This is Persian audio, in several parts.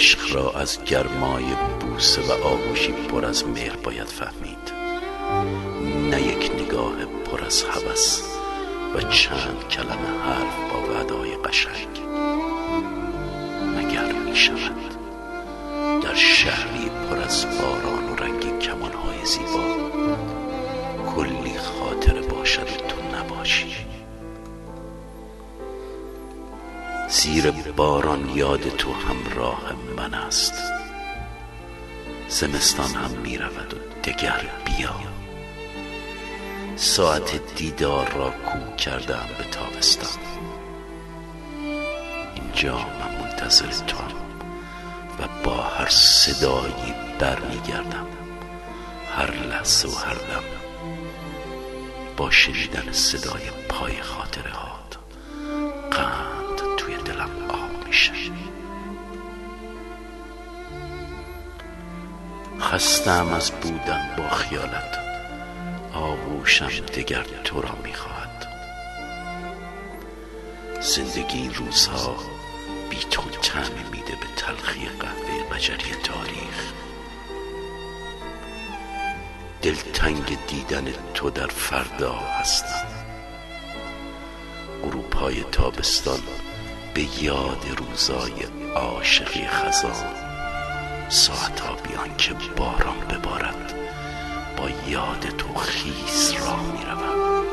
عشق را از گرمای بوسه و آغوشی پر از مهر باید فهمید. نه یک نگاه پر از هوس و چند کلمه حرف با وعدای قشنگ. مگر می شود در شهری پر از باران و رنگ کمانهای زیبا کلی خاطر باشد تو نباشی؟ زیر باران یاد تو همراه من است. زمستان هم می رود و دگر بیا. ساعت دیدار را کو کردم به تابستان. اینجا من منتظر تو و با هر صدایی برمیگردم. هر لحظه و هر دم با شنیدن صدای پای خاطره خستم از بودن با خیالت. آغوشم دگر تو را می‌خواهد. زندگی روزها بی تو تعمی میده به تلخی قهوه مجری تاریخ. دلتنگ دیدن تو در فردا هستم های تابستان به یاد روزای عاشقی خزان. ساعتا بیان که باران ببارد با یاد تو خیس را می‌روم.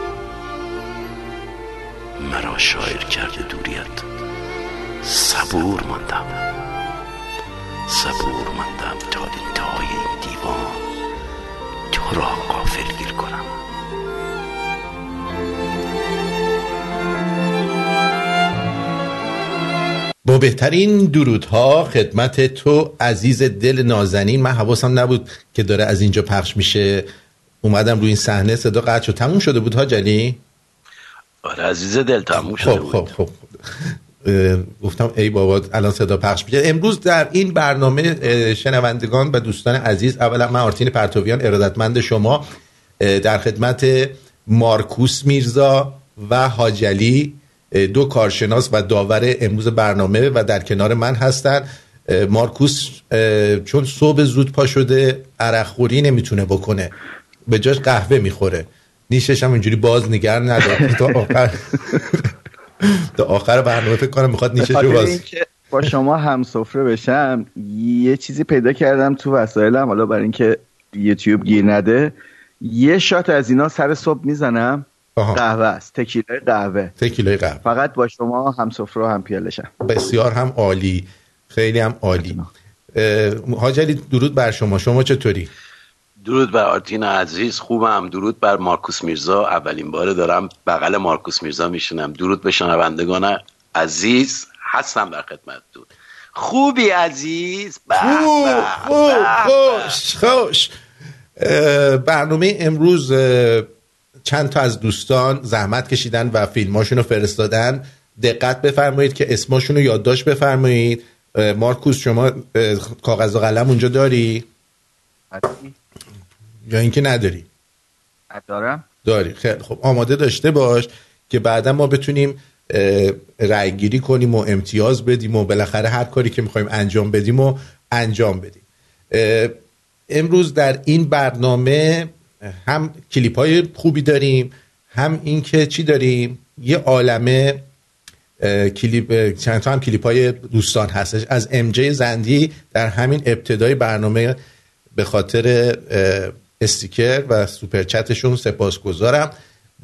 مرا شاعر کرده دوریت صبور ماندم. صبور ماندم تا انتهای دیوان تو را قافل گیر کنم. با بهترین درودها خدمت تو عزیز دل نازنین. من حواسم نبود که داره از اینجا پخش میشه. اومدم روی این صحنه صدا قطع شد. تموم شده بود ها جلی؟ آره عزیز دل تموم شده خب خب خب گفتم ای بابا الان صدا پخش میشه. امروز در این برنامه شنوندگان و دوستان عزیز اولا من آرتین پرتویان ارادتمند شما در خدمت مارکوس میرزا و حاجلی دو کارشناس و داور امروز برنامه و در کنار من هستن. مارکوس چون صبح زود پا شده عرق خوری نمی‌تونه بکنه. به جاش قهوه می‌خوره. نیشش هم اینجوری باز نگر نداره. تا آخر تا آخر برنامه فکر کنم می‌خواد نیشش رو باز. با شما هم سفره بشم یه چیزی پیدا کردم تو وسایلم. حالا برای اینکه یوتیوب گیر نده. یه شات از اینا سر صبح می‌زنم. قهوه است. تکیلای قهوه. تکیلای قهوه. فقط با شما هم سفره هم پیالشم بسیار هم عالی. خیلی هم عالی. حاجلی درود بر شما. شما چطوری؟ درود بر آرتین عزیز. خوبم. درود بر مارکوس میرزا. اولین باره دارم بغل مارکوس میرزا میشنم درود به شنوندگان عزیز. هستم در خدمت دود خوبی عزیز؟ خوب خوب خوش خوش. برنامه امروز چند تا از دوستان زحمت کشیدن و فیلماشون رو فرستادن. دقت بفرمایید که اسماشون رو یادداشت بفرمایید. مارکوس شما کاغذ و قلم اونجا داری؟ یا اینکه نداری؟ دارم. داری. خیلی خب آماده داشته باش که بعدا ما بتونیم رأی گیری کنیم و امتیاز بدیم و بالاخره هر کاری که می‌خوایم انجام بدیم و انجام بدیم. امروز در این برنامه هم کلیپ های خوبی داریم هم اینکه چی داریم؟ یه عالمه کلیپ چند تا هم کلیپ های دوستان هستش. از ام جی زندی در همین ابتدای برنامه به خاطر استیکر و super chat شون سپاسگزارم.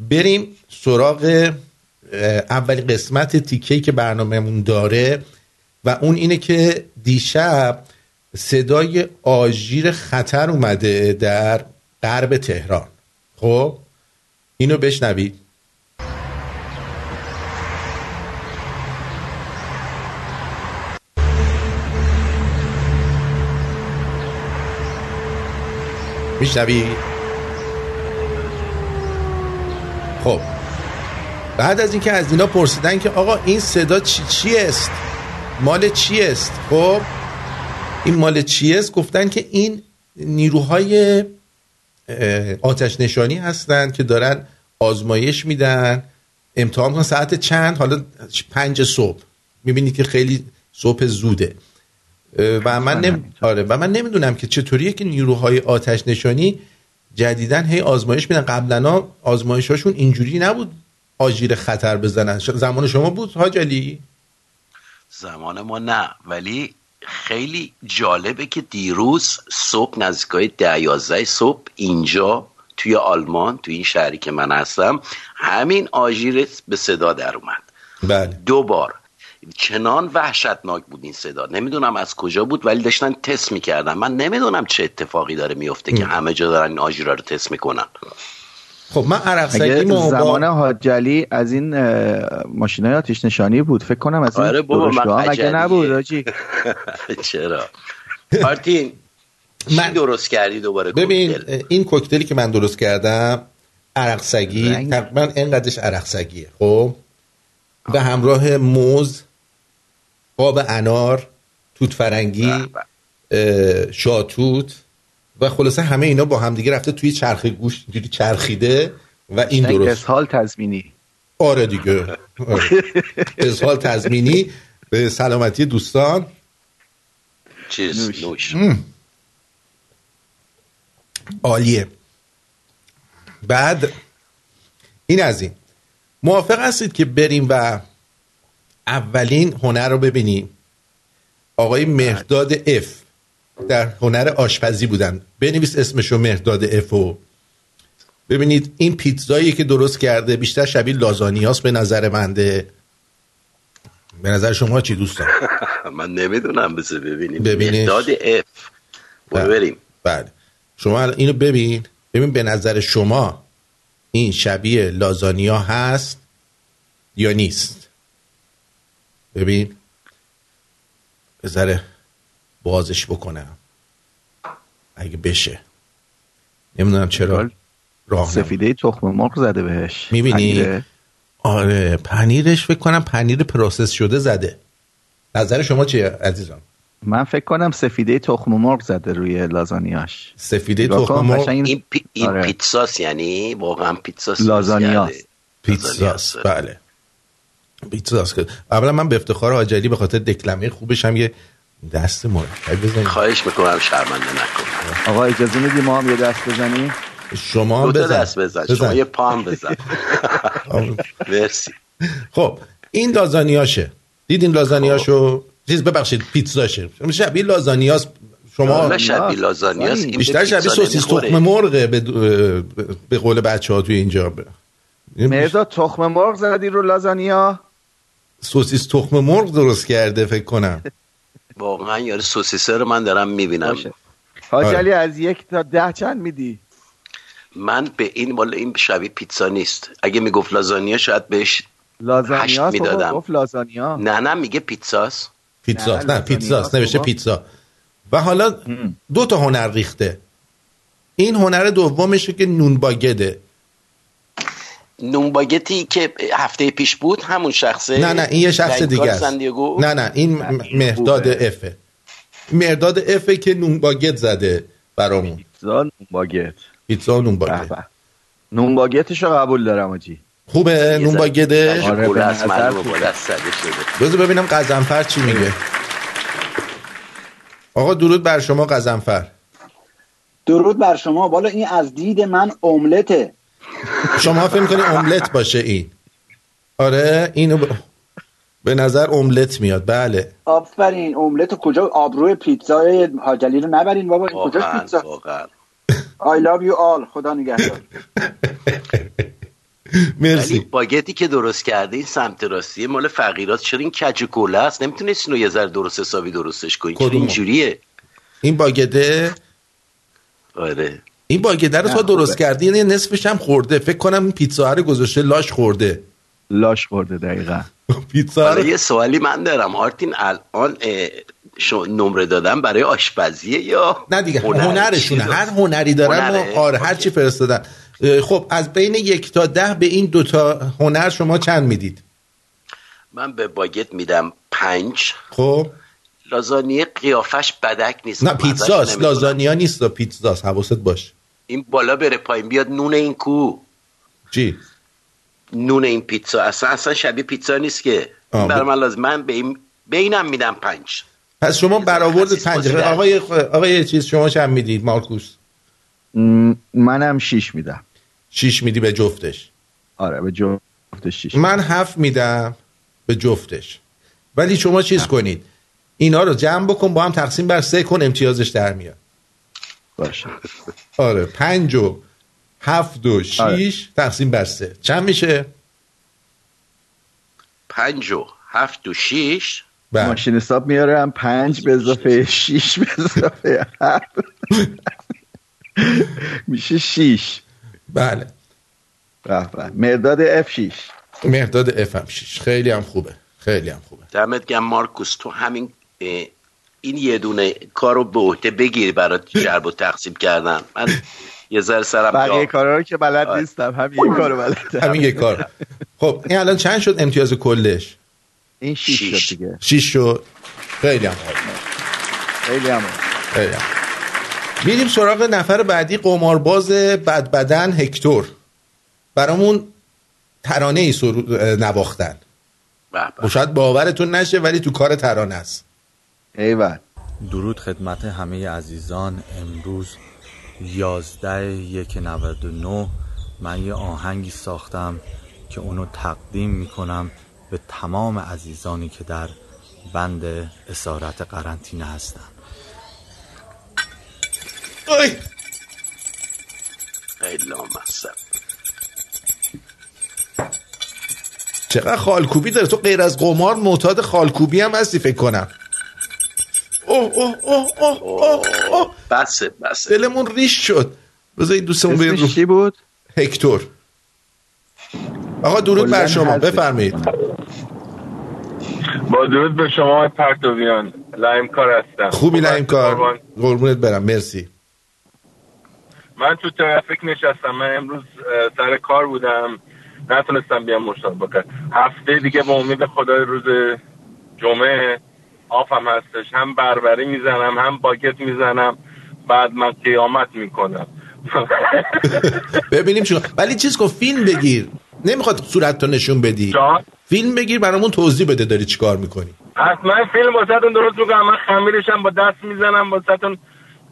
بریم سراغ اولی قسمت تیکهی که برنامهمون داره و اون اینه که دیشب صدای آژیر خطر اومده در غرب تهران. خب؟ اینو بشنوید. میشنوی؟ خب. بعد از اینکه از اینا پرسیدن که آقا این صدا چی چی است مال چی است خب. این مال چی است گفتن که این نیروهای آتش نشانی هستند که دارن آزمایش میدن. امتحان کن ساعت چند؟ حالا پنج صبح. می‌بینید که خیلی صبح زوده. و من نم... آره و من نمی‌دونم که چطوریه که نیروهای آتش نشانی جدیدن هی آزمایش میدن. قبلا آزمایشاشون اینجوری نبود آژیر خطر بزنن. زمان شما بود حاج علی؟ زمان ما نه. ولی خیلی جالبه که دیروز صبح نزدیکای ده یازده صبح اینجا توی آلمان توی این شهری که من هستم همین آژیر به صدا در اومد. بله. دو بار. چنان وحشتناک بود این صدا. نمی‌دونم از کجا بود ولی داشتن تست می‌کردن. من نمی‌دونم چه اتفاقی داره میفته که همه جا دارن این آژیرا رو تست می‌کنن. خب من عرق سگی زمان حاجلی از این ماشین های آتیش نشانی بود. فکر کنم از این آره بابا من مگه نبود آجی چرا؟ آرتین من درست کردی دوباره ببین این کوکتلی که من درست کردم عرق سگی تقریبا اینقدرش عرق سگیه خب؟ به همراه موز قاب انار توت فرنگی شاتوت. و خلاصه همه اینا با همدیگه رفته توی چرخ گوش اینجوری چرخیده و این درست. اسهال تضمینی. آره دیگه. آره. اسهال تضمینی به سلامتی دوستان. چیز. نوش. عالیه. بعد این از این. موافق هستید که بریم و اولین هنر رو ببینیم؟ آقای مهداد اف در هنر آشپزی بودن. بنویس اسمشو مهداد افو ببینید این پیتزایی که درست کرده بیشتر شبیه لازانیاس به نظر منده به نظر شما چی دوستان؟ من نمی‌دونم بسه ببینیم. ببینش. مهداد اف بله. بریم. بله. شما اینو ببین. ببین به نظر شما این شبیه لازانیا هست یا نیست. ببین. بذاره. بازش بکنم اگه بشه. نمی‌دونم چرا راه سفیده تخم مرغ زده بهش. می‌بینی؟ آره پنیرش فکر کنم پنیر پروسس شده زده. نظر شما چیه عزیزان من فکر کنم سفیده تخم مرغ زده روی لازانیاش. سفیده تخم مرغ؟ این, پی... این آره. پیتزاس یعنی؟ واقعا پیتزاس لازانیاس پیتزاس بله. پیتزاس اولا من به افتخار حاجلی به خاطر دکلمه خوبش هم یه دست مرکب بزنید. خواهش می‌کنم شرمنده نکن. آقا اجازه میدی ما هم یه دست بزنیم؟ شما هم بزن. دست بزن. بزن. شما یه پام بزن. مرسی. خب این لازانیاشه. دیدین لازانیاشو؟ چیز ببخشید پیتزاشه. شبیه لازانیاس شما شبیه لازانیاس بیشتر شبیه سوسیس تخم مرغه به, به قول بچه ها توی اینجا. مرزا تخم مرغ زدی رو لازانیا؟ سوسیس تخم مرغ درست کرده فکر کنم. واقعا یاره سوسیسه رو من دارم می‌بینم. حاجلی از یک تا ده چند میدی؟ من به این والا این شبیه پیتزا نیست. اگه می‌گفت لازانیا شاید بهش لازانیا می‌دادم. گفت لازانیا. نه نه میگه پیتزاست. پیتزاست. نه, نه پیتزاست. نوشته پیتزا. و حالا دو تا هنر ریخته. این هنر دومشه که نون باگده نون باگتی که هفته پیش بود همون شخصه. نه نه این یه شخص دیگه است. نه نه این مهداد افه مهداد افه که نون باگت زده برامون. پیتزا نون باگت پیتزا نون باگت نون باگتشو قبول دارم آجی. خوبه؟ نون باگده آره بذار ببینم قزنفر چی میگه. آقا درود بر شما قزنفر. درود بر شما. بالا این از دید من املته. شما فکر کنید املت باشه این؟ آره اینو ب... به نظر املت میاد بله. آفرین املت کجا؟ آبروی پیتزای حاجلی رو نبرین بابا این کجا پیتزا؟ I love you all خدا نگهدار. مرسی. باگتی که درست کرده این سمت راستی مال فقیرات. چرا این کج کوله است؟ نمی‌تونست اینو یه ذره درست حسابی درستش کنی. چرا اینجوریه؟ این باگده آره. این باگده رو تا درست کردی یعنی نصفش هم خورده. فکر کنم این پیتزا رو گذاشته لاش خورده. لاش خورده دقیقا. پیتزا رو... یه سوالی من دارم. آرتین الان نمره دادم برای آشپزیه یا نه دیگه هنرشونه. هر هنری دارن هنره. آره هر چی فرستادن. خب از بین یک تا ده به این دوتا هنر شما چند می‌دید؟ من به باگت میدم پنج. خب. لازانیه قیافش بدک نیست. نه پیتزاست. لازانیا نیست پیتزاست. حواست باش. این بالا بره پایین بیاد نون این کو. چی؟ نون این پیتزا. اصلا اصلا شبیه پیتزا نیست که. برای من لازم من به این به اینم میدم پنج. پس شما برآورد پنج. آقای آقای چیز شما چند می‌دید مارکوس؟ منم شیش میدم. شیش میدی به جفتش. آره به جفتش شیش من هفت میدم به جفتش. ولی شما چیز کنید. اینا رو جمع بکن با هم تقسیم بر سه کن امتیازش در میاد. باشه. آره پنج و هفت و شیش آره. تقسیم بر سه. چند میشه؟ پنج و هفت و شیش. بله. ماشین حساب میارم پنج به اضافه شیش به اضافه هفت. میشه شیش. بله. مرداد اف شیش. مرداد اف هم شیش. خیلی هم خوبه. خیلی هم خوبه. دمت گم مارکوس. تو همین این یه دونه کارو به عهده بگیر برات جرب و تقسیم کردن من یه ذره سرم بقیه کارا رو که بلد نیستم. همین یه کارو بلد همین یه کار. خب این الان چند شد امتیاز کلش؟ این شیش, شد دیگه. شیش شد. خیلی هم خیلی هم خیلی هم میریم سراغ نفر بعدی قمارباز بدبدن هکتور. برامون ترانه ای نواختن. و شاید باورتون نشه ولی تو کار ترانه است. ایوان درود خدمت همه عزیزان. امروز یازده یک نود و نو من یه آهنگی ساختم که اونو تقدیم می‌کنم به تمام عزیزانی که در بند اسارت قرنطینه هستن. خیلی چقدر خالکوبی داره. تو غیر از قمار معتاد خالکوبی هم هستی فکر کنم. اوه اوه اوه اوه اوه اوه. بسه بسه. دلمون ریش شد. بذاری دوستمون بیاد رو چی بود؟ هکتور. آقا درود بر شما. بفرمایید. با درود به شما پرتویان. لایم کار هستم. خوبی لایم کار قربونت برم. مرسی. من تو ترافیک نشستم. من امروز سر کار بودم. نتونستم بیام مسابقه هفته دیگه با امید خدای روز جمعه آفم هستش. هم بربری می‌زنم هم باگت می‌زنم. بعد من قیامت می‌کنم. ببینیم شما ولی چیز کن فیلم بگیر. نمی‌خواد صورت تو نشون بدی. جان؟ فیلم بگیر برامون توضیح بده داری چیکار می‌کنی. حتما فیلم واسهتون درست می‌کنم. من خمیرشم با دست می‌زنم واسهتون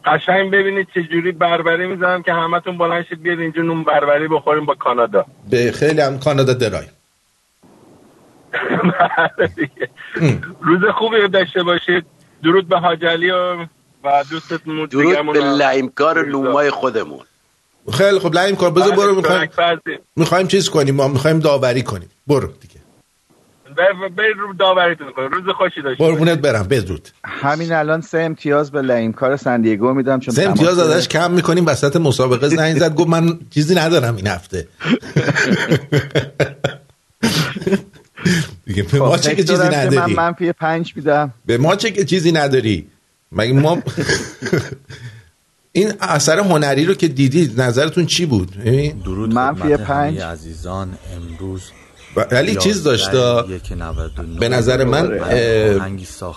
قشنگ ببینید چه جوری بربری می‌زنم که همتون بلند شید بیاد اینجا نون بربری بخوریم با کانادا. به خیلی هم کانادا درای. روز خوبی رو داشته باشید. درود به حاجلی و و دوستتون درود به لایمکار لومای خودمون. خیلی خب لایمکار بذار برو می‌خوایم می‌خوایم چیز کنیم ما می‌خوایم داوری کنیم. برو دیگه. برید رو داوریتون روز خوشی داشته قربونت برم بدرود همین الان سه امتیاز به لعیم کار سندیگو میدم چون سه امتیاز ازش کم می‌کنیم وسط مسابقه زنگ زد گفت من چیزی ندارم این هفته. دیگه به ما چه که چیزی نداری من منفی پنج میدم. به ما چه که چیزی نداری؟ مگه ما این اثر هنری رو که دیدید نظرتون چی بود؟ درود منفی پنج. عزیزان امروز ولی چیز داشته به نظر من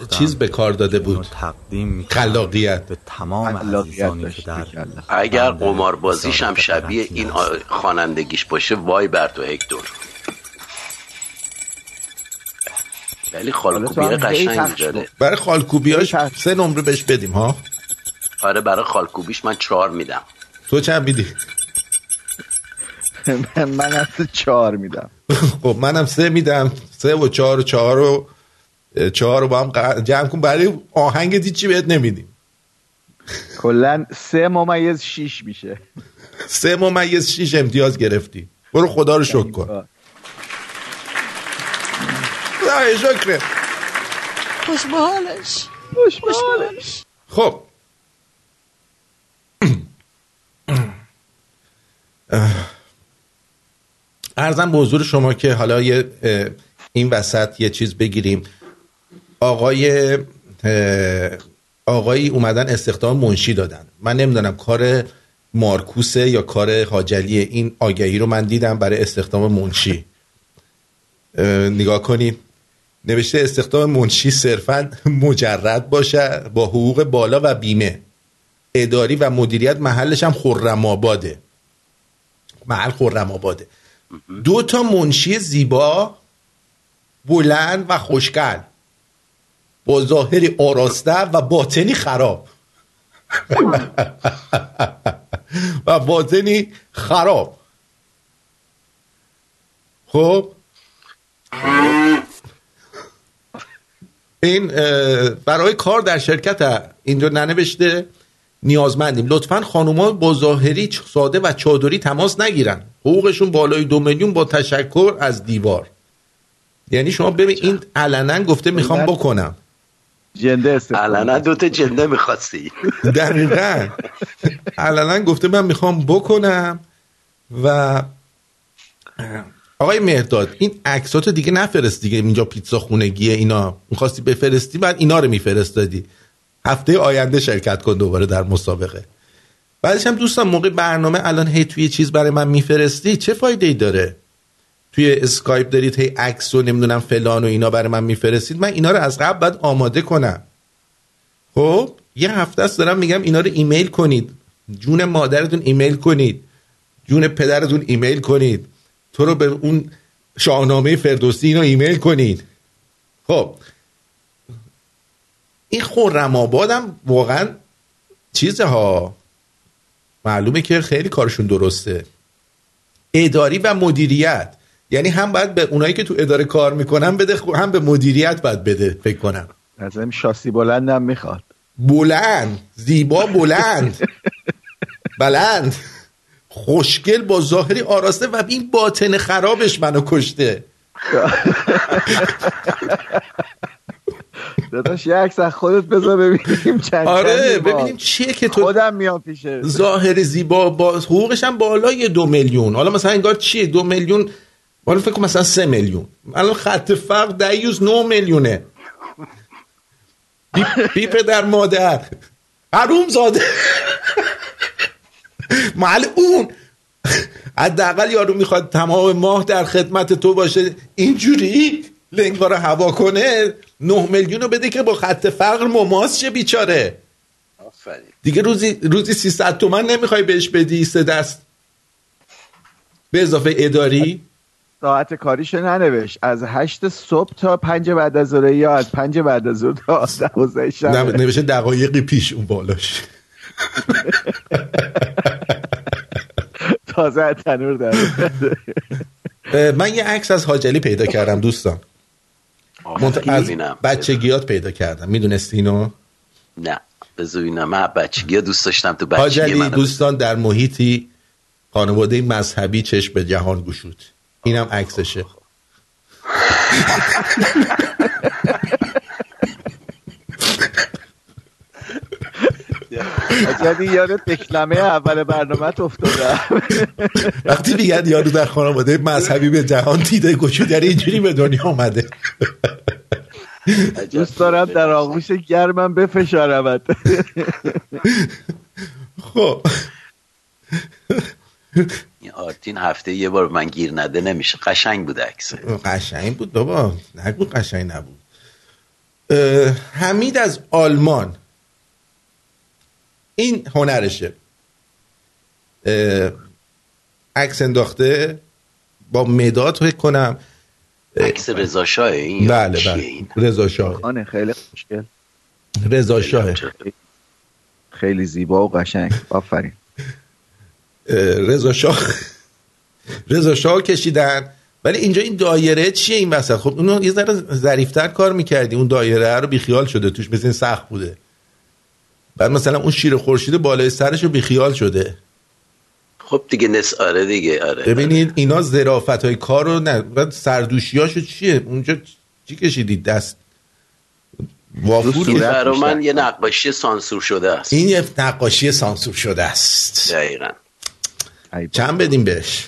چیز به کار داده بود. خلاقیت. به تمام عزیزانی که در اگر قماربازیش هم شبیه این خوانندگیش باشه وای بر تو هکتور ولی خالکوبی قشنگ داره. برای خالکوبیاش سه نمره بهش بدیم ها؟ آره برای خالکوبیش من چهار میدم. تو چند میدی؟ من از چهار میدم. خب منم سه میدم. سه و چهار و چهار و چهار رو با هم جمع کن. برای آهنگ دی چی بهت نمیدیم. کلا سه ممیز شیش میشه. سه ممیز شیش امتیاز گرفتی. برو خدا رو شکر کن. شکره خوشبالش خوشبالش خب. ارزم به حضور شما که حالا یه این وسط یه چیز بگیریم. آقای آقایی اومدن استخدام منشی دادن. من نمی‌دونم کار مارکوسه یا کار حاجلیه. این آگهی رو من دیدم برای استخدام منشی. نگاه کنیم. نوشته استخدام منشی صرفا مجرد باشه با حقوق بالا و بیمه. اداری و مدیریت محلش هم خرم آباده. محل خرم آباده. دو تا منشی زیبا بلند و خوشگل. با ظاهری آراسته و باطنی خراب. و باطنی خراب. خب؟ این برای کار در شرکت اینجا ننوشته نیازمندیم. لطفا خانوما با ظاهری ساده و چادری تماس نگیرن. حقوقشون بالای دو میلیون با تشکر از دیوار. یعنی شما ببین این علنا گفته می‌خوام بکنم. جنده علنا دوتا جنده می‌خواستی دقیقا. علنا گفته من می‌خوام بکنم و آقای مهداد این عکساتو دیگه نفرست دیگه اینجا پیتزا خونگیه اینا. می‌خواستی بفرستی بعد اینا رو میفرستادی. هفته آینده شرکت کن دوباره در مسابقه. بعدش هم دوستان موقع برنامه الان هی توی چیز برای من میفرستی چه فایده ای داره؟ توی اسکایپ دارید هی عکس و نمی‌دونم فلان و اینا برای من میفرستید من اینا رو از قبل باید آماده کنم. خب یه هفته است دارم میگم اینا رو ایمیل کنید. جون مادرتون ایمیل کنید. جون پدرتون ایمیل کنید. تو رو به اون شاهنامه فردوسی اینو ایمیل کنید خب. این خورم آبادم واقعا چیزه ها. معلومه که خیلی کارشون درسته. اداری و مدیریت. یعنی هم باید به اونایی که تو اداره کار می‌کنن بده هم به مدیریت باید بده فکر کنم. از این شاسی بلندم می‌خواد. بلند. زیبا بلند. بلند. خوشگل با ظاهری آراسته و این باطن خرابش منو کشته. داداش یه عکس از خودت بذار ببینیم چند آره ببینیم چیه که تو خودم میام پیشه ظاهر زیبا با حقوقش هم بالای دو میلیون. حالا مثلا انگار چیه؟ دو میلیون حالا فکر مثلا سه میلیون. الان خط فرق دیوز نو میلیونه. بی, پدر مادر. حروم زاده اون حداقل یارو می‌خواد تمام ماه در خدمت تو باشه. اینجوری لنگا رو هوا کنه نه میلیون رو بده که با خط فقر مماس شه بیچاره. دیگه روزی روزی 300 تومن نمی‌خوای بهش بدی سه دست. به اضافه اداری. ساعت کاریش ننوشت. از هشت صبح تا پنج بعد از ظهر یا از پنج بعد از ظهر تا دوازده شب. نوشته دقایقی پیش اون بالاش. تازه تنور در من یه عکس از حاجلی پیدا کردم دوستان. از بچگیات پیدا کردم. می‌دونستی اینو؟ نه بذار من بچگی دوست داشتم تو بچگی حاجلی دوستان در محیطی خانواده مذهبی چشم به جهان گشود. اینم عکسشه. یعنی یاد تکلمه اول برنامه افتاده وقتی میگن یارو در خانواده مذهبی به جهان دیده گشود یعنی اینجوری به دنیا آمده دوست دارم در آغوش گرمم بفشارمت. خب. این آرتین هفته یه بار من گیر نده نمیشه. قشنگ بود عکس. قشنگ بود بابا. نگو قشنگ نبود. حمید از آلمان. این هنرشه. عکس انداخته با مداد فکر کنم. عکس رضا شاه این بله بله. رضا شاه خیلی خوشگل. رضا شاه خیلی زیبا و قشنگ. آفرین. رضا شاه رضا شاه کشیدن. ولی اینجا این دایره چیه این وسط؟ خب اونو یه ذره ظریفتر کار می‌کردی. اون دایره رو بیخیال شده. توش مثل سخت بوده. بعد مثلا اون شیر خورشید بالای سرش رو بیخیال شده. خب دیگه نس آره دیگه آره. ببینید اینا ظرافت های کار رو نه بعد سردوشیاشو چیه؟ اونجا چی کشیدید؟ دست وافور برای من یه نقاشی سانسور شده است. این یه نقاشی سانسور شده است. دقیقا. چند بدیم بهش؟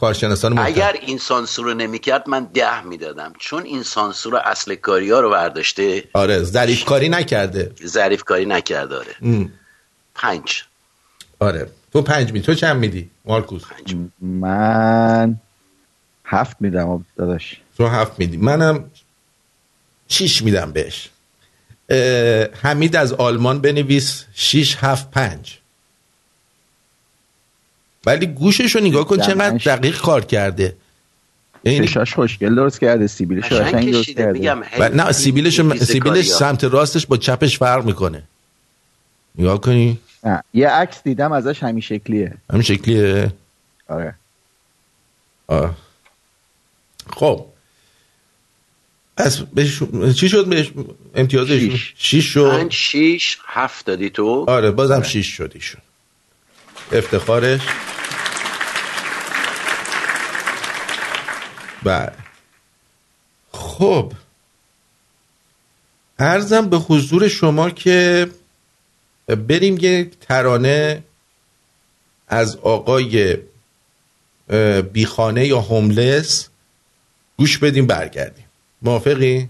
کارشناسان اگر این سانسور رو نمی‌کرد من ده می‌دادم. چون این سانسور اصل کاری ها رو برداشته. آره ظریف کاری نکرده. ظریف کاری نکرده آره. پنج. آره. تو پنج می تو چند میدی؟ مارکوس. من هفت میدم داداش. تو هفت میدی. منم شیش میدم بهش. حمید از آلمان بنویس. شیش هفت پنج. ولی گوشش رو نگاه کن چقدر دقیق کار کرده. یعنی چشاش خوشگل درست کرده سیبیلش قشنگ درست کرده. نه سیبیلش سیبیلش سمت راستش با چپش فرق می‌کنه. نگاه کنی. نه یه عکس دیدم ازش همین شکلیه. همین شکلیه؟ آره. آه. خب. پس بهش... چی شد بهش؟ امتیازش شیش, شیش شد. پنج شیش هفت دادی تو؟ آره بازم آره. شیش شدی شد افتخارش. بله. خب. ارزم به حضور شما که بریم یک ترانه از آقای بیخانه یا هوملس گوش بدیم برگردیم. موافقی؟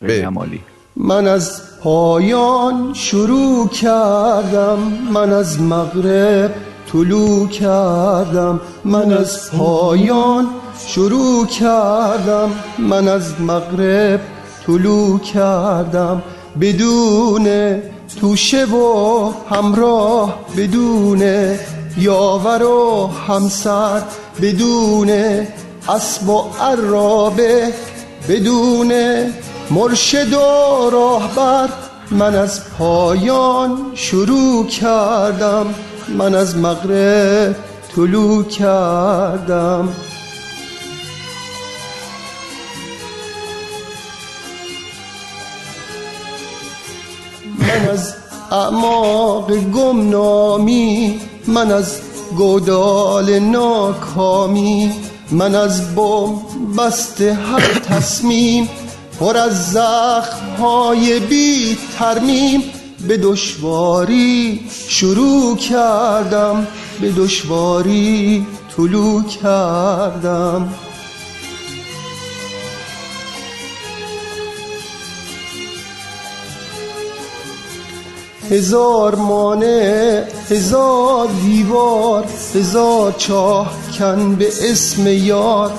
بریم. من از پایان شروع کردم من از مغرب طلوع کردم من از پایان شروع کردم من از مغرب طلوع کردم بدون توشه و همراه بدون یاور و همسر بدون اسب و عرابه بدون مرشد و راهبر من از پایان شروع کردم. من از مغرب طلوع کردم. من از اعماق گمنامی من از گودال ناکامی من از بم بست هر تصمیم پر از زخم های بی ترمیم به دشواری شروع کردم به دشواری طلوع کردم. هزار مانع هزار دیوار هزار چاه کن به اسم یار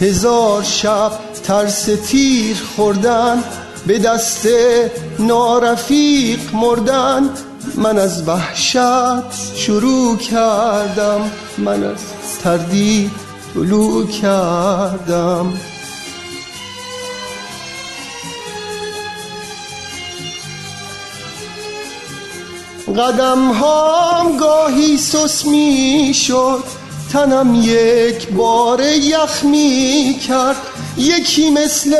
هزار شب ترس تیر خوردن به دست نارفیق مردن. من از وحشت شروع کردم من از تردید طلوع کردم. قدم هام گاهی سس می شد تنم یک بار یخ می کرد یکی مثل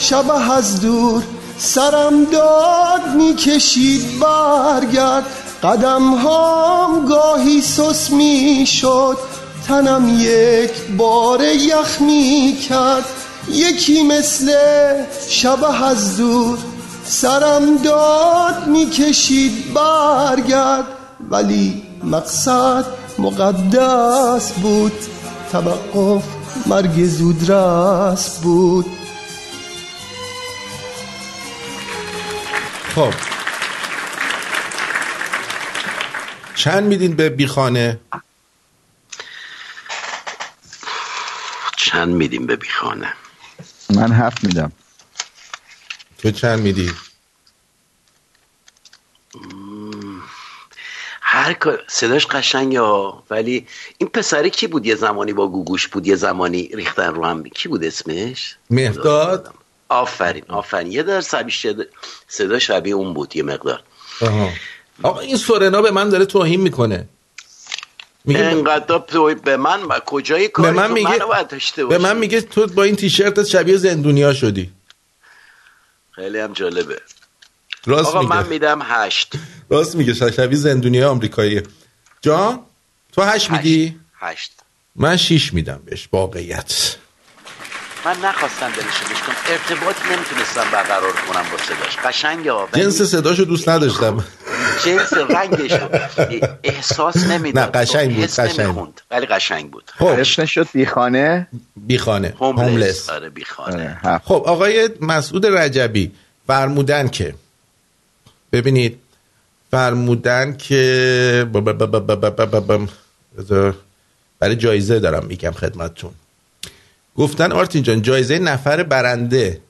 شبه از دور سرم داد می کشید برگرد. قدم هام گاهی سس می شد تنم یک بار یخ می کرد یکی مثل شبه از دور سرم داد می‌کشید برگرد. ولی مقصد مقدس بود. توقف مرگ زودرس بود. خب. چند میدین به بیخانه؟ چند میدیم به بیخانه؟ من هفت میدم. تو چند میدی؟ هر صداش قشنگ ها. ولی این پسری کی بود یه زمانی با گوگوش بود؟ یه زمانی ریختن رو هم کی بود اسمش؟ مهداد؟ آفرین آفرین. یه در صدا شبیه اون بود یه مقدار. آقا این سورنا به من داره توهین می‌کنه. میگه انقدر تو به من کجای کاری به من میگه به من میگه تو با این تیشرت شبیه زندونیا شدی. خیلی هم جالبه. راست آقا میگه. من میدم هشت. راست میگه شبیه زندونی آمریکایی. جان تو هشت میدی؟ هشت. من شیش میدم بهش واقعیت. من نخواستم دلش کنم. ارتباط نمی‌تونستم برقرار کنم با صداش. قشنگ ها جنس صداشو دوست نداشتم. جنس رنگش احساس نمی‌داد. نه قشنگ بود قشنگ بود. ولی قشنگ بود. خب. اسمش شد بیخانه؟ بیخانه. هوملس آره بیخانه. آره، خب آقای مسعود رجبی فرمودن که ببینید فرمودن که برای جایزه دارم میگم خدمتتون. گفتن آرتین جان جایزه نفر برنده.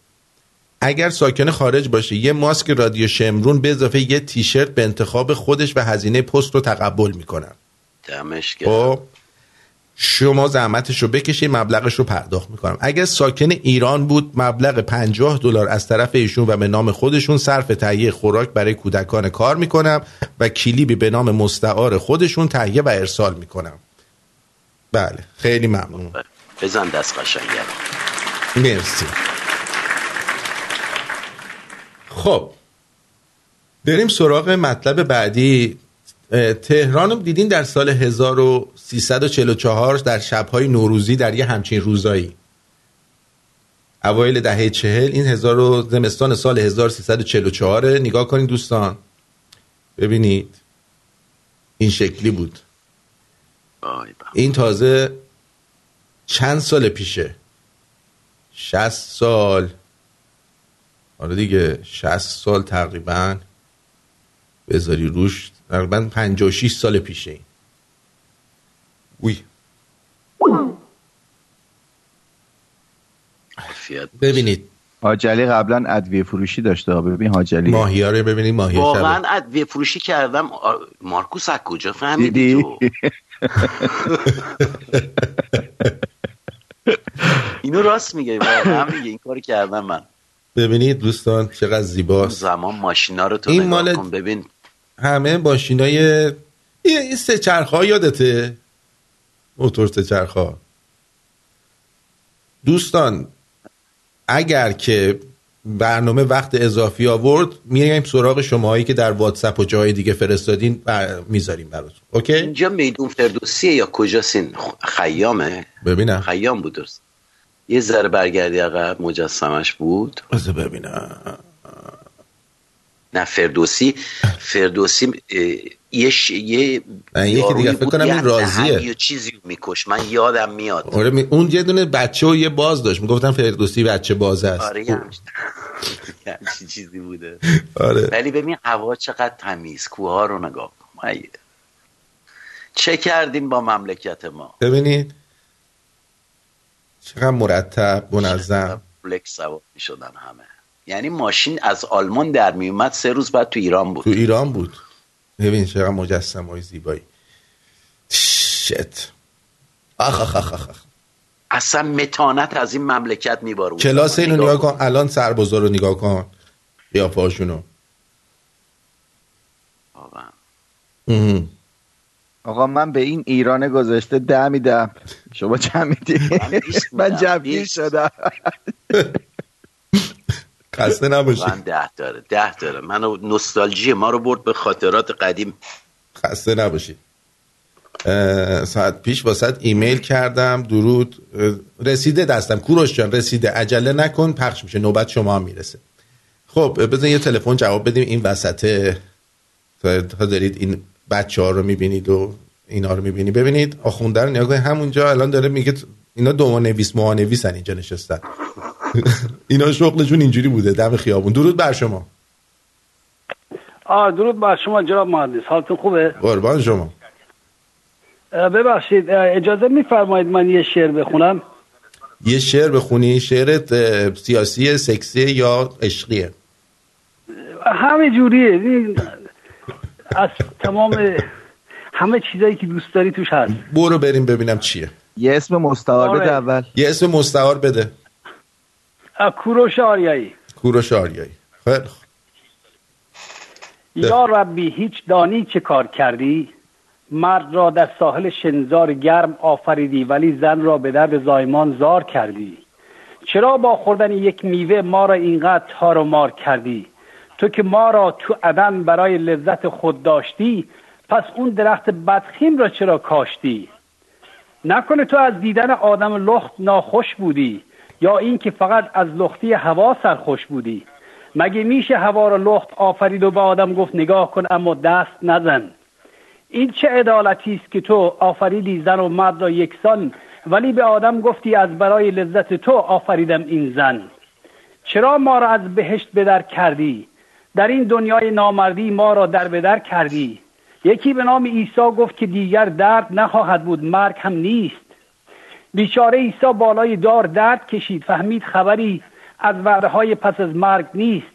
اگر ساکن خارج باشه یه ماسک رادیو شمرون به اضافه یه تیشرت به انتخاب خودش و هزینه پست رو تقبل می‌کنن دمش خب؟ شما زحمتش رو بکشید مبلغش رو پرداخت می‌کنم. اگر ساکن ایران بود مبلغ 50 دلار از طرف ایشون و به نام خودشون صرف تهیه خوراک برای کودکان کار می‌کنم و کلیبی به نام مستعار خودشون تهیه و ارسال می‌کنم. بله خیلی ممنون. بزن دست قشنگه. مرسی. خب بریم سراغ مطلب بعدی. تهران رو دیدین در سال 1344 در شبهای نوروزی در یه همچین روزایی. اوایل دهه چهل این هزار زمستان سال 1344 نگاه کنید دوستان. ببینید. این شکلی بود. این تازه چند سال پیشه؟ 60 سال. آره دیگه 60 سال تقریبا. بذاری روش تقریبا 56 سال پیشه این. وی. ببینید. حاجلی قبلا ادویه فروشی داشته ببین حاجلی. ماهیا رو ببینید ماهی واقعا ادویه فروشی کردم. مارکوس از کجا فهمیدی اینو راست میگه واقعا میگه. این کاری کردم من. ببینید دوستان چقدر زیباست. زمان ماشینا رو تو این مال ببین. همه ماشینای این سه چرخ یادته؟ موتور سه چرخ دوستان اگر که برنامه وقت اضافی آورد میایم سراغ شماهایی که در واتساپ و جای دیگه فرستادین بر... می‌ذاریم براتون. اوکی؟ اینجا میدون فردوسیه یا کجاست خیامه. ببینم. خیام بود درست. یه ذره برگردی عقب مجسمش بود. از ببینم. نه فردوسی. فردوسی یه ش... یه یکی دیگه فکر کنم این راضیه یه چیزی میکش من یادم میاد. آره می... اون یه دونه بچه و یه باز داشت. می‌گفتن فردوسی بچه باز است. آره یه چیزی بوده. آره. ولی ببین هوا چقدر تمیز. کوه رو نگاه کن. چه کردیم با مملکت ما؟ ببینید. چقدر مرتب منظم. فلکس سوار شدن همه. یعنی ماشین از آلمان در میومد سه روز بعد تو ایران بود. تو ایران بود. ببین چقدر مجسم های زیبایی. شت. آخ آخ آخ آخ اصلا متانت از این مملکت میبارون کلاس اینو نگاه کن. الان سربازا رو نگاه کن. یا پاشونو آقا من به این ایران گذاشته ده میدم شما چند میدی من جمعی شدم. خسته نباشی. من ده داره ده داره. منو نوستالژی ما رو برد به خاطرات قدیم. خسته نباشی. ساعت پیش واسط ایمیل کردم درود. رسیده دستم. کوروش جان رسیده. عجله نکن پخش میشه. نوبت شما هم می‌رسه. خب بزن یه تلفن جواب بدیم. این وسط تا دارید این بچه ها رو می‌بینید و اینا رو می‌بینید. ببینید آخونده رو نگاه همونجا الان داره میگه اینا دو نویس نویسن اینجا نشستن. اینا شغلشون اینجوری بوده دم خیابون. درود بر شما. آه درود بر شما جناب مهندس. حالتون خوبه؟ قربان شما. ببخشید اجازه میفرمایید من یه شعر بخونم؟ یه شعر بخونی؟ شعرت سیاسی سکسی یا عشقیه؟ همه جوریه. از تمام همه چیزایی که دوست داری توش هست. برو بریم ببینم چیه. یه اسم مستعار بده اول. یه اسم مستعار بده. کوروش آریایی. کوروش آریایی. خیلی یا ربی هیچ دانی چه کار کردی؟ مرد را در ساحل شنزار گرم آفریدی ولی زن را به درد زایمان زار کردی. چرا با خوردن یک میوه ما را اینقدر تار و مار کردی؟ تو که ما را تو عدن برای لذت خود داشتی پس اون درخت بدخیم را چرا کاشتی؟ نکنه تو از دیدن آدم لخت ناخوش بودی. یا اینکه فقط از لختی هوا سرخوش بودی. مگه میشه هوا را لخت آفرید و به آدم گفت نگاه کن اما دست نزن. این چه عدالتی است که تو آفریدی زن و مرد را یکسان ولی به آدم گفتی از برای لذت تو آفریدم این زن. چرا ما را از بهشت بدر کردی؟ در این دنیای نامردی ما را در بدر کردی. یکی به نام عیسی گفت که دیگر درد نخواهد بود مرگ هم نیست. بیچاره عیسی بالای دار درد کشید. فهمید خبری از وعده پس از مرگ نیست.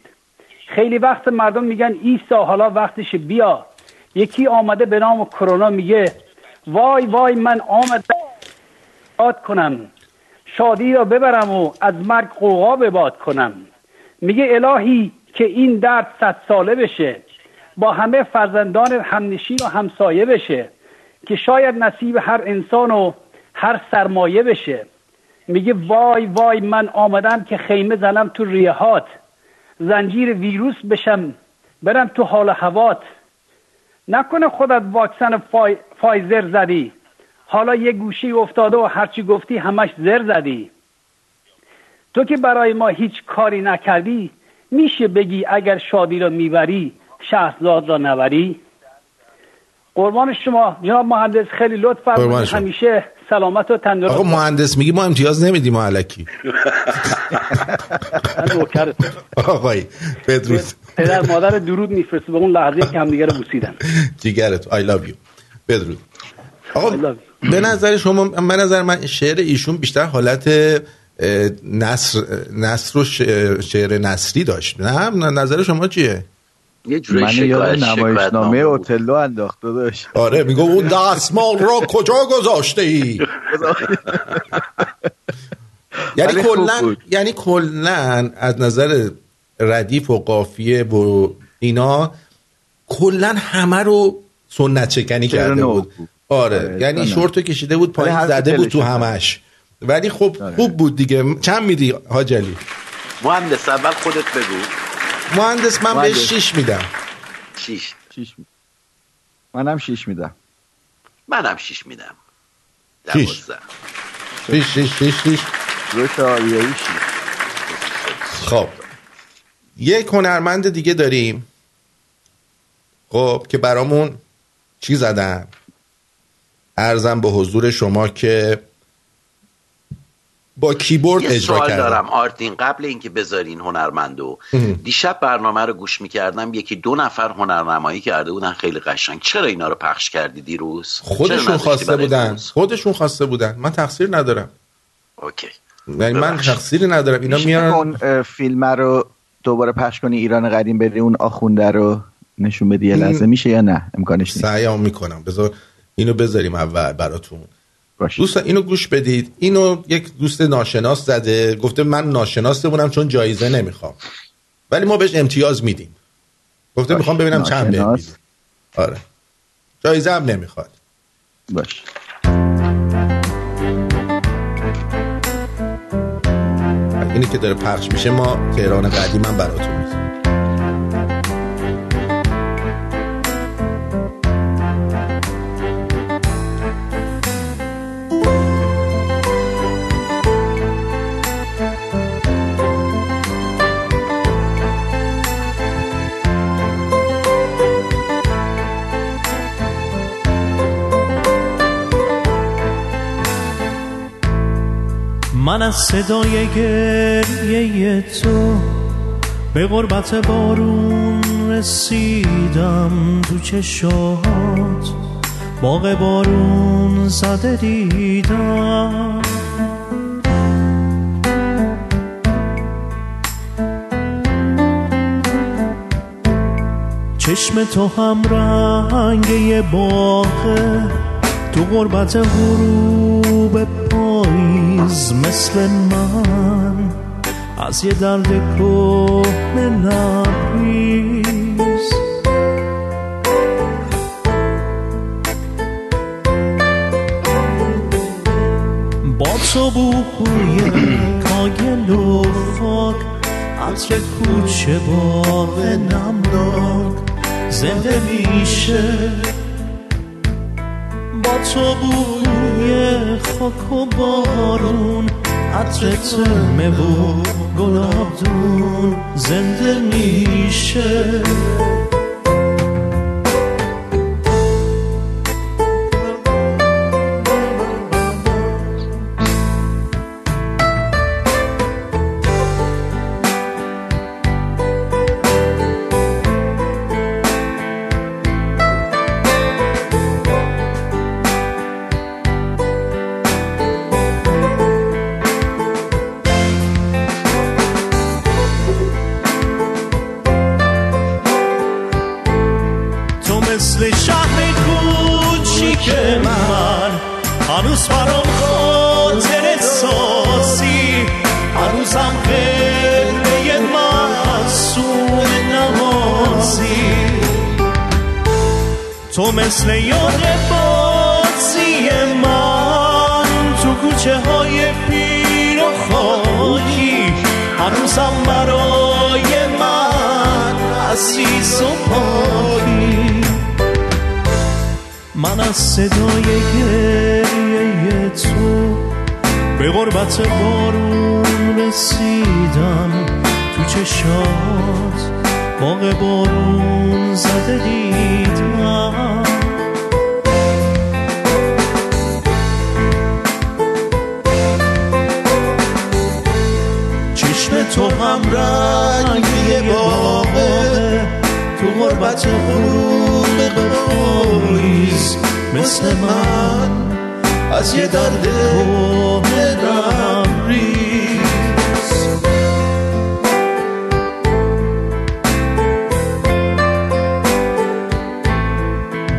خیلی وقت مردم میگن عیسی حالا وقتش بیا. یکی آمده به نام کرونا میگه وای وای من آمدم یاد کنم. شادی را ببرم و از مرگ قوقا باد کنم. میگه الهی که این درد صد ساله بشه. با همه فرزندان همنشین و همسایه بشه. که شاید نصیب هر انسان و هر سرمایه بشه. میگه وای وای من آمدم که خیمه زنم تو ریهات. زنجیر ویروس بشم برم تو حال هوات. نکنه خودت واکسن فای... فایزر زدی. حالا یه گوشی افتاده و هرچی گفتی همش زر زدی. تو که برای ما هیچ کاری نکردی میشه بگی اگر شادی را می‌بری شهرزاد را نبری؟ قربان شما جناب مهندس خیلی لطف همیشه سلامت و تندرست. آقا مهندس میگی ما امتیاز نمیدیم ما علکی آقای بدرود پدر مادر درود میفرسته به اون لحظه که همدیگه رو بوسیدن. جیگرت. I love you. بدرود آقا به نظر شما به نظر من شعر ایشون بیشتر حالت نصر نصر و شعر نصری داشت. نه نظر شما چیه؟ یه من یاد نمایشنامه اوتلو انداخته داشت آره میگو اون دستمال را کجا گذاشته ای؟ یعنی کلا یعنی کلا از نظر ردیف و قافیه و اینا کلا همه رو سنت چکنی کرده بود. آره, آره یعنی شورتو کشیده بود پایین زده بود تو همش. ولی خب آره. خوب بود دیگه. چند میدی حاجلی مهندس اول خودت بگو. مهندس من بهش شیش میدم. شیش. شیش میدم. منم شیش میدم. منم شیش میدم. شیش. شیش شیش شیش شیش. خب. یک هنرمند دیگه داریم. خب که برامون چی زدن؟ ارزم به حضور شما که با کیبورد یه اجرا سوال دارم. آرتین قبل اینکه بذارین هنرمندو دیشب برنامه رو گوش می‌کردم یکی دو نفر هنرنمایی کرده بودن خیلی قشنگ. چرا اینا رو پخش کردی دیروز؟ خودشون خواسته بودن. خودشون خواسته بودن. من تقصیر ندارم. اوکی. یعنی من تقصیری ندارم. اینا میان اون فیلم رو دوباره پخش کنی ایران قدیم بری اون آخونده رو نشون بدی لحظه. میشه یا نه؟ امکانش نیست. سعیام می‌کنم. بذار اینو بذاریم اول براتون. دوستان اینو گوش بدید. اینو یک دوست ناشناس زده گفته من ناشناس بودم چون جایزه نمی‌خوام. ولی ما بهش امتیاز میدیم. گفته می‌خوام ببینم چند به آره. جایزه هم نمی‌خواد. باش اینی که داره پخش میشه ما تهران قدیم من براتون من از صدای گریه تو به غربت بارون رسیدم تو چشات باغ بارون زده دیدم. چشم تو هم رنگ باغه. تو غربت غروب پاییز مثل من از یه درد کهنه لبریز با تو بوی کاگل و خاک عطر کوچه باغ نمدار زنده میشه. با تو بوی خاک و بارون عطر تمه و گلابدون زنده میشه. مثل یاد بازی من تو کوچه های پیر و خاکی. هنوزم برای من عزیز و پاکی. من از صدای گریه تو به غربت بارون رسیدم. تو چشات باغ بارون زده دیدم تو هم رنگی باغه. تو غربت پاییز مثل من. از یه درد دم ریز.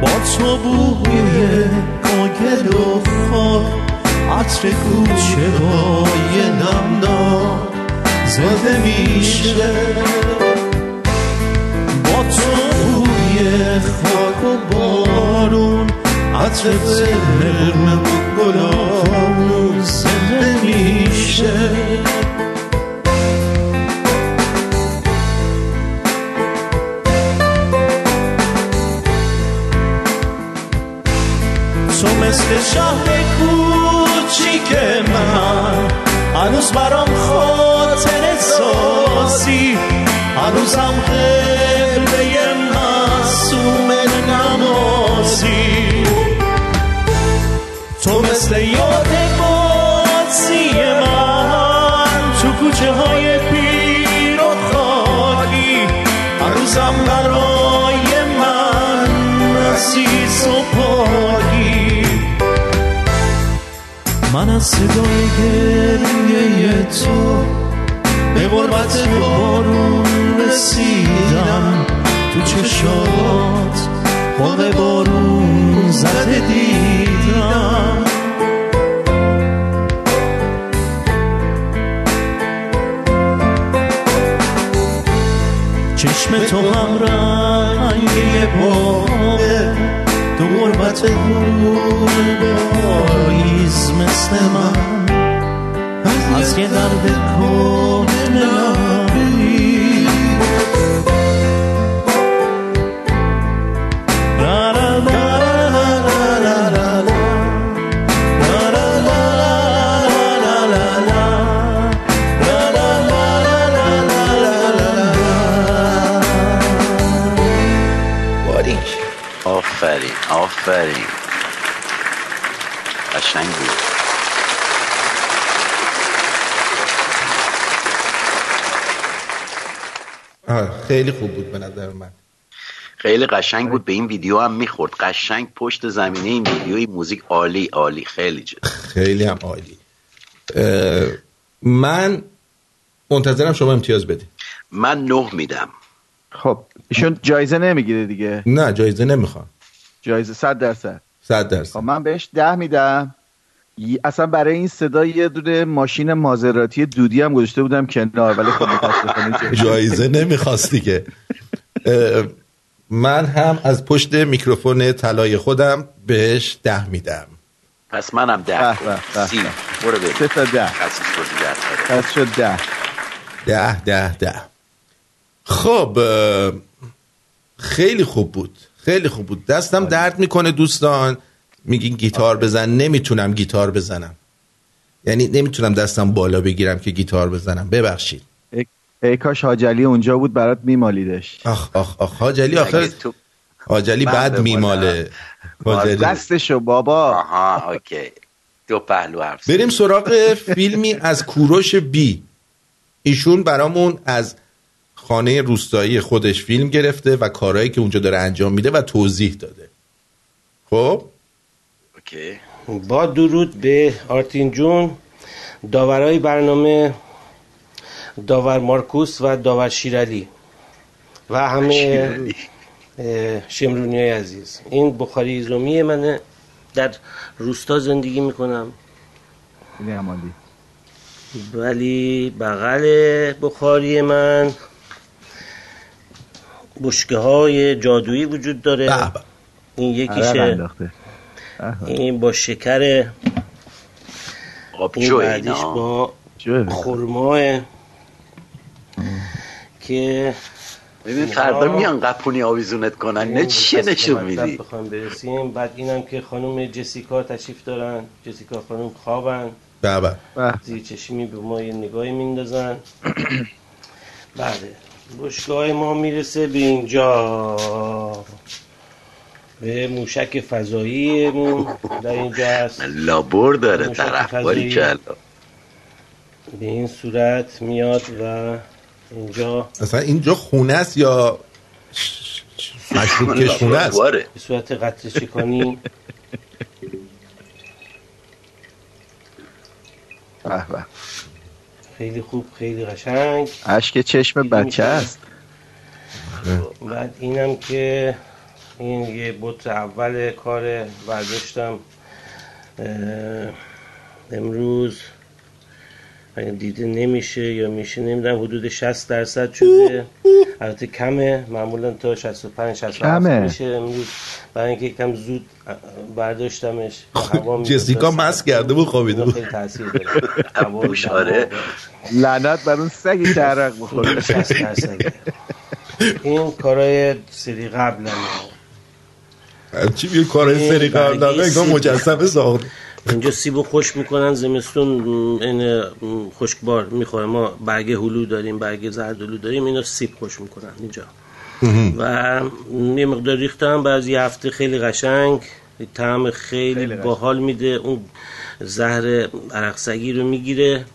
با تو بوی کاگل و خاک عطر کوچه های نمدار زنده میشه. با تو بوی خاک و بارون عطر قرمه و گلامون هنوزم قبله معصوم نمازی. تو مثل یاد بازی من تو کوچه های پیر و خاکی. هنوزم برای من عزیز و پاکی. من از صدای گریه تو به غربت بارون رسیدم. تو چشات باغ بارون زده دیدم. چشم تو هم رنگی باغه تو غربت غروب پاییز مثل من. از یه درد خیلی خوب بود به نظر من. خیلی قشنگ بود. به این ویدیو هم می‌خورد. قشنگ پشت زمینه این ویدیوی موزیک عالی عالی. خیلی جد خیلی هم عالی. من منتظرم شما امتیاز بدید من نه میدم. خب ایشون جایزه نمی‌گیره دیگه. نه جایزه نمی‌خوام جایزه صد درصد. صد درصد. خب من بهش ده میدم. اصلا برای این صدا یه دونه ماشین مازراتی دودی هم گذاشته بودم کنار ولی خب جایزه نمی‌خواست دیگه. من هم از پشت میکروفون طلای خودم بهش ده میدم. پس منم ده. سی. برو بریم. سه تا ده. پس شد ده. ده ده ده. خب خیلی خوب بود. خیلی خوب بود. دستم درد می‌کنه دوستان. میگین گیتار بزن نمی‌تونم گیتار بزنم. یعنی نمی‌تونم دستم بالا بگیرم که گیتار بزنم. ببخشید. ای کاش حاجلی اونجا بود برات میمالیدش. آخ آخ آخ. حاجلی آخر حاجلی بعد میماله. دستشو بابا. آها اوکی. دو پهلو حرف بریم سراغ فیلمی از کوروش بی. ایشون برامون از خانه روستایی خودش فیلم گرفته و کارهایی که اونجا داره انجام میده و توضیح داده. خب؟ اوکی. با درود به آرتین جون داورای برنامه داور مارکوس و داور شیرالی و همه شمرونی های عزیز. این بخاری زومی منه. در روستا زندگی می‌کنم. ولی بغل بخاری من بشکه های جادویی وجود داره. این یکیشه. این با شکر این بعدیش با خورماه که ببین فردا میان قپونی آویزونت کنن. نه چیه نشون میدی؟ بخوام برسیم. بعد اینم که خانم جسیکا تشریف دارن. جسیکا خانم خوابن. بله زیر چشمی به ما یه نگاهی میندازن. بله بشگاه ما می‌رسه به اینجا. به موشک فضاییمون در اینجا هست. لابور داره طرف باری کلا. به این صورت میاد و اینجا اصلا اینجا خونه است یا مشروب که خونه است به صورت قطع شکانی خیلی خوب خیلی قشنگ. اشک چشم بچه است. بعد اینم که این یه بوت اول کار برداشتم امروز اگه دیده نمیشه یا میشه نمی‌دونم حدود 60 درصد شده. البته کمه معمولا تا 65 67 میشه امروز. برای اینکه کم زود برداشتمش جسیکا مس کرده بود خوابیده بود. خیلی تاثیر داره. لعنت بر اون سگی که عرق بخوره 60 درصد این کارهای سری قبل چی بیه کارهای سری قبل انگار مجسمه ساخت. اینجا سیبو خوش می‌کنن زمستون این خشکبار می‌خوره. ما برگ هلو داریم برگ زردلو داریم اینا سیب خوش می‌کنن اینجا. و یه مقدار ریختم بعضی هفته خیلی قشنگ طعم خیلی, باحال میده. اون زهر عرقسگی رو می‌گیره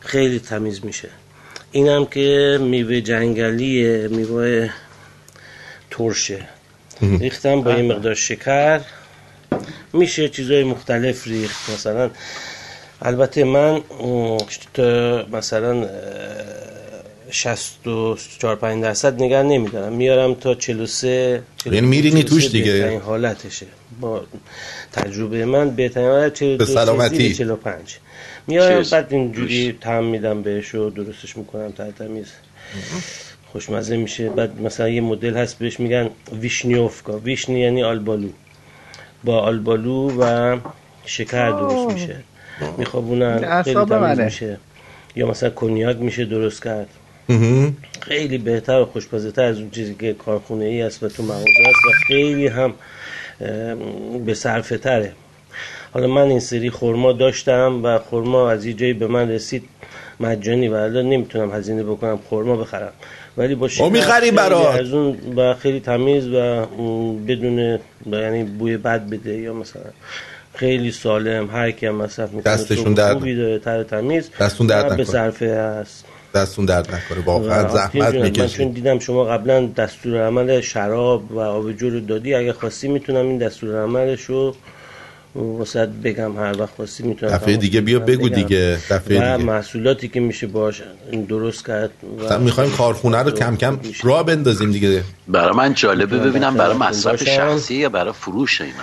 خیلی تمیز میشه. اینم که میوه جنگلیه میوه ترشه. ریختم با یه مقدار شکر. میشه چیزهای مختلف ریخت. مثلا البته من مثلا 64 5 درصد نگه نمیدارم. میارم تا 43 یعنی میرینی توش دیگه. این حالتشه. با تجربه من بهترین حالت 42 سلامتی. 45 میارم بعد اینجوری تم میدم بهش و درستش می‌کنم تا تمیز. خوشمزه میشه. بعد مثلا یه مدل هست بهش میگن ویشنیوفکا. ویشنی یعنی آلبالو. با آلبالو و شکر درست میشه. میخوابونن خیلی تمیز میشه. یا مثلا کنیاک میشه درست کرد. خیلی بهتر و خوشمزه تر از اون چیزی که کارخونه ای است و تو مغازه است و خیلی هم به صرفه تره. حالا من این سری خورما داشتم و خورما از یه جایی به من رسید. مجانی و الان نمی‌تونم هزینه بکنم خورما بخرم. ولی با او می‌خری برات. از اون و خیلی تمیز و بدون یعنی بوی بد بده یا مثلا خیلی سالم هر کی هم مصرف می‌کنه دستشون درد خوبی داره تر تمیز دستون درد نکنه به صرفه است. دستون درد نکنه واقعا زحمت می‌کشید من چون دیدم شما قبلا دستور عمل شراب و آبجو رو دادی اگه خواستی می‌تونم این دستور عملش رو واسه بگم هر وقت خواستی می‌تونم دفعه دیگه بیا بگو دیگه. دفعه دیگه. محصولاتی که میشه باش درست کرد و می‌خوایم کارخونه رو کم کم را بندازیم دیگه. برای من جالبه ببینم برای مصرف شخصی یا برای فروش اینا.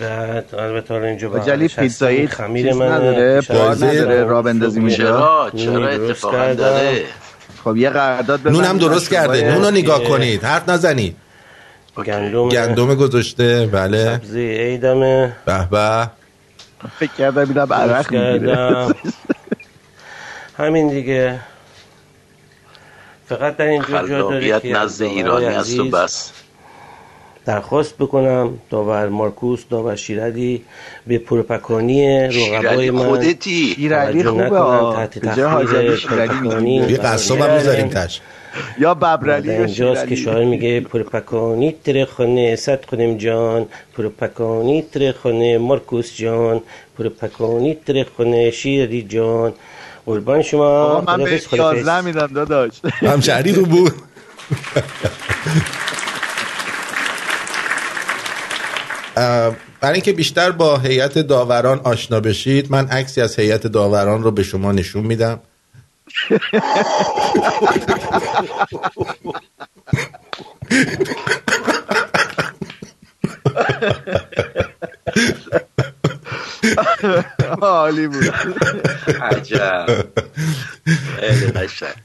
بعد البته حالا اینجا جلی پیتزایی خمیر من نداره بار نداره را بندازیم اینجا. چرا؟ اتفاقا داره؟ خب یه قرارداد نون هم درست کرده. نون رو نگاه کنید. حرف نزنید. گندم گندم گذاشته بله. سبزی عیدمه به به. فکر کردم میدم عرق می‌گیره. همین دیگه. فقط در اینجا جا داره که نزد ایرانی است و بس. درخواست بکنم. داور مارکوس داور شیردی به پروپکانی رقبای من خودتی. شیردی خوبه. تحت تخمیر پروپکانی یه قصاب هم می‌ذاریم تش یا ببرلی یا اینجاست که شاعر میگه پروپکانی تر خانه صد خانم جان. پروپکانی تر خانه مارکوس جان. پروپکانی تر خانه شیردی جان. قربان شما. من به 11 میدم داداش. هم شهری رو بود برای اینکه بیشتر با هیئت داوران آشنا بشید من عکسی از هیئت داوران رو به شما نشون میدم. عالی بود. عجب.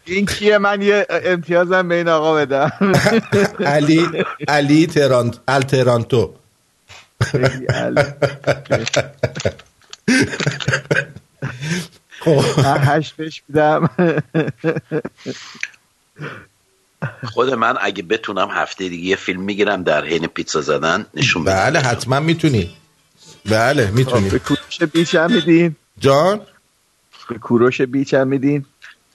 این کیه؟ من یه امتیازم به این آقا بدم. علی علی ترانت الترانتو خب. هشت بهش میدم. خود من اگه بتونم هفته دیگه یه فیلم می‌گیرم در حین پیتزا زدن نشون بدم بله حتما می‌تونی. بله می‌تونی. به کوروش بیچ هم میدین. جان؟ به کوروش بیچ هم میدین.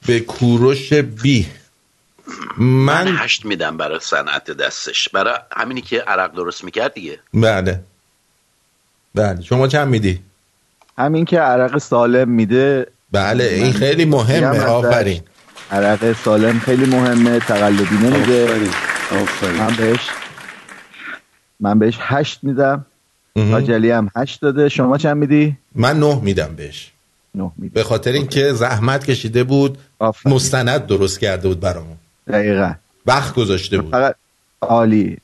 به کوروش بی. من, من هشت میدم برای صنعت دستش. برای همینی که عرق درست می‌کرد دیگه. بله. بله شما چند میدی؟ همین که عرق سالم میده بله این خیلی مهمه. آفرین. عرق سالم خیلی مهمه تقلبی نمیده. من بهش من بهش هشت میدم. تاجلی هم هشت داده. شما چند میدی؟ من نه میدم بهش. نه میدم به خاطر اینکه زحمت کشیده بود. آفرین. مستند درست کرده بود برامون. دقیقا. وقت گذاشته بود. فقط عالی.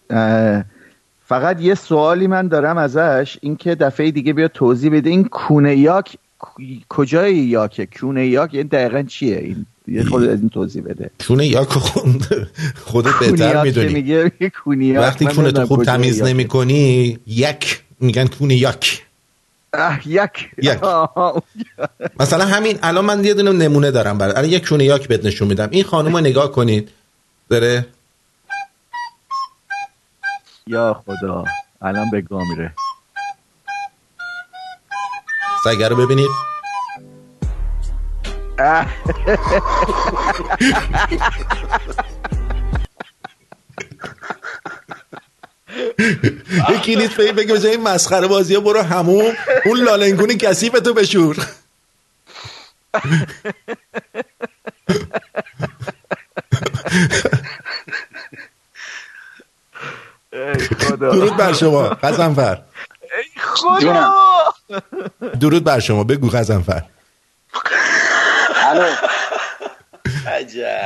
فقط یه سوالی من دارم ازش. اینکه دفعه دیگه بیا توضیح بده. این کونه یاک کجای یاکه کونه یاک؟ این دقیقا چیه؟ این یه خود از این توضیح بده. کونه یاک خود خودت بهتر می‌دونی. میگه وقتی کونه تو خوب تمیز نمی کنی یک میگن کونه یاک. یک. یک. مثلا همین الان من یه دونه نمونه دارم برای الان یک کونه یاک بهت نشون میدم. این خانم رو نگاه کنید. داره یا خدا الان به گاه میره. سگر رو ببینید. یکی نیست به بگه بجای این مسخره بازی برو همون. اون لالنگونی کسیف تو بشور. درود بر شما قزنفر خدا. درود بر شما. بگو قزنفر الو.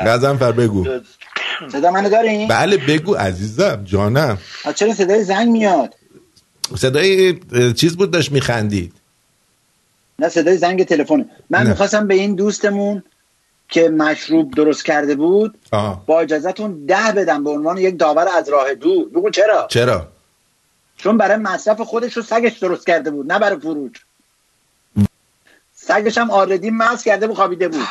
قزنفر بگو. صدا منو دارین؟ بله بگو عزیزم جانم. چرا صدای زنگ میاد؟ صدای چیز بود داشت میخندید؟ نه صدای زنگ تلفن. من می‌خواستم به این دوستمون که مشروب درست کرده بود آه. با اجازهتون ده بدم به عنوان یک داور از راه دور. بگو چرا؟ چرا؟ چون برای مصرف خودش رو سگش درست کرده بود نه برای فروش سگش هم آردی مس کرده بود خوابیده بود.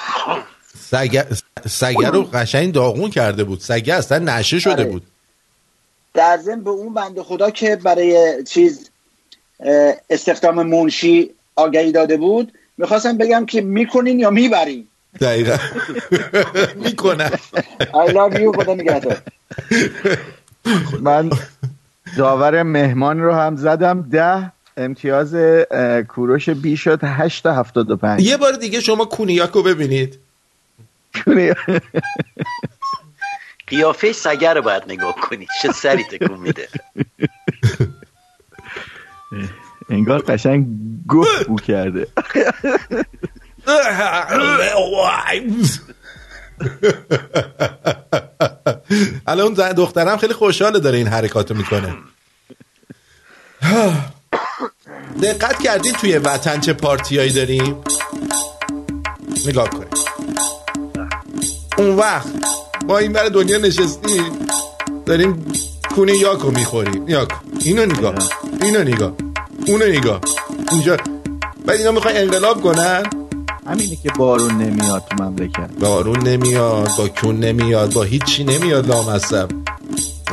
سگ سگه رو قشنگ داغون کرده بود. سگه اصلا نشه شده آره. بود. در ضمن به اون بنده خدا که برای چیز استخدام منشی آگهی داده بود می‌خواستم بگم که می‌کنین یا می‌برین؟ دقیقا. می‌کنن I love you خدا نگهدار. من داور مهمان رو هم زدم ده امتیاز کوروش بی شد هشت هفتاد و پنج یه بار دیگه شما کونیاک رو ببینید قیافه سگر رو باید نگاه کنید چه سری تکون میده انگار قشنگ گفت بو کرده الان دخترم خیلی خوشحاله داره این حرکاتو می‌کنه. دقت کردید توی وطن چه پارتیایی داریم؟ نگاه کنید اون وقت با این بر دنیا نشستیم داریم کونه یاکو می‌خوریم یاکو. اینو نگاه. اینو نگاه. اونو نگاه. اینجا. بعد اینا می‌خوای انقلاب کنن؟ همینی که بارون نمیاد تو مملکت. بارون نمیاد با کون نمیاد با هیچی نمیاد لامصب.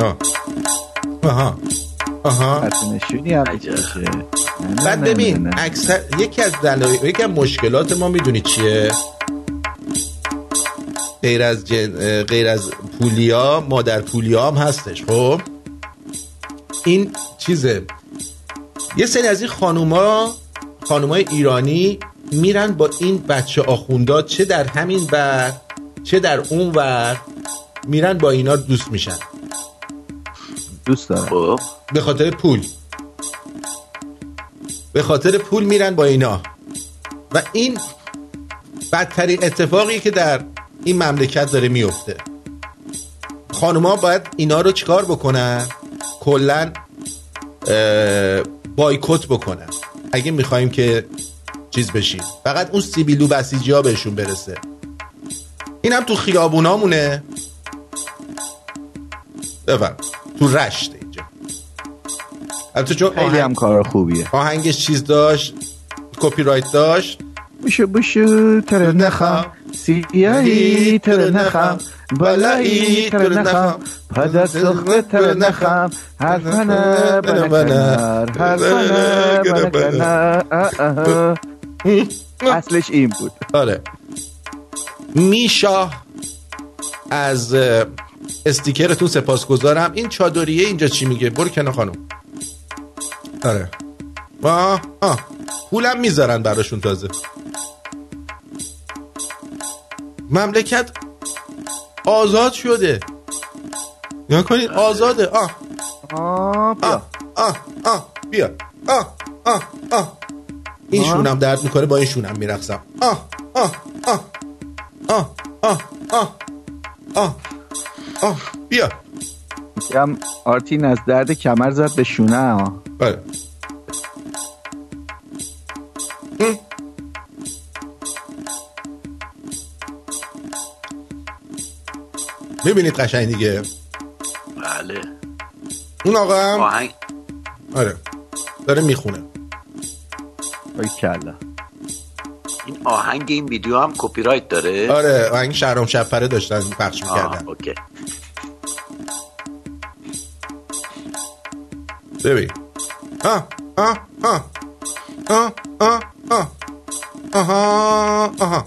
آه. آها. آها. نشونی هم بعد ببین اکثر یکی از دلایل یکی از مشکلات ما می‌دونی چیه؟ غیر از جن... غیر از پولیا مادر پولیا هم هستش خب؟ این چیزه. یه سری از این خانوما خانومای ایرانی میرن با این بچه آخوندات چه در همین ور چه در اون ور میرن با اینا دوست میشن. دوست دارم به خاطر پول. به خاطر پول میرن با اینا. و این بدترین اتفاقی که در این مملکت داره میفته. خانوما باید اینا رو چیکار بکنن؟ کلا بایکوت بکنن. اگه می‌خوایم که چیز بشیم فقط اون سیبیلو بسیجی ها بهشون برسه. این هم تو خیابونامونه. بفرم. تو رشت اینجا. البته چون خیلی هم کار خوبیه. آهنگش چیز داشت کپی رایت داشت. بشو بشو تر نخم سیایی تر نخم بلایی تر نخم پدر سخره تر نخم حرفنه بنکنر حرفنه بنکنر اصلش این بود. آره. میشا از استیکرتون سپاسگزارم. این چادریه اینجا چی میگه؟ برو کنه خانم. آره. آه آه. پولم می‌ذارن براشون تازه. مملکت آزاد شده. یا کنید آزاده. آه. آه بیا. آه آه بیا. آه آه آه. این شونم درد می‌کنه با این شونم میرقصم. آه آه آه. آه آه آه. آه آه. بیا. هم آرتین از درد کمر زد به شونه ها بله. می‌بینید قشنگ دیگه؟ بله. اون آقا هم؟ آهنگ. آره. داره می‌خونه. کلا این آهنگ این ویدیو هم کپی رایت داره؟ آره آهنگ شهرام شپره داشتن پخش می‌کردن. اوکی. ببین. آه آه آه. آه آه آه. آها آها.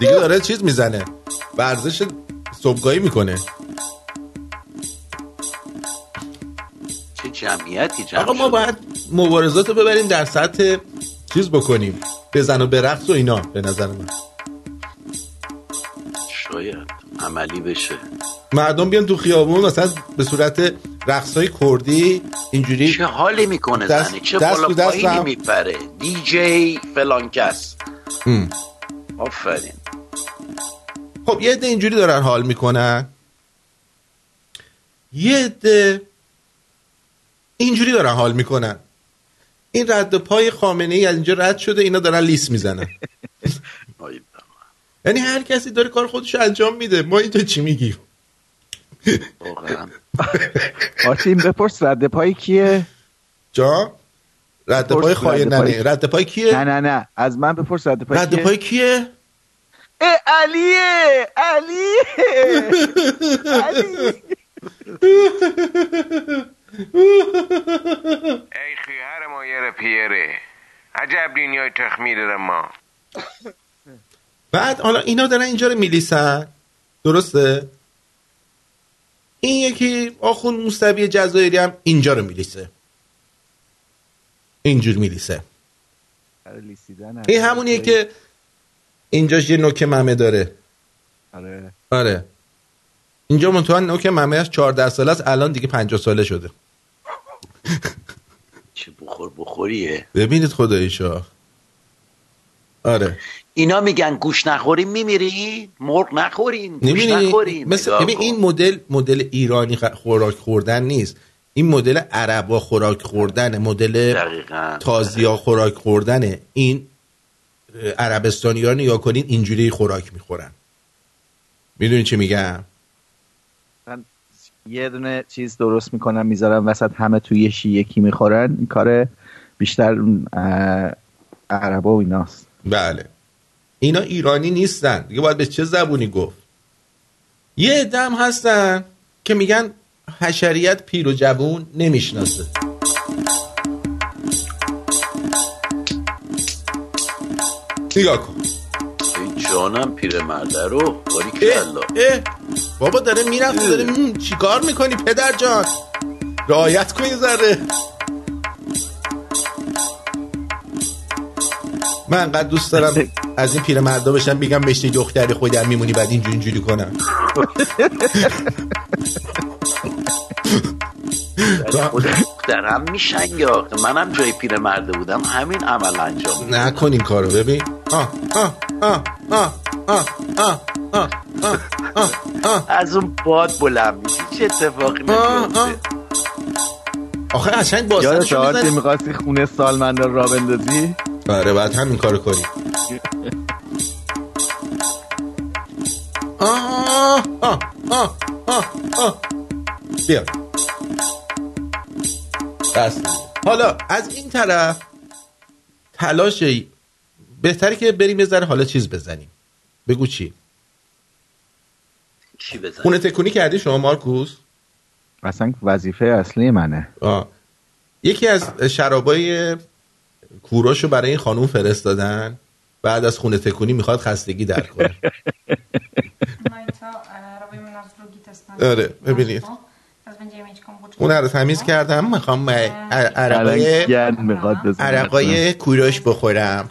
دیگه داره چیز می‌زنه. ورزش صبحگاهی می‌کنه. جمعیتی جمع آقا ما. باید مبارزات رو ببریم در سطح چیز بکنیم. بزن و برقص و اینا به نظر من. شاید عملی بشه. مردم بیان تو خیابون مثلا به صورت رقص های کردی اینجوری چه حالی می‌کنه دست- زنه؟ چه دست دست هم. میپره؟ دی جی فلان کس. آفرین. خب یه عده اینجوری دارن حال می‌کنن. یه عده اینجوری دارن حال می‌کنن. این رد پای خامنه ای از اینجا رد شده اینا دارن لیس می‌زنن. یعنی هر کسی داره کار خودش رو انجام میده. ما اینجا چی میگیم؟ آرتین بپرس رد پای کیه؟ جا رد پای خواهی نه رد پای کیه؟ نه نه نه. از من بپرس رد پای رد کیه؟ پای کیه؟ اه، علیه! علیه! علی! ای خیهر مایر پیره. عجب دنیای تخمیر ما. بعد حالا اینا دارن اینجا رو میلیسن. درسته؟ این یکی آخون موسوی جزایری هم اینجا رو میلیسه. اینجور میلیسه. این همونیه که اینجاش یه نوک ممه داره. آره. آره. اینجا منتها نوک ممهش 14 ساله است الان دیگه 50 ساله شده. چه بخور بخوریه. ببینید خداییشا آره. اینا میگن گوش نخوریم میمیری؟ مرغ نخوریم گوش؟ نخوریم. مثل. این مدل مدل ایرانی خوراک خوردن نیست. این مدل عربا خوراک خوردن مدل. تازیا خوراک خوردن این اه، عربستانی ها نگاه کنین اینجوری خوراک می‌خورن. می‌دونی چی میگم؟ یه دونه چیز درست می‌کنم می‌ذارم وسط همه توی یشی یکی می‌خورن. این کار بیشتر عربا و ایناست. بله. اینا ایرانی نیستن. دیگه باید به چه زبونی گفت؟ یه دم هستن که میگن حشریت پیر و جوون نمی‌شناسه. نگاه کن. جانم پیرمرده رو. باری کلا. اه. بابا داره می‌رفت داره چیکار می‌کنی پدر جان؟ رعایت کن یه ذره. من انقدر دوست دارم از این پیرمردا بشم بگم مشتی دختری خودم میمونی بعد اینجوری اینجوری کنم. دخترم میشن یا منم جای پیرمرده بودم. همین عمل انجام میدم. نکن این کارو ببین. آه آه آه. از اون باد بلند میشی چه اتفاقی نمیفته آخه قشنگ با یاد شما می‌خواستی خونه سالمند را بندازی آره بعد همین کارو کنی آه آه آه آه آه بیا بس حالا از این طرف تلاش بهتره که بریم یه ذره حالا چیز بزنیم. بگو چی؟ چی بزنیم؟ خونه تکونی کردی شما مارکوس؟ اصلا وظیفه اصلی منه. آه. یکی از شرابای کوروش برای این خانوم فرستادن بعد از خونه تکونی می‌خواد خستگی در کنه. آره ببینید. اون رو تمیز کردم می‌خوام عرقای عرقای کوروش بخورم.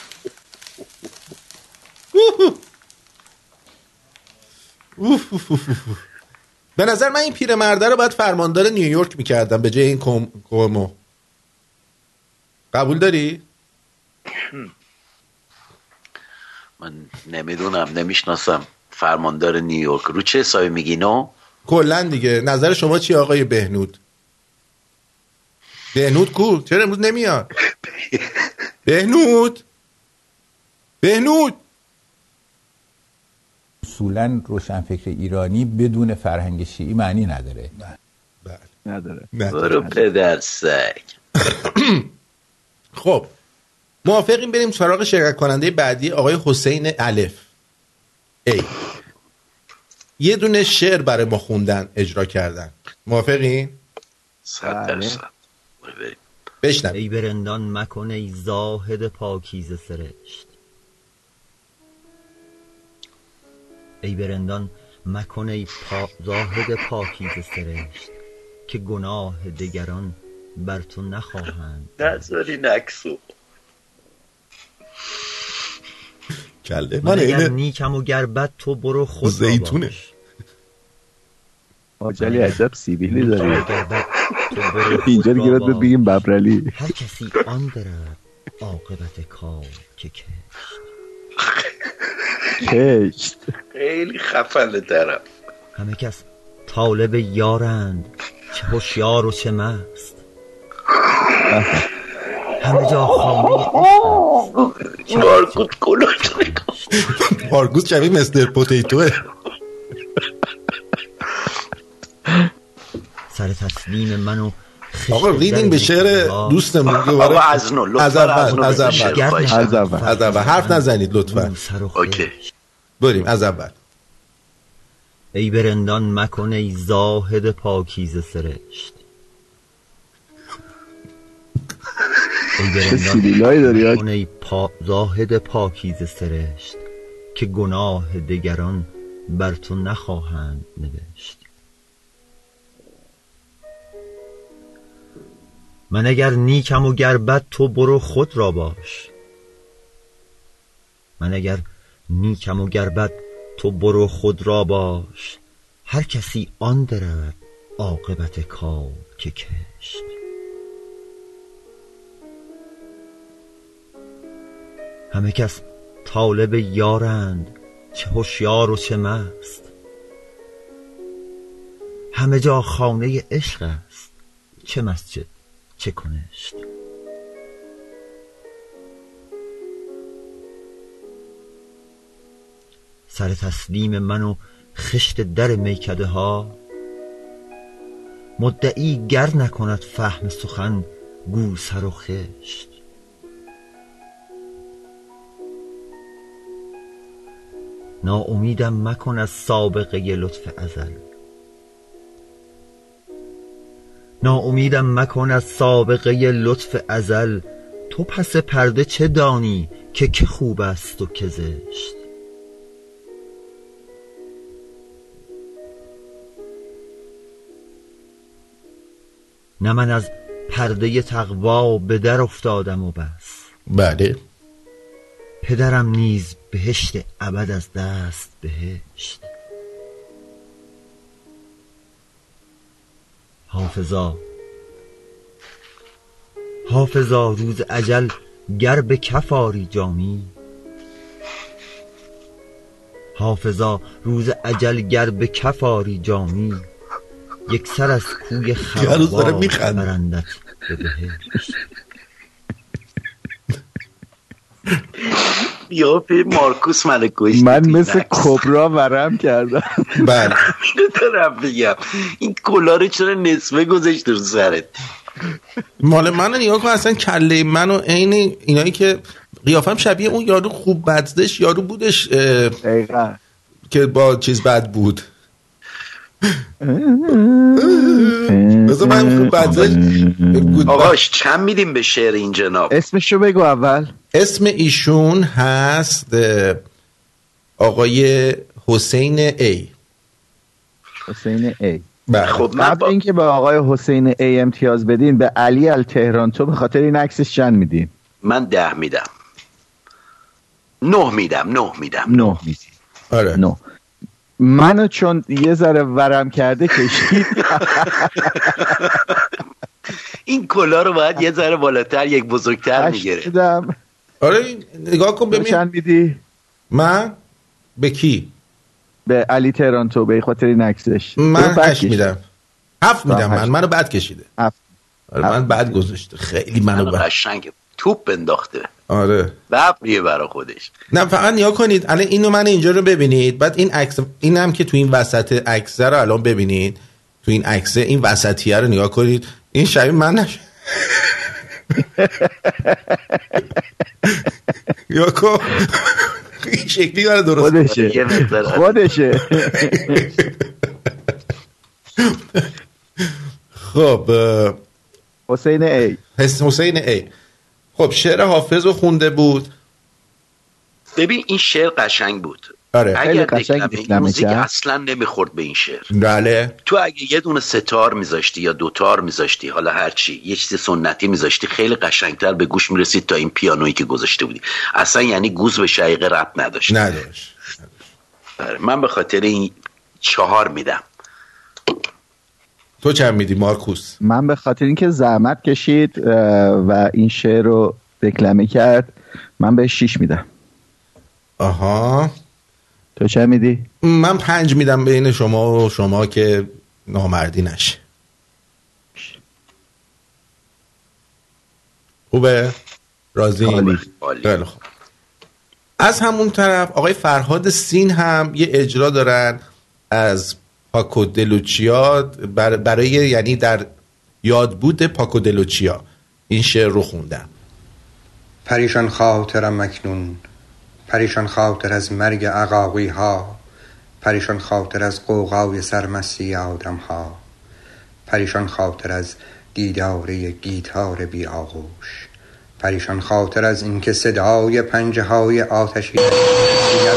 به نظر من این پیرمرده رو باید فرماندار نیویورک می‌کردم به جای این کومو. قبول داری؟ من نمی‌دونم نمی‌شناسم. فرماندار نیویورک. رو چه حسابی میگی نو؟ کلا دیگه. نظر شما چی آقای بهنود؟ بهنود کو؟ چرا امروز نمیاد؟ بهنود؟ بهنود. اصولا روشنفکر ایرانی بدون فرهنگ شیعی معنی نداره. بله نداره. برو پدر سگ. خب موافقیم بریم سراغ شرکت کننده بعدی آقای حسین الف. ای. یه دونه شعر برای ما خوندن اجرا کردن. موافقین؟ صد درصد. بشنم ای برندان مکن ای زاهد پاکیز سرشت. ای برندان مکن ای پا... زاهد پاکیز سرشت که گناه دگران بر تو نخواهند. نذاری نکسو. کله. من اگر نیکم و گر بد تو برو خود زیتونه. آجلی عجب سیبیلی داری. اینجا دیگه باید بگیم ببرلی. هر کسی آن دارد عاقبت کار که کشت. کشت. خیلی خفنه دارم همه کس طالب یارند. چه هوشیار و چه مست. همه جا خانه مارگوت کلوش مارگوت شبیه مستر پوتیتوه. سر تسلیم منو آقا reading به شعر دوستمون آقا از نو از اول از اول. از اول. حرف نزنید لطفا. okay. بریم از اول. ای بر رندان مکن ای زاهد پاکیز سرشت. داری مکن ای پا... زاهد پاکیزه سرشت که گناه دگران بر تو نخواهند نوشت. من اگر نیکم و گر بد تو برو خود را باش. من اگر نیکم و گر بد تو برو خود را باش. هر کسی آن درد عاقبت کار که کشت. همه کس طالب یارند چه هوشیار و چه مست. همه جا خانه عشق است چه مسجد چه کنشت. سر تسلیم من و خشت در میکده ها. مدعی گر نکند فهم سخن گو سر و خشت. ناامیدم مکن از سابقه لطف ازل. ناامیدم مکن از سابقه لطف ازل. تو پس پرده چه دانی که که خوب است و که زشت؟ نه من از پرده تقوا به در افتادم و بس. بله. پدرم نیز بهشت ابد از دست بهشت. حافظا حافظا روز عجل گر به کفاری جامی. حافظا روز عجل گر به کفاری جامی. یک سر از کوی خرابا برندت به بهشت. قیافه مارکوس ملکوش من مثل کبرا ورم کردم. بله. دارم بگم این کلا رو چرا نصفه گذاشت رو سرت؟ مال من نگاه کن اصلا کله من و عین اینایی که قیافم شبیه اون یارو خوب بددش یارو بودش دقیقا. که با چیز بد بود. بذار من بددش آقاش چند میدیم به شعر این جناب؟ اسمشو بگو اول. اسم ایشون هست آقای حسین ای حسین ای بله. خب من قبل با... اینکه به آقای حسین ای امتیاز بدین به علی التهران تو به خاطر این عکسش چند میدین؟ من ده میدم. نه میدم نه میدم. نه میدین. آره. نه. منو چون یه ذره ورم کرده کشید. این کلا رو باید یه ذره بالاتر یک بزرگتر می‌گیره آره نگاه کن ببین. چند میدی؟ من؟ به کی؟ به علی تهران تو به خاطر این عکسش من هشت. میدم. هفت میدم من. منو بد کشیده. هفت. آره من بد گذاشته. خیلی منو بد قشنگ توپ انداخته آره. ببریه برا خودش. نه فقط نیا کنید. الان اینو من اینجا رو ببینید. بعد این عکس اینم که تو این وسط عکس رو الان ببینید. تو این عکس این وسطیه رو نگاه کنید. این شبیه من نش یا کن این شکلی داره درست خودشه. خودشه. خب حسین ای حس- حسین ای خب شعر حافظ رو خونده بود. ببین این شعر قشنگ بود. آره. خیلی اگر قشنگ دکلمه موزیک. اصلا نمی‌خورد به این شعر. بله. تو اگه یه دونه ستار میذاشتی یا دوتار میذاشتی حالا هرچی یه چیز سنتی میذاشتی خیلی قشنگتر به گوش می‌رسید تا این پیانویی که گذاشته بودی. اصلا یعنی گوز به شقیقه رب نداشت. نداشت. آره، من به خاطر این چهار میدم. تو چند میدی مارکوس؟ من به خاطر اینکه زحمت کشید و این شعر رو دکلمه کرد من به شیش میدم. آها. تو چه میدی؟ من پنج میدم بین شما و شما که نامردی نشه. خوبه؟ راضی. خیلی خوب. از همون طرف آقای فرهاد سین هم یه اجرا دارن از پاکو دلوچیا بر- برای یعنی در یادبود پاکو دلوچیا این شعر رو خوندن پریشان خاطرم مکنون پریشان خاطر از مرگ عقاقی ها پریشان خاطر از قوقای سرمستی آدم ها پریشان خاطر از دیدار یک گیتار بی آغوش. پریشان خاطر از اینکه صدای پنجه های آتشی دیگر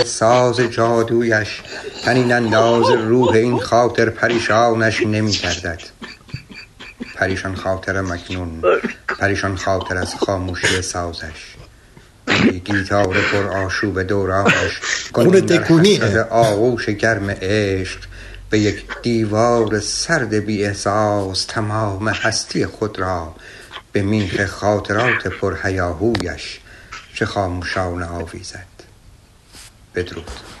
از ساز جادویش تنین انداز روح این خاطر پریشانش نمی گردد پریشان خاطر مکنون پریشان خاطر از خاموشی سازش. گیتار پر آشوب دورانش کنون در آغوش گرم عشق به یک دیوار سرد بی احساس تمام هستی خود را به میخ خاطرات پر هیاهویش چه خاموشانه آویزد. بدرود.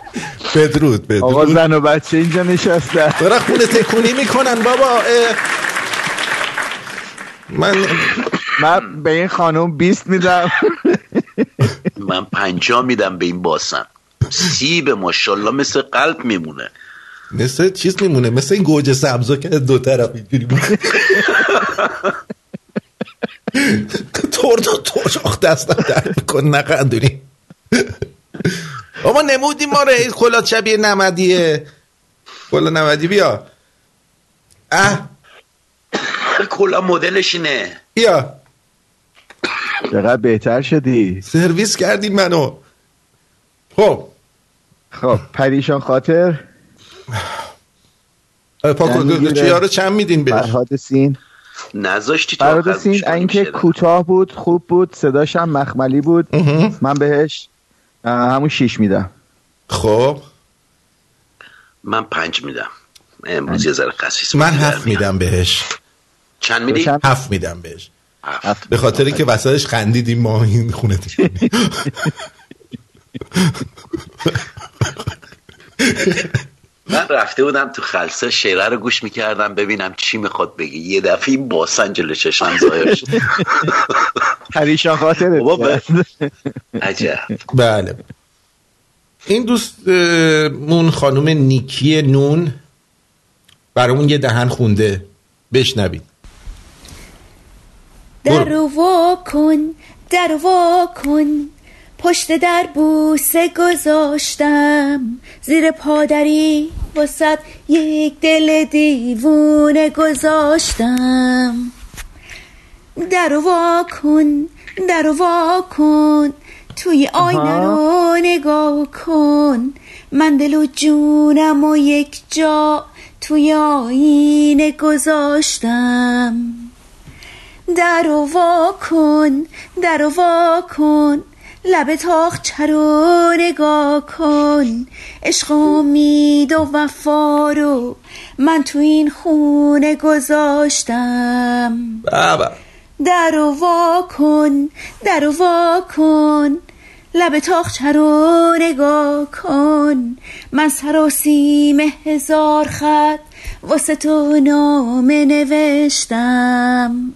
بدرود بدرود. آقا زن و بچه اینجا نشسته داره خونه تکونی می‌کنن بابا. من من به این خانم 20 میدم. من پنجا میدم به این باسن سیب ماشاءالله مثل قلب میمونه. مثل چیز میمونه؟ مثل این گوجه سبزا که دو طرف اینجوری تور تو تور دستم درد میکن نقندونی بابا نمودی ما رو کلات شبیه نمدیه. کلا نمدی بیا. اه. کلا مدلش اینه. بیا. چقدر بهتر شدی؟ سرویس کردی منو. خب. خب پریشان خاطر؟ پاکوچیا رو چند میدین بهش؟ فرهاد سین؟ نذاشتی تو فرهاد سین اینکه. کوتاه بود خوب بود صداش هم مخملی بود. من بهش همون شیش میدم. خب. من پنج میدم. امروز یه ذره خسیس من هفت. میدم بهش. چند میدی؟ هفت میدم بهش. به خاطر که وسطش خندیدیم ما این خونه. من رفته بودم تو خلصه شعره رو گوش می‌کردم ببینم چی می‌خواد بگی یه دفعه این باسن جلو چشم ظاهر شد. پریشان کرد. عجب. بله. این دوستمون خانم نیکی نون برامون یه دهن خونده. بشنوید. در وا کن در وا کن. پشت در بوسه گذاشتم. زیر پادری وسط یک دل دیوونه گذاشتم. در وا کن در وا کن توی آینه رو نگاه کن. من دل و جونم و یک جا توی آینه گذاشتم. در رو وا کن در رو وا کن. لب تاخچه رو نگاه کن. عشق و امید و وفا رو من تو این خونه گذاشتم. بابا در رو وا کن در رو وا کن. لب تاخچه رو نگاه کن. من سراسیم هزار خط واسه تو نامه نوشتم.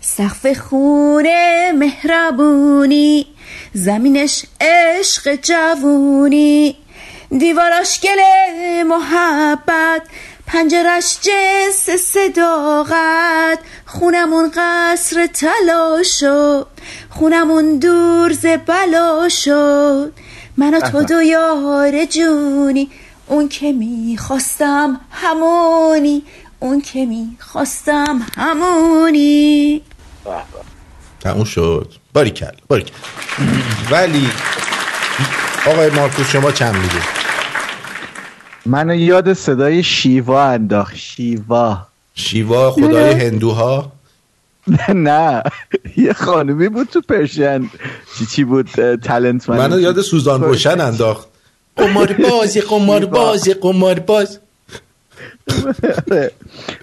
سقف خونه مهربونی زمینش عشق جوونی. دیواراش گل محبت پنجرش جنس صداقت. خونمون قصر طلا شد خونمون دور ز بلا شد. من و تو دو یار جونی اون که می‌خواستم همونی. اون که می‌خواستم همونی. تموم شد. باری کل باری کل. ولی آقای مارکوس شما چند می‌دید منو یاد صدای شیوا انداخت. شیوا. شیوا خدای هندوها؟ نه. یه خانومی بود تو پرشن چی چی بود؟ تلنت من منو یاد سوزان روشن انداخت. قمار باز یه قمار باز یه قمار باز.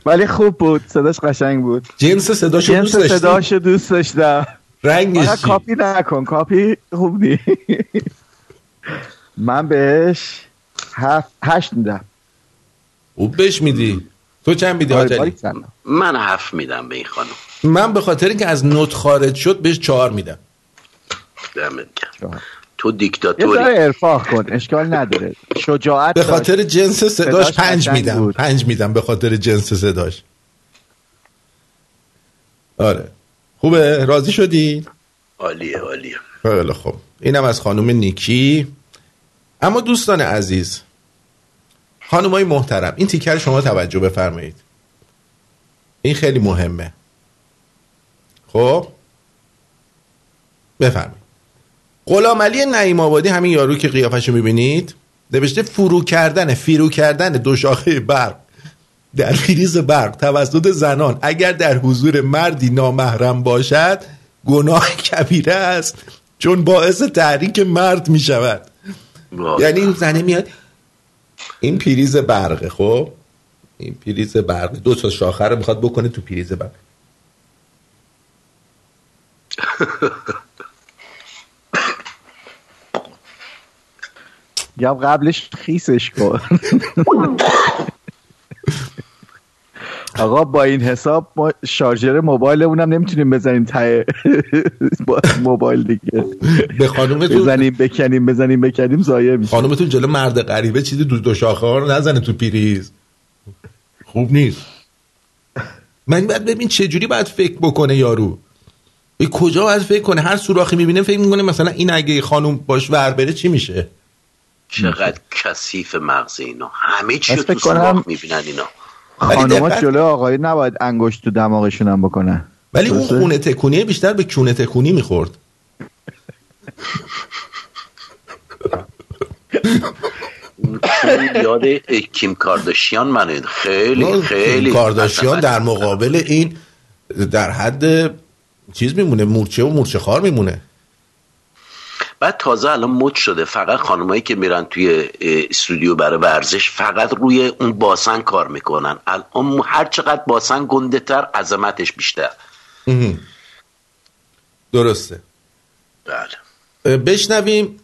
ولی خوب بود. صداش قشنگ بود. جنس صداشو جنس دوست داشتی؟ صداشو دوست داشتم. رنگش چی؟ کاپی نکن کاپی خوب نی من بهش هفت هشت میدم. خوب بهش میدی. تو چند میدی آره، باریک سلام. من هفت میدم به این خانم. من به خاطر اینکه از نوت خارج شد بهش چهار میدم. دمت گرم. تو یه دیکتاتوری ذره ارفاق کن اشکال نداره. شجاعت به داشت. خاطر جنس صداش صداش پنج میدم بود. پنج میدم به خاطر جنس صداش. آره. خوبه؟ راضی شدی؟ عالیه عالیه. خیلی خب اینم از خانم نیکی. اما دوستان عزیز خانمای محترم این تیکر شما توجه بفرمایید. این خیلی مهمه. خب؟ بفرمایید. غلام علی نعیم آبادی همین یارو که قیافش رو می‌بینید نوشته فرو کردن فیرو کردن دو شاخه برق. در فریز برق توسط زنان اگر در حضور مردی نامحرم باشد گناه کبیره است چون باعث تحریک مرد می شود یعنی این زنه میاد این پریز برقه خب؟ این پریز برق دو تا شاخه رو می‌خواد بکنه تو پریز برق. یا قبلش خیسش کن. آقا با این حساب ما شارژر موبایلمون هم نمی‌تونیم بزنیم ته با موبایل دیگه. به خانومتون بزنیم بکنیم بزنیم بکنیم ضایع میشه. خانومتون جلو مرد غریبه چیزی دو دو شاخه ها رو نزنه تو پریز. خوب نیست. من باید ببین چه جوری باید فکر بکنه یارو. به کجا باید فکر کنه؟ هر سوراخی می‌بینه فکر می‌کنه مثلا این اگه خانوم باش ور بره چی میشه؟ چقدر کثیف مغز اینا. همه چی رو تو سوراخ می‌بینن اینا. خانوما دقت- جلو آقای نباید انگشت تو دماغشون هم بکنن. ولی اون؟ خونه تکونی بیشتر به کونه تکونی می‌خورد. یاد کیم کارداشیان من خیلی خیلی کارداشیان در مقابل این در حد چیز میمونه مورچه و مورچه خار میمونه. بعد تازه الان مد شده. فقط خانمایی که میرن توی استودیو برای ورزش فقط روی اون باسن کار می‌کنن. الان هر چقدر باسن گنده تر عظمتش بیشتر. درسته. بله. بشنویم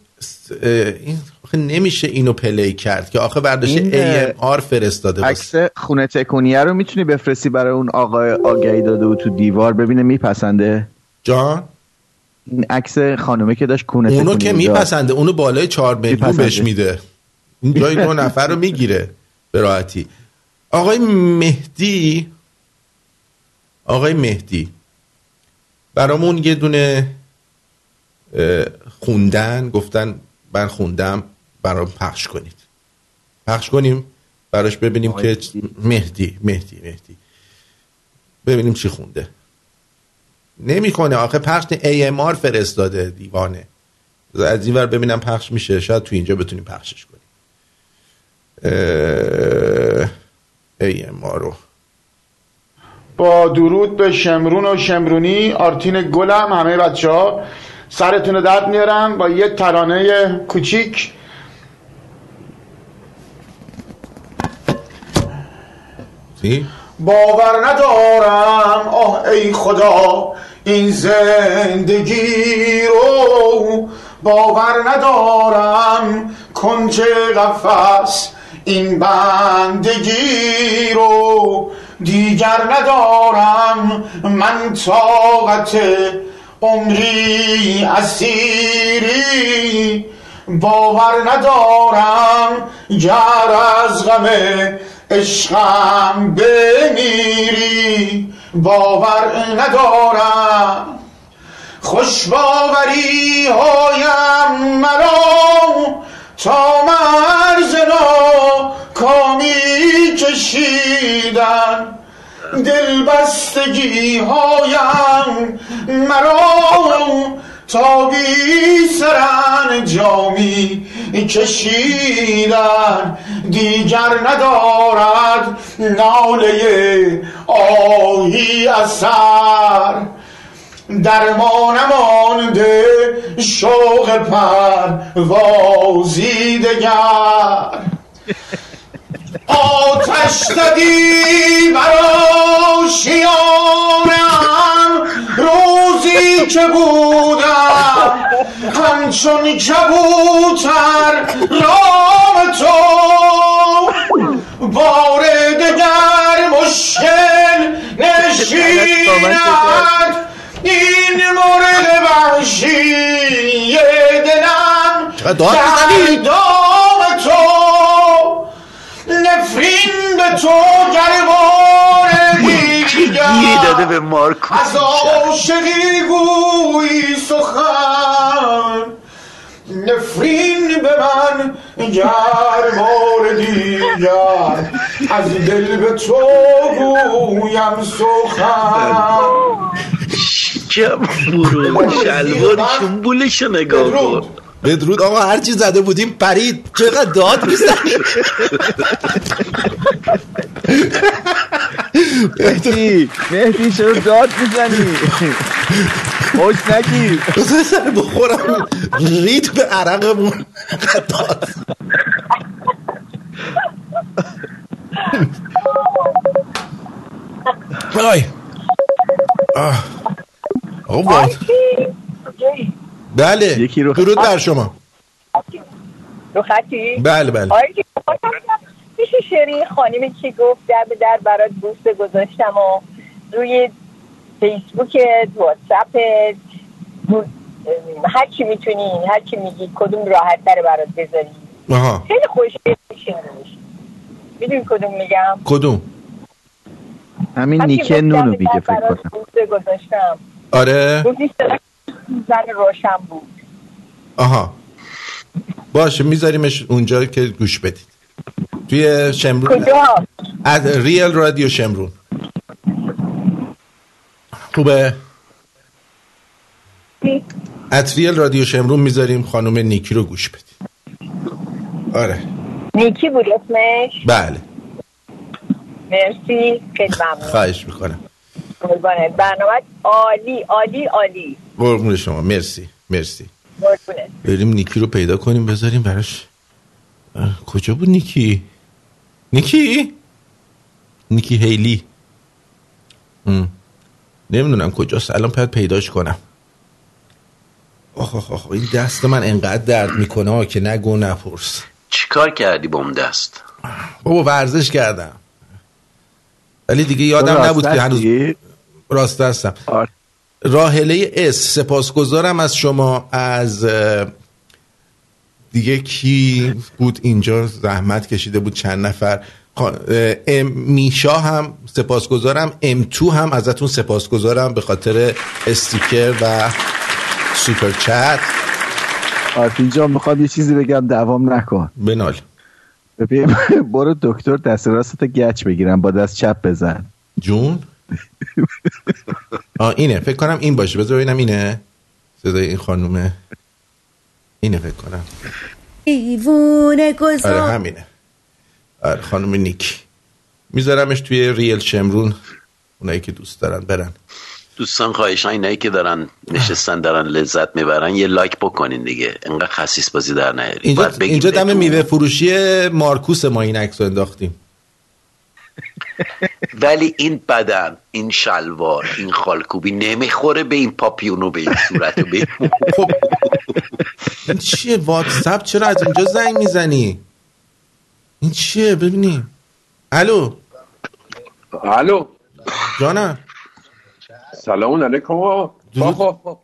این نمیشه اینو پلی کرد که آخه برداشت ای آر فرستاده عکس خونه تکونیه رو می‌تونی بفرستی برای اون آقای آگهی داده و تو دیوار ببینه میپسنده؟ جان؟ عکس خانومه که داشت کونه اونو که میپسنده اونو بالای چهار میلیون بهش میده. این جای دو نفر رو می‌گیره به راحتی. آقای مهدی آقای مهدی برامون یه دونه خوندن گفتن من خوندم برام پخش کنید. پخش کنیم براش ببینیم که مهدی مهدی مهدی. ببینیم چی خونده. نمی‌کنه. آخه پخش AMR فرستاده دیوانه. از این ور ببینم پخش میشه. شاید تو اینجا بتونیم پخشش کنیم. AMR رو. با درود به شمرون و شمرونی آرتین گلم همه بچه ها سرتون درد میارم. با یه ترانه کوچیک. باور ندارم. آه ای خدا. این زندگی رو باور ندارم کنج قفص این بندگی رو دیگر ندارم. من طاقت عمری اسیری باور ندارم. گر از غم عشقم بمیری باور ندارم خوش باوری هایم مرا تا مرز کامی کشیدن. دل بستگی هایم مرا تا بی سرن جامی کشیدن دیگر ندارد ناله آهی اثر. درمان مانده شوق پر وازی دگر. آتش زدی برا شیانم. روزی که بودم همچون کبوتر رام تو. بار دگر مشکل نشیند. این مورد وحشی دلم در تو گربار دیگر داده به مارکو از عاشقی گویی سخن. نفرین به من گربار دیگر. از دل به تو گویم سخن. شکم برو شلوار شنبولش نگاه کن. بدرود آقا هر چی زده بودیم پرید. چقدر داد می‌زنی؟ مهدی مهدی چرا داد می‌زنی؟ خوش نگیر. سر بخورم. رید به عرقمون. داد آی آقا بله. یکی رو درود بر شما. رو خطی؟ بله بله. میشه شعری خانمی که گفت؟ در به در برات بوست گذاشتم و روی فیسبوک واتساپ هر چی می‌تونی هر چی میگی کدوم راحت تر برات بذاری. آها. خیلی خوش می‌دونی کدوم میگم؟ کدوم؟ همین نیکه نونو میگه فکر کنم. بوست گذاشتم. آره. زن روشن بود. آها. باشه میذاریمش اونجا که گوش بدید. توی شمرون کجا؟ از ریل رادیو شمرون. خوبه؟ از ریل رادیو شمرون می‌ذاریم خانم نیکی رو گوش بدید. آره. نیکی بود اسمش؟ بله. مرسی خیلی ممنون. خواهش می‌کنم. برنامه عالی عالی عالی. قربون شما. مرسی. مرسی. بریم نیکی رو پیدا کنیم بذاریم براش. کجا بود نیکی؟ نیکی؟ نیکی هیلی. ام. نمی‌دونم کجاست الان باید پیداش کنم. آخ آخ آخ این دست من انقدر درد می‌کنه که نگو نپرس چیکار کردی با اون دست؟ بابا ورزش کردم. ولی دیگه یادم نبود که هنوز؟ راست هستم راهله اس. سپاسگزارم از شما از دیگه کی بود اینجا؟ زحمت کشیده بود چند نفر. ام میشا هم سپاسگزارم. ام تو هم ازتون سپاسگزارم به خاطر استیکر و سوپر چت. آرتین جان می‌خوام یه چیزی بگم دوام نکن. بنال. ببین برو دکتر دست راستت گچ بگیرم با دست چپ بزن. جون؟ اینه. فکر کنم این باشه. بذار ببینم اینه. صدای این خانومه. اینه فکر کنم. دیوونه آره گذار همینه. آره خانم نیکی میذارمش توی ریل شمرون. اونایی که دوست دارن برن. دوستان خواهشان اینایی که دارن نشستن دارن لذت می‌برن یه لایک بکنین دیگه. انقدر خسیس بازی در نیاری اینجا, اینجا دم. میوه فروشی مارکوس ما این عکس رو انداختیم. ولی این بدن این شلوار این خالکوبی نمی‌خوره به این پاپیونو به این صورت و به این این چیه؟ واتساپ چرا از اینجا زنگ می‌زنی؟ این چیه؟ ببینی. الو. الو. جانم. سلام علیکم. درود. خب، خب،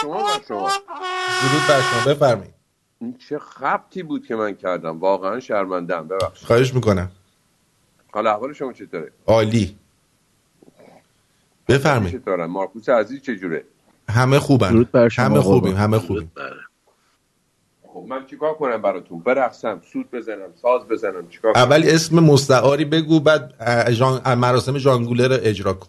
شما بر شما. درود بر شما. بفرمایید. این چه خبتی بود که من کردم. واقعا شرمندم ببخشید. خواهش می‌کنم. حال احوال شما چطوره عالی. بفرمایید. چطورن مارکوس عزیز چجوره همه خوبن. همه. خوبیم همه خوبیم. خب من چیکار کنم براتون؟ برقصم سود بزنم ساز بزنم چیکار کنم؟ اول اسم مستعاری بگو بعد جان... مراسم جانگوله رو اجرا کن.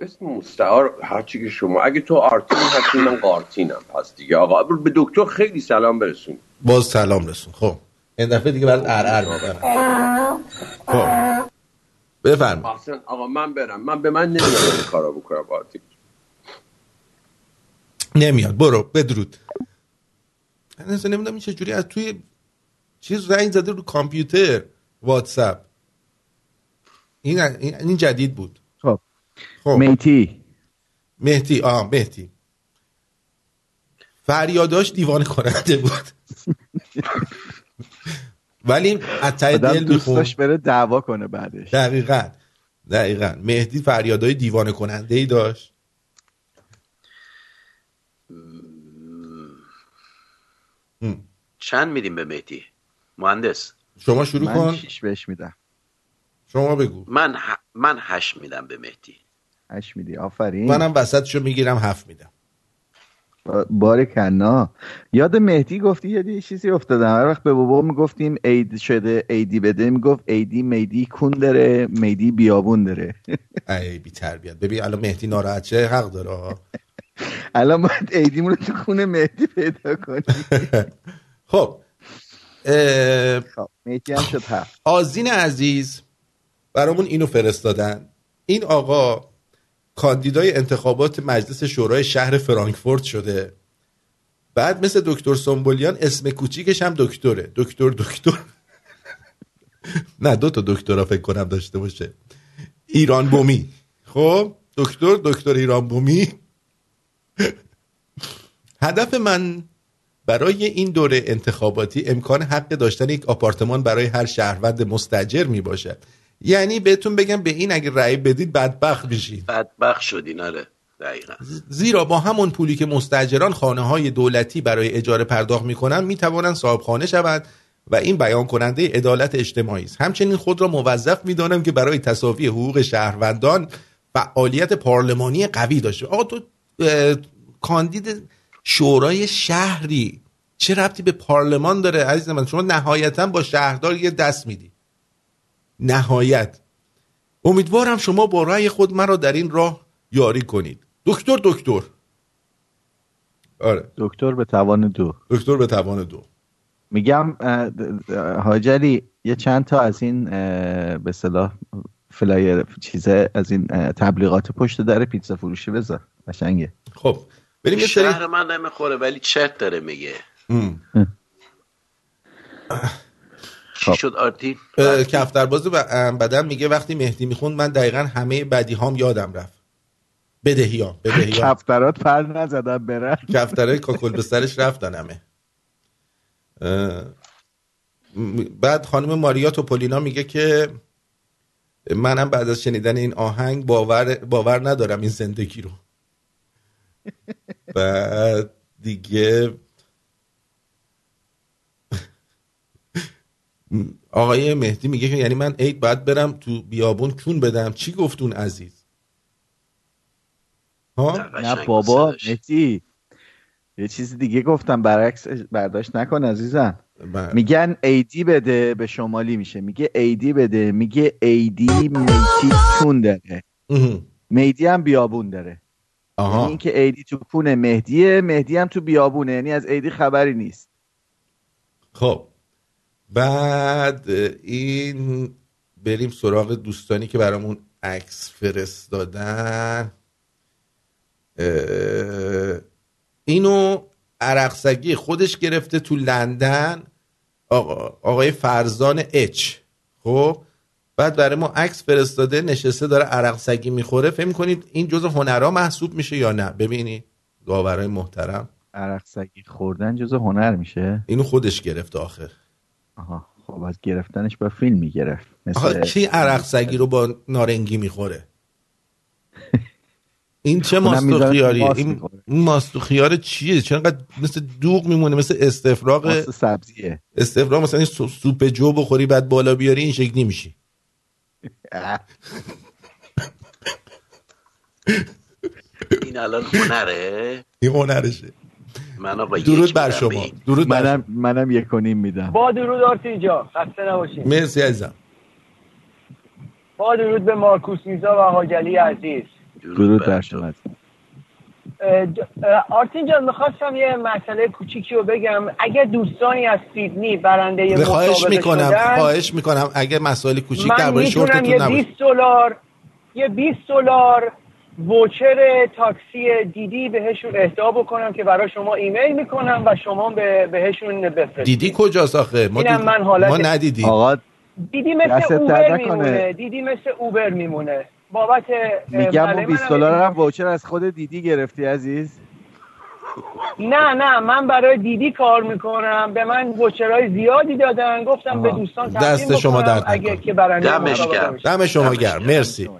اسم مستعار هرچی که شما اگه تو آرتین هستی من قارتینم. پس دیگه آقا به دکتر خیلی سلام برسون. باز سلام رسون. خب. این دفعه دیگه برات ار می‌برم خب. بفرم آقا من برم. من به من نمیاد این کارا بکنم نمیاد. برو بدرود. من اصلا نمی‌دونم این چجوری از توی چیز رنگ زده رو کامپیوتر واتساپ. این این, این جدید بود. خب. خب. میتی مهدی. آه مهدی. فریاداش دیوانه کننده بود. ولی از ته دل دوست میخون. داشت بره دعوا کنه بعدش. دقیقا. دقیقا. مهدی فریادای دیوانه کننده ای داشت چند میدیم به مهدی؟ مهندس. شما شروع من کن. شیش بهش میدم. شما بگو. من ه... من هشت میدم به مهدی. هشت میدی. آفرین. منم وسطشو می‌گیرم هفت میدم. بار کنا. یاد مهدی گفتی یاد یه چیزی افتادم هر وقت به بابا می‌گفتیم عید شده عیدی بده می‌گفت عیدی میدی کون داره میدی بیابون داره. ای بی تربیت. ببین الان مهدی ناراحت چه حق داره. الان باید عیدیمون رو تو خونه مهدی پیدا کنیم خب اه، مهدی هم شد آزین عزیز برامون اینو فرستادن. این آقا کاندیدای انتخابات مجلس شورای شهر فرانکفورت شده. بعد مثل دکتر سنبولیان اسم کوچیکش هم دکتره. دکتر دکتر. نه دو تا دکترا فکر کنم داشته باشه. ایران بومی. خب دکتر دکتر ایران بومی. هدف من برای این دوره انتخاباتی امکان حق داشتن یک آپارتمان برای هر شهروند مستجر می باشد یعنی بهتون بگم به این اگه رأی بدید بدبخت میشید بدبخت شدین آره. دقیقا. زیرا با همون پولی که مستجران خانه های دولتی برای اجاره پرداخت می‌کنن می توانند صاحب خانه شوند و این بیان کننده عدالت اجتماعی است. همچنین خود را موظف می‌دانم که برای تصافی حقوق شهروندان فعالیت پارلمانی قوی داشته. آقا تو کاندید شورای شهری چه ربطی به پارلمان داره؟ عزیز من شما نهایتا با شهردار یه دست میدی. نهایت. امیدوارم شما با رأی خود مرا در این راه یاری کنید. دکتر دکتر. آره. دکتر به توان دو. دکتر به توان دو. میگم حاجری یه چند تا از این به اصطلاح flyer چیزه از این تبلیغات پشت در پیتزا فروشی بذار. قشنگه. خب بریم شهر من نمی‌خوره ولی چت داره میگه. چی شد آرتین کفترباز بدن میگه وقتی مهدی می‌خوند من دقیقا همه بدی هام یادم رفت. بدهی ها بدهی کفترات پر نزدن برن. کفترهای کاکل به سرش رفتن همه. بعد خانم ماریا توپولینا میگه که منم بعد از شنیدن این آهنگ باور, باور ندارم این زندگی رو. بعد دیگه آقای مهدی میگه که یعنی من عید باید برم تو بیابون کون بدم. چی گفتون عزیز؟ ها؟ نه بابا مهدی. یه چیزی دیگه گفتم برعکس برداشت نکن عزیزم. بله. میگن ایدی بده به شمالی میشه. میگه ایدی بده. میگه ایدی میتی کون داره. میدی هم بیابون داره. آها. یعنی اینکه ایدی تو کون مهدیه مهدی هم تو بیابونه. یعنی از ایدی خبری نیست. خب. بعد این بریم سراغ دوستانی که برامون عکس فرستادن. اینو عرقسگی خودش گرفته تو لندن. آقا، آقای فرزان اچ. خب بعد برای ما عکس فرستاده نشسته داره عرق سگی می‌خوره. فکر کنید این جزء هنرها محسوب میشه یا نه؟ ببینید گاورای محترم. عرق سگی خوردن جزء هنر میشه؟ اینو خودش گرفت آخر آها خب از گرفتنش با فیلم می‌گرفت. مثل... کی عرق سگی رو با نارنگی می‌خوره؟ این چه ماستو خیاریه این ماستو خیار چیه؟ چرا مثل دوغ میمونه مثل استفراغ سبزیه. استفراغ مثلا این سوپ جو بخوری بعد بالا بیاری این شکلی میشی. این الان هنره؟ این هنرشه. من با درود بر شما. درود منم منم یک و نیم میدم. با درود آرتین جا خسته نباشین. مرسی عزیزم. با درود به مارکوس میزا و حاجلی عزیز. درود بر شما. آرتین جان می‌خواستم یه مسئله کوچیکی رو بگم. اگه دوستانی از سیدنی برنده خواهش می‌کنم خواهش می‌کنم. اگه مسائل کوچیک درباره شورتتون یه 20 دلار یه 20 دلار ووچر تاکسی دیدی بهشون اهدا بکنم که برای شما ایمیل می‌کنم و شما به بهشون بفرستید. دیدی کجاست آخه؟ ما, دید... من حالت... ما ندیدیم. آقا دیدی مثل اوبر میمونه. دیدی مثل اوبر میمونه. بابت میگم اون 20 دلار هم واچر از خود دیدی گرفتی عزیز؟ نه نه من برای دیدی کار می‌کنم. به من وچرهای زیادی دادن. گفتم آه. به دوستان دست شما درد اگه که برنده دمش گرم. دم شما گرم. مرسی.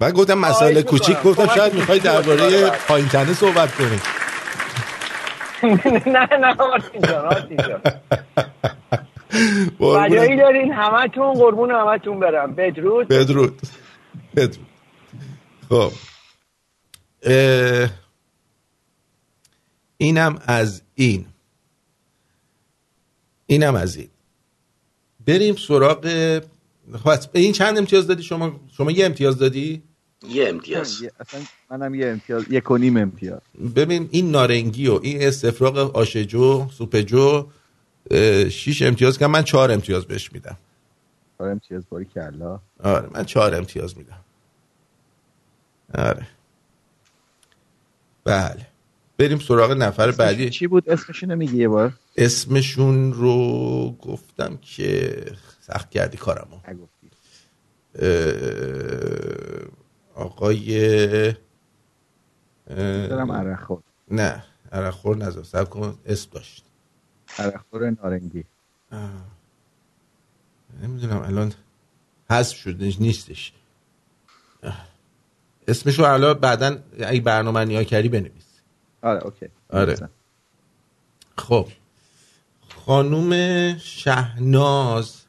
من گفتم مسائل کوچیک گفتم شاید می‌خوای درباره پایین تنه صحبت کنی. نه نه بجایی دارین همتون قربون همتون برم. بدرود. بدرود بدرود. خب. اینم از این. اینم از این. بریم سراغ خب، این چند امتیاز دادی؟ شما شما یه امتیاز دادی؟ یه امتیاز. اصلا منم یه امتیاز یک و نیم امتیاز. ببین این نارنگی و این استفراغ آشجو سوپجو شیش امتیاز که من چهار امتیاز بهش میدم. چهار امتیاز باری کلا. آره من چهار امتیاز میدم. آره. بله. بریم سراغ نفر بعدی. چی بود؟ اسمشون میگی یه بار. اسمشون رو گفتم که سخت کردی کارمو. آقای دارم عرخور نه عرخور نزد سب کن اسم داشت. عرخور نارنگی. نمی‌دونم الان حذف شد نیستش. اسمشو الان بعدا اگه برنامه نیا کردی بنویس. آره اوکی. آره. خب. خانوم شهناز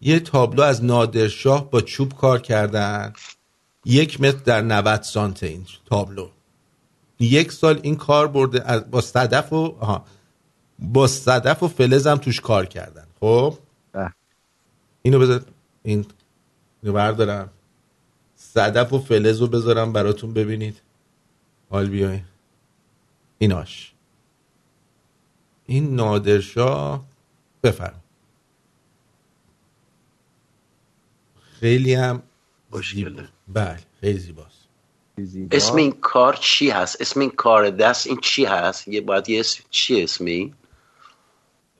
یه تابلو از نادرشاه با چوب کار کردن. یک متر در 90 سانت این تابلو. یک سال این کار برده با صدف و آها. با صدف و فلز هم توش کار کردن. خب؟ اینو بذار این اینو بردارم. صدف و فلز رو بذارم براتون ببینید. حال بیاین. ایناش. این نادرشاه بفرم خیلی هم خوشگله بله خیلی زیباست. اسم این کار چی هست؟ اسم این کار دست این چی هست؟ یه باید یه اسم چی اسمی؟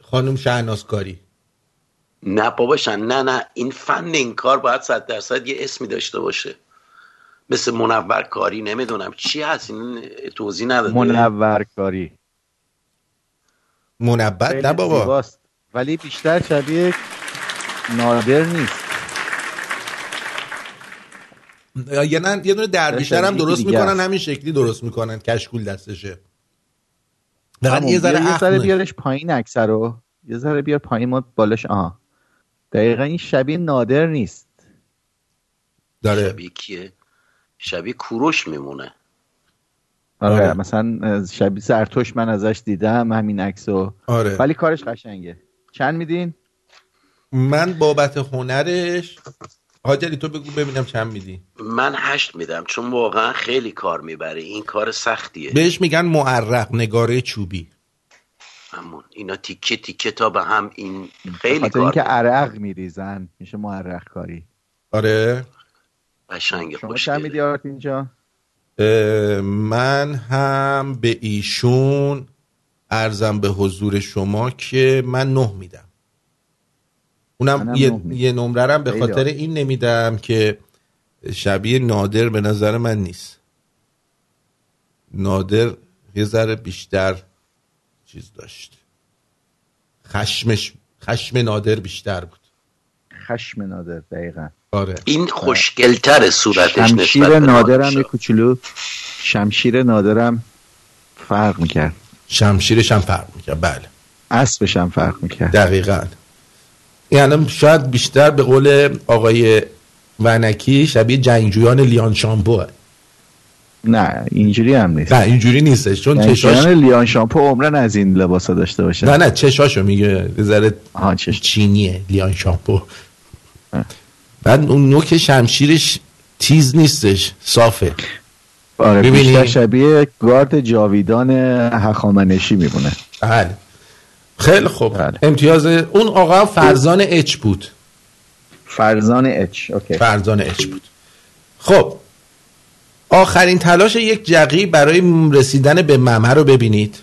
خانم شهنازکاری. نه باباشن نه نه. این فن این کار باید صد درصد یه اسمی داشته باشه. مثل منورکاری نمی‌دونم. چی هست؟ این توضیح نداده. منورکاری. منبت نه بابا. زیباست. ولی بیشتر شبیه نادر نیست. یه نه یه دونه درویشتر هم درست می‌کنن. همین شکلی درست می‌کنن کشکول دستشه. فقط یه ذره یه ذره اخمه. بیارش پایین اکثر رو یه ذره بیار پایین ما بالاش آها. دقیقا این شبیه نادر نیست. داره. شبیه کیه؟ شبیه کوروش میمونه. آره, مثلا شبیه زرتوش من ازش دیدم همین عکسو. آره. ولی کارش قشنگه. چند میدین؟ من بابت هنرش حاجلی تو بگو ببینم چند میدی. من هشت میدم چون واقعا خیلی کار می‌بره. این کار سختیه. بهش میگن معرق نگاره چوبی. همون. اینا تیکه تیکه تا به هم این خیلی کار اینکه عرق میریزن میشه معرق کاری آره. قشنگه شما. چند میدی اه، من هم به ایشون ارزم به حضور شما که من نه میدم. اونم یه. یه نمره رم به خاطر. این نمیدم که شبیه نادر به نظر من نیست. نادر یه ذره بیشتر چیز داشت. خشمش خشم نادر بیشتر بود. خشم نادر دقیقا. آره. این خوشگلتر صورتش نسبت شمشیر به نادرم نادر یه کوچولو شمشیر نادرم فرق می‌کرد. شمشیرش هم فرق می‌کرد. بله. اسبش هم فرق می‌کرد. دقیقا. یعنی شاید بیشتر به قول آقای ونکی شبیه جنگجویان لیان شامپوه نه اینجوری هم نیست. نه اینجوری نیستش چون چشاش لیان شامپو عمرن از این لباسا داشته باشه. نه نه چشاشو میگه ذره چش چینیه لیان شامپو بعد اون نوک شمشیرش تیز نیستش صافه. آره؟ بیشتر شبیه گارد جاویدان هخامنشی میمونه. بله. خیلی خوب. بله. امتیاز اون آقا فرزان اچ بود. فرزان اچ اوکی. فرزان اچ بود. خب. آخرین تلاش یک جقی برای رسیدن به ممه رو ببینید.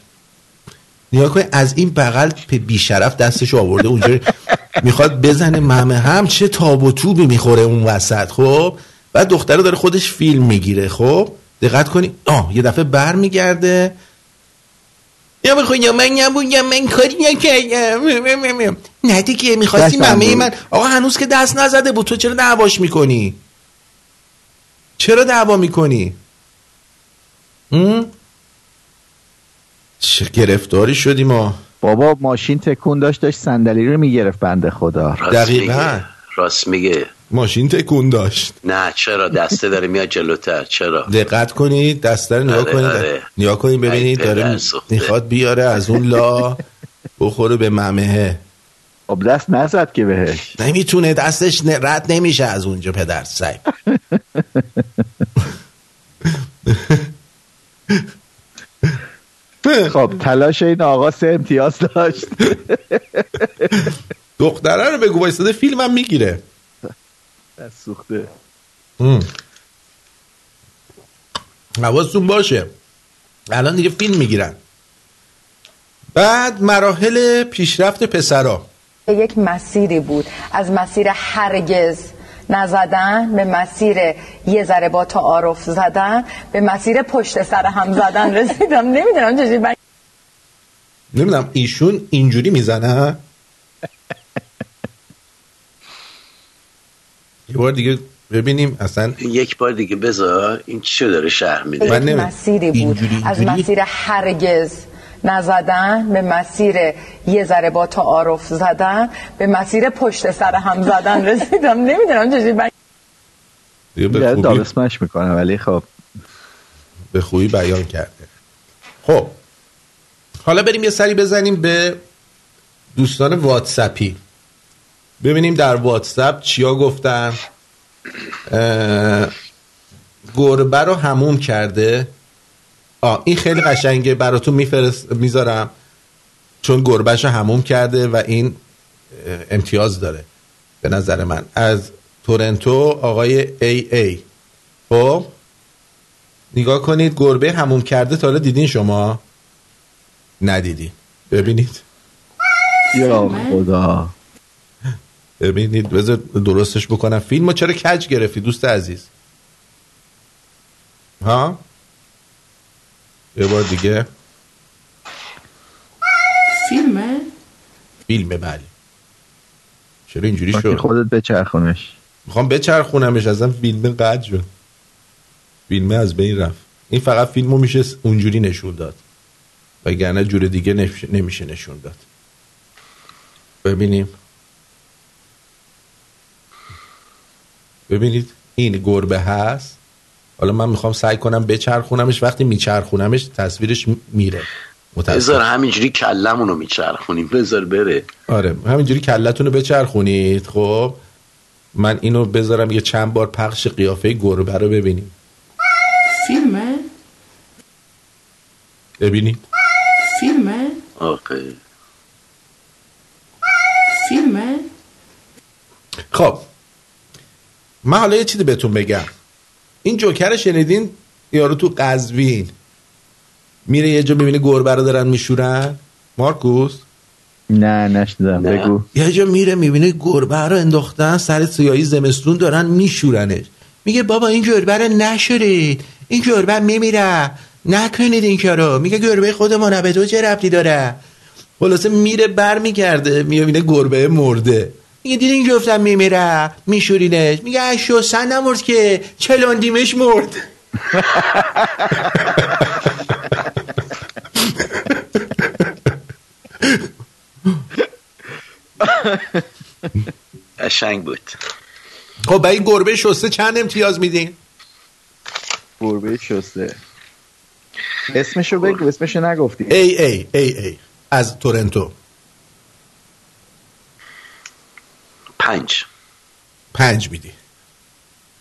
نیا کنید از این بغل به بیشرف دستش آورده اونجا. می‌خواد بزنه ممه. هم چه تاب و توبی می‌خوره اون وسط خب؟ بعد دختره داره خودش فیلم می‌گیره خب؟ دقت کنی. آه یه دفعه بر میگرده یا بخوای یا من نبود یا من کاری نکردم نه دیگه می‌خواستی ممه. من آقا هنوز که دست نزده بود تو چرا دعواش می‌کنی چرا دعوا می‌کنی هم؟ چه گرفتاری شدیم ما بابا ماشین تکون داشت داشت صندلی رو می‌گرفت بنده خدا راست دقیقاً. میگه. راست میگه ماشین تکون داشت. نه چرا؟ دسته داره میاد جلوتر چرا؟ دقت کنید دسته رو نگاه آره، کنید. آره. نگاه کنید ببینید داره. می‌خواد بیاره از اون لا بخوره به ممهه. خب دست نزد که بهش. نمی‌تونه دستش رد نمیشه از اونجا پدر سگ خب تلاش این آقا سه امتیاز داشت. دختره رو بگو وایستاده فیلمم می‌گیره. دست سوخته. حواستون باشه. الان دیگه فیلم می‌گیرن. بعد مراحل پیشرفت پسرا. یک مسیری بود. از مسیر هرگز نزدن به مسیر یه ذره با تعارف زدن به مسیر پشت سر هم زدن رسیدم. نمی‌دونم چجوری من نمی‌دونم ایشون اینجوری می‌زنه یه بار دیگه ببینیم اصلا یک بار دیگه بذار این چی داره شهر میده؟ من نمی- مسیری بود. اینجوری- از؟ مسیر هرگز نزدن به مسیر یه ذره با تعارف زدن به مسیر پشت سر هم زدن رسیدم. نمی‌دونم چجوری من دیگه به خوبی, می‌کنه ولی خب. به خوبی بیان کرده. خب حالا بریم یه سری بزنیم به دوستان واتسپی ببینیم در واتساپ چیا گفتن. گربه رو هموم کرده. آه این خیلی قشنگه. براتون میفرست می‌ذارم. چون گربهش رو هموم کرده و این امتیاز داره. به نظر من. از تورنتو آقای ای ای. خب؟ نگاه کنید گربه هموم کرده تا دیدین شما؟ ندیدی ببینید. یا خدا. ببینید بذار درستش بکنم. فیلمو چرا کج گرفتی دوست عزیز؟ ها؟ یه بار دیگه. فیلمه؟ فیلمه بله. چرا اینجوری شد؟ خودت بچرخونش. می‌خوام بچرخونمش ازم فیلم قد شد. فیلمه از بین رفت. این فقط فیلمو میشه اونجوری نشون داد. وگرنه جور دیگه نمیشه نشون داد. ببینیم. ببینید این گربه هست. حالا من می‌خوام سعی کنم بچرخونمش. وقتی میچرخونمش تصویرش میره. بذار همینجوری کلمون رو میچرخونیم. بذار بره. آره همینجوری کلتون رو بچرخونید. خب من اینو بذارم یه چند بار پخش قیافه گربه رو ببینیم. فیلمه؟ ببینید. فیلمه؟ آقا فیلمه؟ خب من حالا یه چیزی بهتون بگم. این جوکر شنیدین؟ یارو تو قزوین. میره یه جا ببینه گربه رو دارن میشورن؟ مارکوس؟ نه نشدم بگو. یه جا میره می‌بینه گربه رو انداختن سر سیایی زمستون دارن میشورنش. میگه بابا این گربه رو نشورید. این گربه میمیره. نکنید این کارو. میگه گربه خودمونه به تو چه ربطی داره؟ خلاصه میره بر میگرده می‌بینه گربه مرده. میگه دیدین گفتم میمیره؟ میشورینش میگه اشو سن نمرد که چلاندیمش مرد. قشنگ بود. خب به این گربه شسته چند امتیاز میدین؟ گربه شسته. اسمشو بگو اسمشو نگفتی. ای ای ای ای. از تورنتو. پنج. پنج میدی.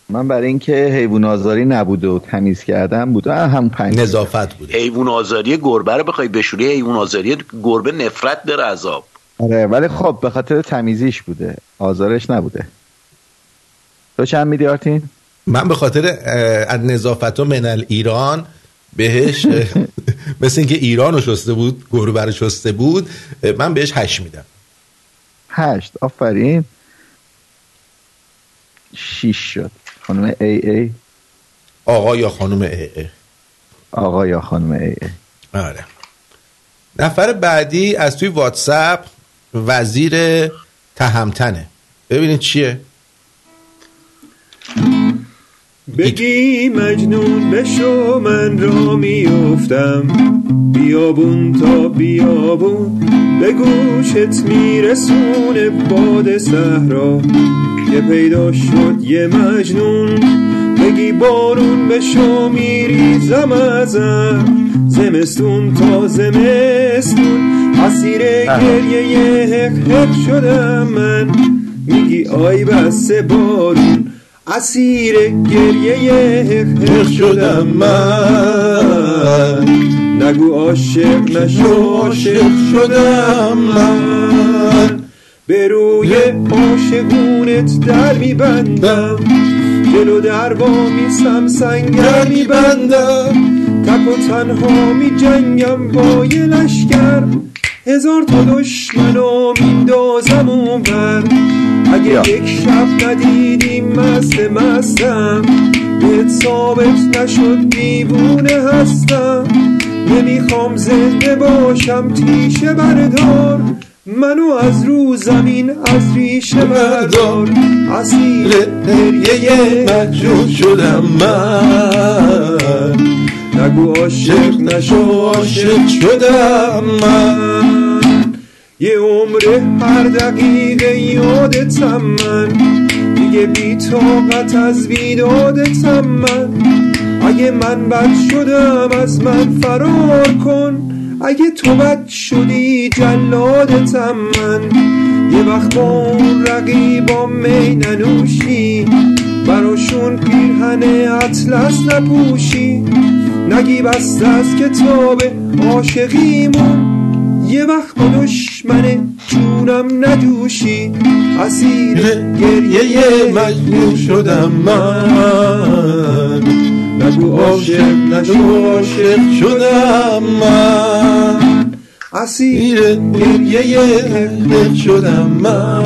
من برای اینکه حیوان آزاری نبوده و تمیز کردم بود. هم پنج. نظافت بوده حیوان آزاری گربه رو بخوای بشوری حیوان آزاری گربه نفرت داره عذاب. آره ولی خب به خاطر تمیزیش بوده. آزارش نبوده. تو چند میدی آرتین؟ من به خاطر از نظافت و منل ایران بهش مثل اینکه ایران رو شسته بود گربه رو شسته بود من بهش هشت میدم. هشت. آفرین. شیش شد. خانم ای ای آقا یا خانم ای ای آقا یا خانم ای ای آره. نفر بعدی از توی واتساپ وزیر تهمتنه. ببینید چیه. بگی مجنون بشو من را میافتم. بیابون تا بیابون به گوشت میرسونه باد صحرا. که پیدا شد یه مجنون بگی بارون بشو میریزم ازم زمستون تا زمستون اسیر گریه حق حق شدم من. میگی آی بس بارون اسیر گریه حق شدم من. نگو عاشق نشو عاشق شدم من. به روی عاشقونت در میبندم. جلو در با میسم سنگر میبندم. تک و تنها می جنگم با یه لشکر. هزار تا دشمنو میندازم اونور. اگه یک شب ندیدیم مست مستم بهت ثابت نشد دیوونه هستم. نمی‌خوام زنده باشم تیشه بردار. منو از رو زمین از ریشه بردار. اسیر هریه مجنون شدم من. نگو عاشق نشو عاشق شدم من. یه عمر هر دقیقه یادتم من. دیگه بی طاقت از بیدادتم من. اگه من بد شدم از من فرار کن. اگه تو بد شدی جلادتم من. یه وقت با اون رقیبا می ننوشی. براشون پیرهن اطلس نپوشی. نگی بست از کتاب عاشقیمون. یه وقت با دشمن جونم ندوشی. اسیر گریه مجنون شدم من. نگو عاشق نگو عاشق شدم من. اسیر گریه حق شدم من.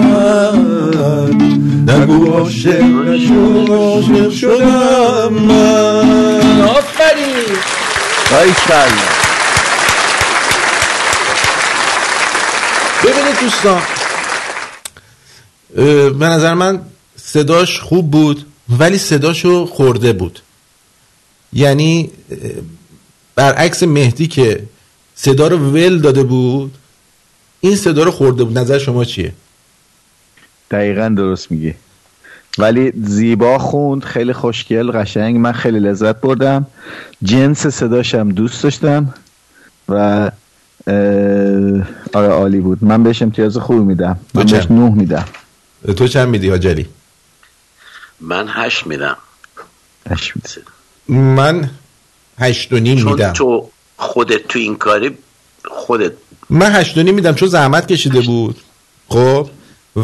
نگو عاشق نگو عاشق شدم من. آفرین! ببینید دوستان. به نظر من صداش خوب بود ولی صداشو خورده بود. یعنی برعکس مهدی که صدا رو ول داده بود این صدا رو خورده بود. نظر شما چیه؟ دقیقا درست میگی. ولی زیبا خوند خیلی خوشگل قشنگ. من خیلی لذت بردم. جنس صداشم دوست داشتم و آره عالی بود. من بهش امتیاز خوبی میدم. من تو بهش؟ نه میدم. تو چند میدی حاجلی؟ من هشت میدم. من هشت و نیم چون میدم. تو خودت تو این کاری خودت من هشت و نیم میدم چون زحمت کشیده بود. خب؟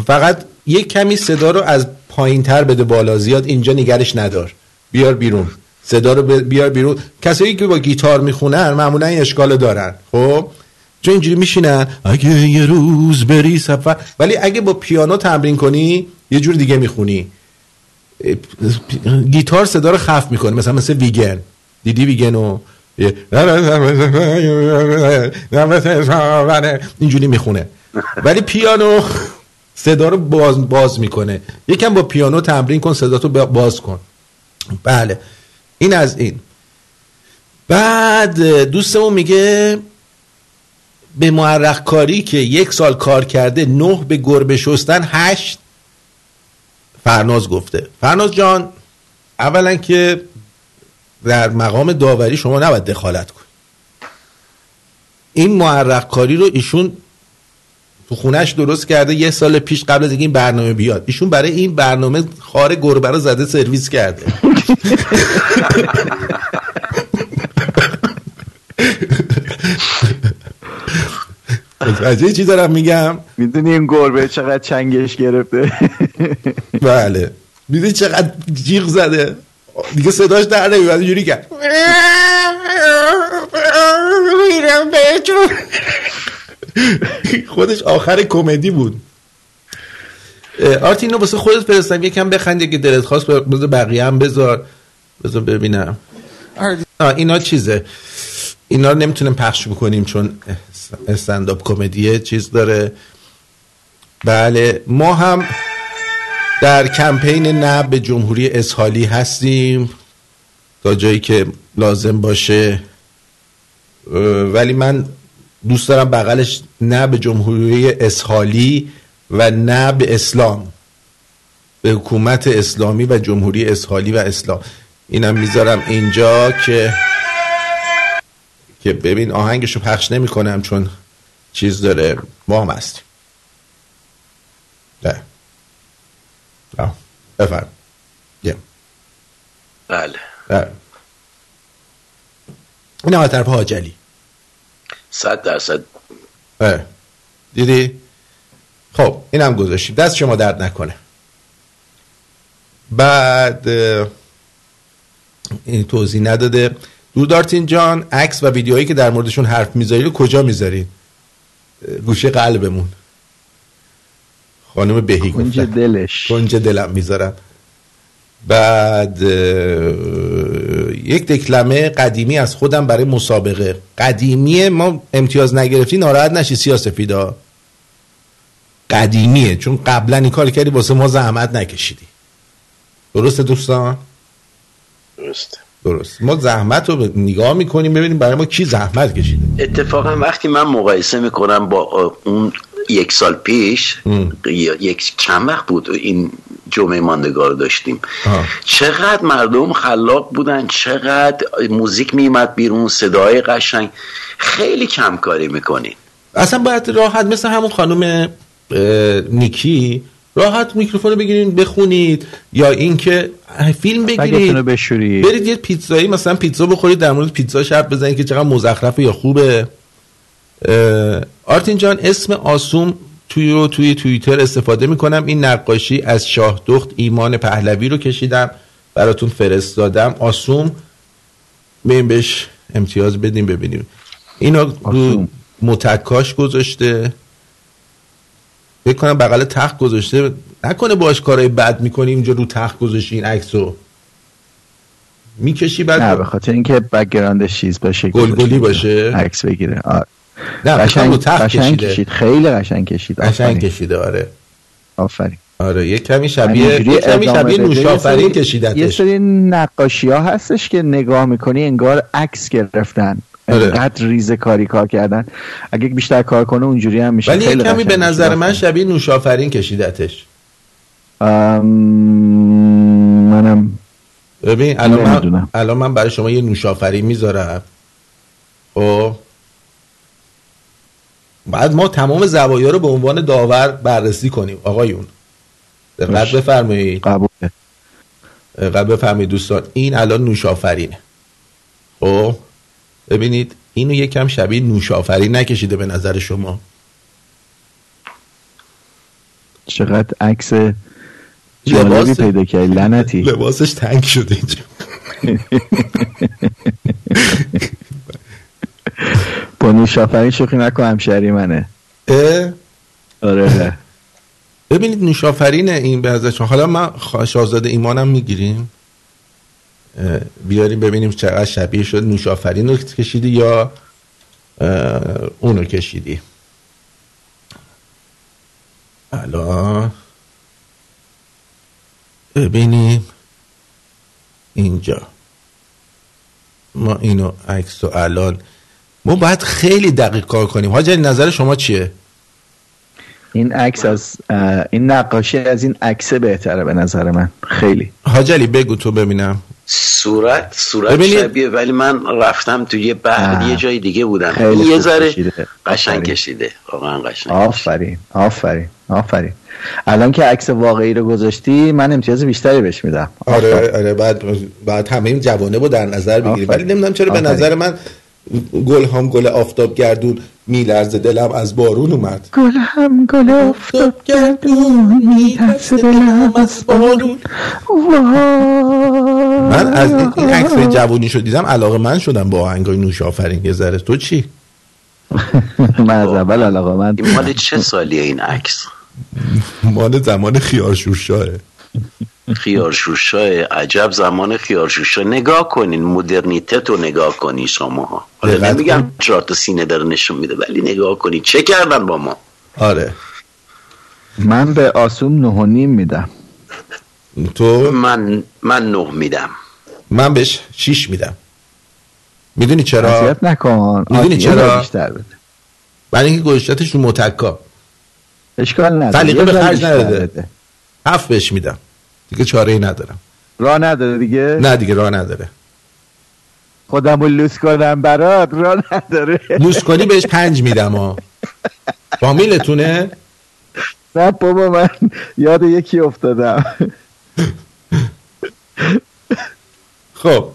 فقط یک کمی صدا رو از پایین تر بده بالا زیاد اینجا نگرش ندار. بیار بیرون. صدا رو بیار بیرون. کسایی که با گیتار می‌خونن معمولا این اشکال دارن. خب؟ چون اینجوری میشینن اگه یه روز بری سفر. ولی اگه با پیانو تمرین کنی یه جور دیگه می‌خونی. گیتار صدا رو خفت می‌کنه مثلا مثل ویگن. دیدی ویگنو اینجوری می‌خونه. ولی پیانو صدا رو باز, باز می‌کنه. یکم با پیانو تمرین کن صدا تو باز کن. بله. این از این. بعد دوستمون میگه به معرق کاری که یک سال کار کرده نه به گربه شستن هشت فرناز گفته. فرناز جان اولا که در مقام داوری شما نباید دخالت کن این معرق کاری رو ایشون تو خونش درست کرده یه سال پیش قبل از این برنامه بیاد. ایشون برای این برنامه خار گربه رو زده سرویس کرده. متوجه چی دارم میگم. می‌دونی این گربه چقدر چنگش گرفته؟ بله. می‌دونی چقدر جیغ زده؟ دیگه صداش در نمیاد اینجوری کرد. میرم بهتون. خودش آخر کمدی بود. اه، آرتی اینو واسه خودت فرستم. یکم بخند که دلت خواست. بذار بقیه هم بذار. بذار ببینم. آه اینا چیزه. اینا رو نمی‌تونیم پخش بکنیم چون استنداپ کمدیه چیز داره. بله ما هم در کمپین نه به جمهوری اسحالی هستیم. تا جایی که لازم باشه. ولی من دوست دارم بغلش نه به جمهوری اسحالی و نه به اسلام. به حکومت اسلامی و جمهوری اسحالی و اسلام. اینم می‌ذارم اینجا که که ببین آهنگشو پخش نمی کنم چون چیز داره ما هم هستیم. ده آه، بفرم. یه بله. بله. این از طرف حاجلی صد درصد. دیدی؟ خب این هم گذاشتیم. دست شما درد نکنه. بعد این توضیح نداده. دودارتین جان عکس و ویدیوهایی که در موردشون حرف می‌ذاری رو کجا می‌ذارین اه، گوشه قلبمون. خانم بهی کنج. دلش. کنج دلم می‌ذارم. بعد اه، یک دکلمه قدیمی از خودم برای مسابقه. قدیمی ما امتیاز نگرفتی ناراحت نشی سیاسفیدا قدیمیه چون قبلا این کار کردی واسه ما زحمت نکشیدی. درسته دوستان؟ درسته. درست. ما زحمت رو نگاه می‌کنیم ببینیم برای ما کی زحمت کشیده. اتفاقا وقتی من مقایسه می‌کنم با آه، اون یک سال پیش یک چند وقت بود این جمعه ماندگار داشتیم. چقدر مردم خلاق بودن چقدر موزیک میمد بیرون صدای قشنگ. خیلی کم کاری می‌کنین اصلا باید راحت مثل همون خانم نیکی. راحت میکروفون رو بگیرین بخونید. یا اینکه فیلم بگیرید. بشورید. برید یه پیتزایی مثلا پیتزا بخورید در مورد پیتزا شب بزنید که چقدر مزخرفه یا خوبه. آرتین جان اسم آسوم توی رو توی توییتر استفاده می‌کنم. این نقاشی از شاه دخت ایمان پهلوی رو کشیدم. براتون فرستادم. آسوم بیم بهش امتیاز بدیم ببینیم. اینا رو متکاش گذاشته. فکر کنم بغل تخت گذاشته. نکنه باش کارهای بد می‌کنی اینجا رو تخت گذاشتی این عکس رو می‌کشی بعد نه به خاطر اینکه background ش چیز باشه گلگلی باشه. عکس بگیره. آره نه قشنگ, رو تخت قشنگ. کشید. خیلی قشنگ کشید. قشنگ. کشیده آره. آفرین. آره یه کمی شبیه یه کمی شبیه. نوشافرین سری- یه کشیدتش. سری نقاشی ها هستش که نگاه می‌کنی انگار عکس گرفتن. آره. انقدر ریز کاری کار کردن. اگه بیشتر کار کنه اونجوری هم میشه. ولی کمی به. نظر من شبیه نوشافرین کشیدتش. ام، منم. ببین الان من. الان من برای شما یه نوشافرین می‌ذارم. خب؟ بعد ما تمام زوایا رو به عنوان داور بررسی کنیم آقایون. دقت. بفرمایید. قبوله. دقت بفرمایید دوستان. این الان نوشافرینه خب؟ ببینید اینو یکم شبیه نوشافرین نکشیده به نظر شما. چقدر عکس جالبی لباس- پیدا کردی لعنتی. لباسش تنگ شده اینجا. با نوشافرین شوخی نکن همشهری منه. اه؟ آره ببینید نوشافرین این به شما. حالا من شاهزاده ایمانم می‌گیریم. بیاریم ببینیم چقدر شبیه شد نوشافرین رو کشیدی یا اونو کشیدی. الان ببینیم اینجا. ما اینو عکس و الان ما باید خیلی دقیق کار کنیم. حاجی نظر شما چیه؟ این عکس از این نقاشی از این عکس بهتره به نظر من. خیلی. حاجلی بگو تو ببینم. صورت صورت ببینید. شبیه ولی من رفتم تو یه بحر. یه جای دیگه بودم یه ذره. قشنگ. کشیده واقعا قشنگ آفرین آفرین آفرین الان که عکس واقعی رو گذاشتی من امتیاز بیشتری بهش میدم آره آره بعد بعد همه این جوانه رو در نظر بگیریم ولی. نمی‌دونم چرا به آفرین. نظر من گل هم گل آفتاب گردون میلرزه دلم از بارون اومد. گل هم گل افتاب گردون میترسه دلم از بارون. من از این- عکس جوانی شو دیدم علاقه من شدم با آهنگای نوش آفرین یه ذره. تو چی؟ من از اول علاقه من این مال چه سالیه این عکس؟ مال زمان خیارشوشاه خیارشوشاه عجب زمان خیارشوشا. نگاه کنین مدرنیته تو نگاه کنی شما حالا دقت نمیگم. چهار تا سینه داره نشون میده ولی نگاه کنی چه کردن با ما؟ آره. من به آسوم نه و نیم میدم. تو؟ من من نه میدم. من بهش شیش میدم. می‌دونی چرا؟ نکن. می‌دونی چرا؟ رو بیشتر بده. برای اینکه گذاشتتش رو متکا. اشکال نداره. سلیقه به خرج نداده. بده. هفت بهش میدم. دیگه چاره ای ندارم. راه نداره دیگه؟ نه دیگه راه نداره. خودم رو لوس کنم برات راه نداره. لوس کنی بهش پنج میدم ها. فامیلتونه؟ نه بابا من یاد یکی افتادم. خب.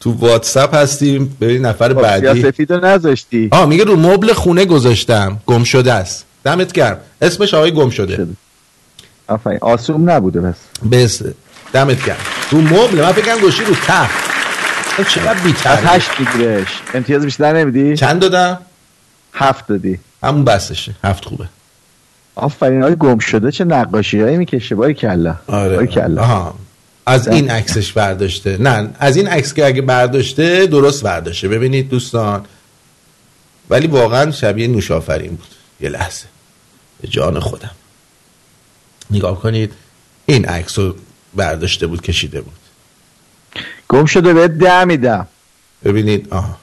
تو واتساپ هستیم. ببین نفر خب، بعدی. سفید رو نذاشتی. آه میگه رو مبل خونه گذاشتم. گم شده است. دمت گرم. اسمش آقای گم شده. آفرین. آسوم نبوده بس بس. دمت گرم. رو مبل من فکرم گوشی رو تخت. این چقدر از بی‌تربیت. هشت میگیرش امتیاز بیشتر نمیدی؟ چند دادم؟ هفت دادی. همون بسشه هفت خوبه. آفرین. های گم شده چه نقاشی هایی می‌کشه؟ باری کلا. آره. باری کلا. آها. از این عکسش برداشته. نه از این عکس که اگه برداشته درست برداشته. ببینید دوستان. ولی واقعا شبیه نوشافرین بود. یه لحظه. به جان خودم. نگاه کنید این عکس رو برداشته بود کشیده بود. گم شده بهت ده میدم. ببینید آها.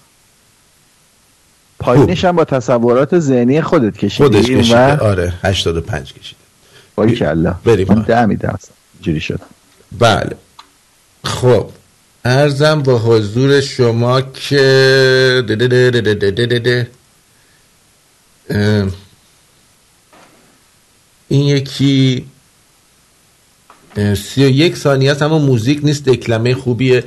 پایینش هم با تصورات ذهنی خودت کشیده خودش آره، کشیده. آره 85 کشیده. باری کلا بریم من ده میدم اینجوری شد. بله. خب ارزم با حضور شما که ده ده ده این یکی سی و یک ثانیه است اما موزیک نیست دکلمه خوبیه.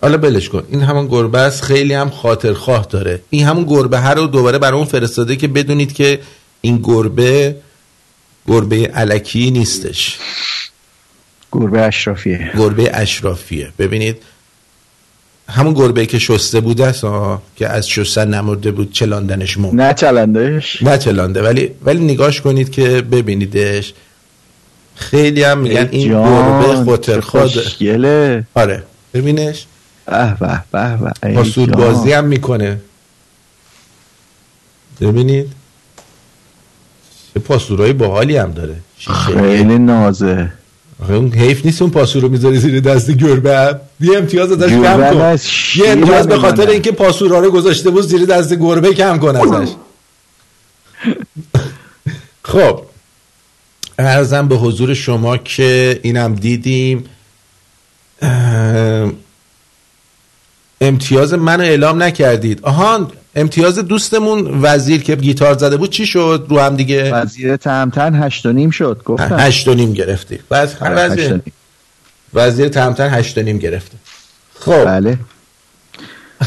حالا بلش کن. این همون گربه است خیلی هم خاطرخواه داره. این همون گربه هر رو دوباره برای اون فرستاده که بدونید که این گربه گربه علکی نیستش. گربه اشرافیه. گربه اشرافیه. ببینید همون گربه که شسته بوده است که از شستن نمرده بود چلاندنش مون نه چلندش نه چلانده ولی ولی نگاش کنید که ببینیدش. خیلی هم میگن این گربه خاطرخواه آره. ببینش. به به به به. پاسور بازی هم می‌کنه. ببینید. چه پاسورهای باحالی هم داره. خیلی نازه. اون حیف نیست اون پاسور رو می‌ذاری زیر دست گربه. یه امتیاز ازش کم کن. یه امتیاز به خاطر اینکه پاسورها رو گذاشته بود زیر دست گربه کم کن ازش. خب. ارزم به حضور شما که اینم دیدیم. امتیاز منو اعلام نکردید. آهان امتیاز دوستمون وزیر که گیتار زده بود چی شد؟ رو هم دیگه؟ وزیر تمتن هشت و نیم شد گفتم. هشت و نیم گرفتی. بعد وزیر؟ وزیر تمتن هشت و نیم گرفته. خب. بله.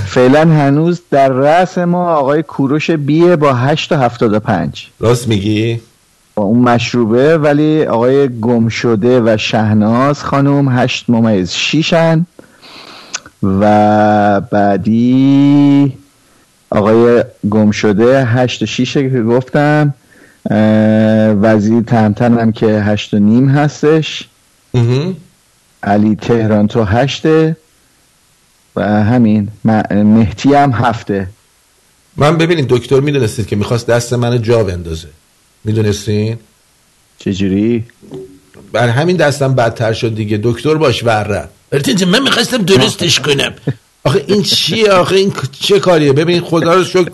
فعلا هنوز در رأس ما آقای کوروش بیه با هشت و هفتاد و پنج. راست میگی؟ با اون مشروبه ولی آقای گم شده و شهناز خانم هشت ممیز شیشن. و بعدی آقای گم شده هشت و شیشه که گفتم وزیر تمتن هم که هشت و نیم هستش. علی تهران تو هشته. و همین مهتی هم هفته. من ببینید دکتر می‌دونستید که می‌خواست دست من جا بندازه. می‌دونستین؟ چجوری؟ بر همین دستم بدتر شد دیگه. دکتر باش ورد من می‌خواستم درستش کنم. آخه این چیه؟ آخه این چه کاریه؟ ببین خدا رو شکر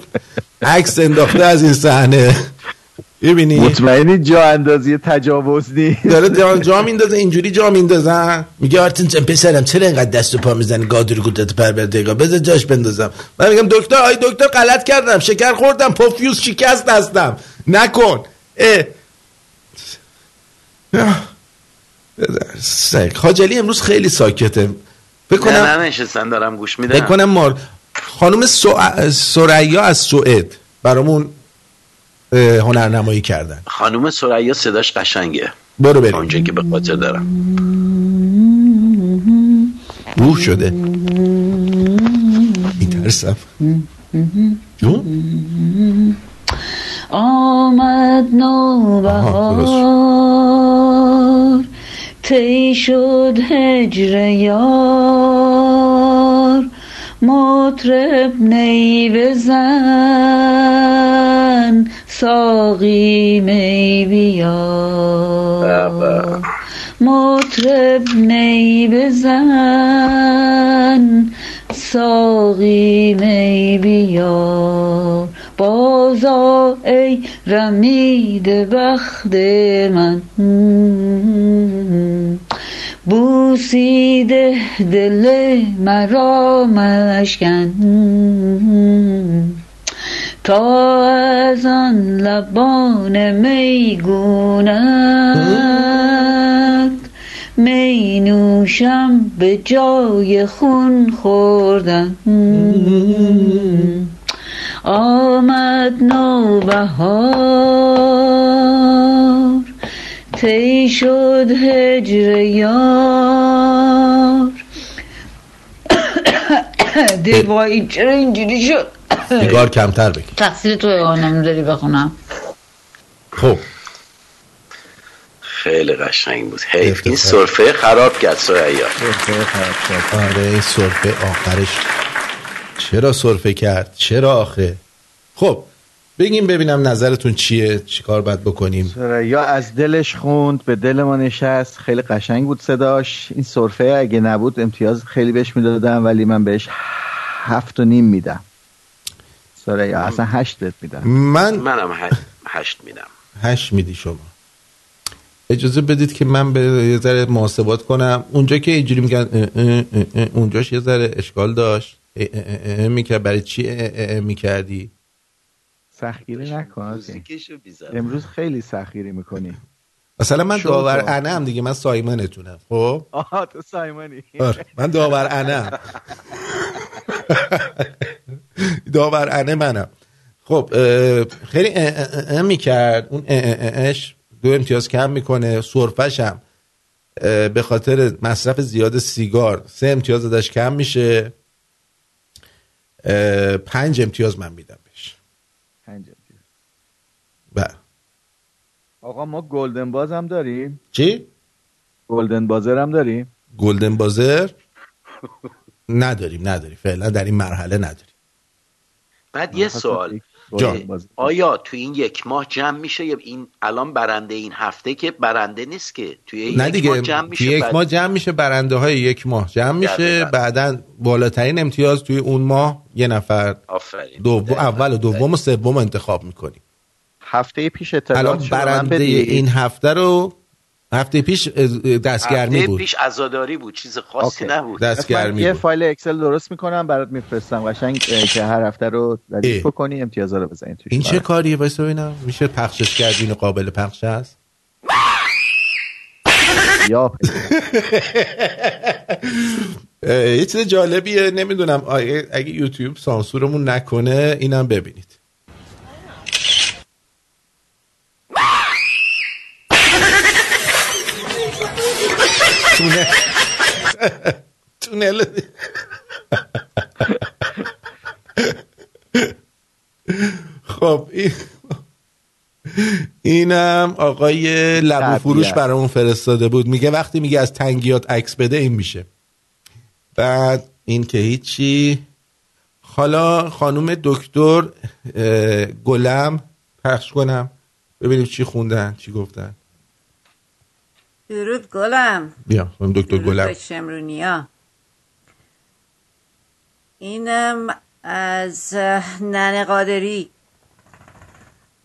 عکس انداخته از این صحنه. ببینی؟ مطمئنی جا اندازی تجاوز نی داره جا, جا میندازه اینجوری جا میندازن میگه آرتین چم پسرم چرا اینقدر دست و پا می‌زنی؟ گادر گودت پر بردگاه بذار جاش بندازم. من میگم دکتر آی دکتر غلط کردم. شکر خوردم. پوفیوز شکست دستم نکن. اه. خاجلی امروز خیلی ساکته. بکنم نه نشستن دارم گوش میدم. بکنم مار خانم سریا از سوئد. برامون هنرنمایی کردن. خانم سریا صداش قشنگه. برو بریم. اونجا که به خاطر دارم. روح شده. میترسم. آمد نوبهار. تی شد هجر یار. مطرب نی بزن ساقی می بیار. مطرب نی بزن ساقی می بیار. بازا ای رمید بخت من. بوسیده دل مرا مشکن. تا از آن لبان میگونت. می نوشم به جای خون خوردن. آمد نوبهار تی شد هجر یار. دیوایی چرا اینجوری شد؟ سیگار کمتر بگی. تقصیر تو نمیداری بخونم. خب. خیلی قشنگ بود. حیف این صرفه خراب کرد سریا آره این صرفه آخرش. چرا صرفه کرد؟ چرا آخه؟ خب بگیم ببینم نظرتون چیه؟ چیکار باید بکنیم؟ یا از دلش خوند به دل ما نشست. خیلی قشنگ بود صداش. این صرفه اگه نبود امتیاز خیلی بهش می‌دادم ولی من بهش هفت و نیم میدم. یا اصلا هشت بهت میدم. من منم هشت میدم. هشت میدی شما. اجازه بدید که من به یه ذره محاسبات کنم. اونجا که اینجوری میگن اونجاش یه ذره اشکال داشت. می‌کرد برای چی می‌کردی سخیری نکن امروز خیلی سخیری می‌کنی مثلا من داور. انم دیگه من سایمنتونم خب آها تو سایمانی آره، من داور انم داور انه منم خب خیلی اه می‌کرد اون اه اه اه اش دو امتیاز کم می‌کنه سرفش هم به خاطر مصرف زیاد سیگار سه امتیاز ازش کم میشه پنج امتیاز من میدم بهش. پنج امتیاز. بله. آقا ما گلدن باز هم داریم. چی؟ گلدن بازر هم داریم. گلدن بازر؟ نداریم نداریم. فعلا در این مرحله نداریم. بعد یه سوال. آیا تو این یک ماه جمع میشه؟ یا این الان برنده این هفته که برنده نیست که. توی نه یک دیگه ماه جمع میشه یک ماه جمع میشه برنده های یک ماه جمع میشه. بعدا بالاترین امتیاز توی اون ماه یه نفر آفرین. دوم اول و دوم و سوم انتخاب می‌کنیم. هفته پیش الان برنده. این هفته رو هفته پیش دستگرمی هفته بود پیش عزاداری بود چیز خاصی okay. نبود دستگرمی من یه. file Excel درست می‌کنم برات میفرستم قشنگ که هر هفته رو ردیف. بکنی امتیازا رو بزنید توش این چه. کاریه وایسا ببینم میشه پخشش کرد اینو قابل پخش هست یا اه، یه چیز جالبیه نمی‌دونم اگه, اگه یوتیوب سانسورمون نکنه اینم ببینید تونه تونل. خب این اینم آقای لبو فروش. برامون فرستاده بود. میگه وقتی میگه از تنگیات عکس بده این میشه. بعد این که هیچی. حالا خانوم دکتر گلم پخش کنم. ببینیم چی خوندن چی گفتن. درود گلم. بیا خانوم دکتر گلم. شمرونیا. اینم از ننه قادری.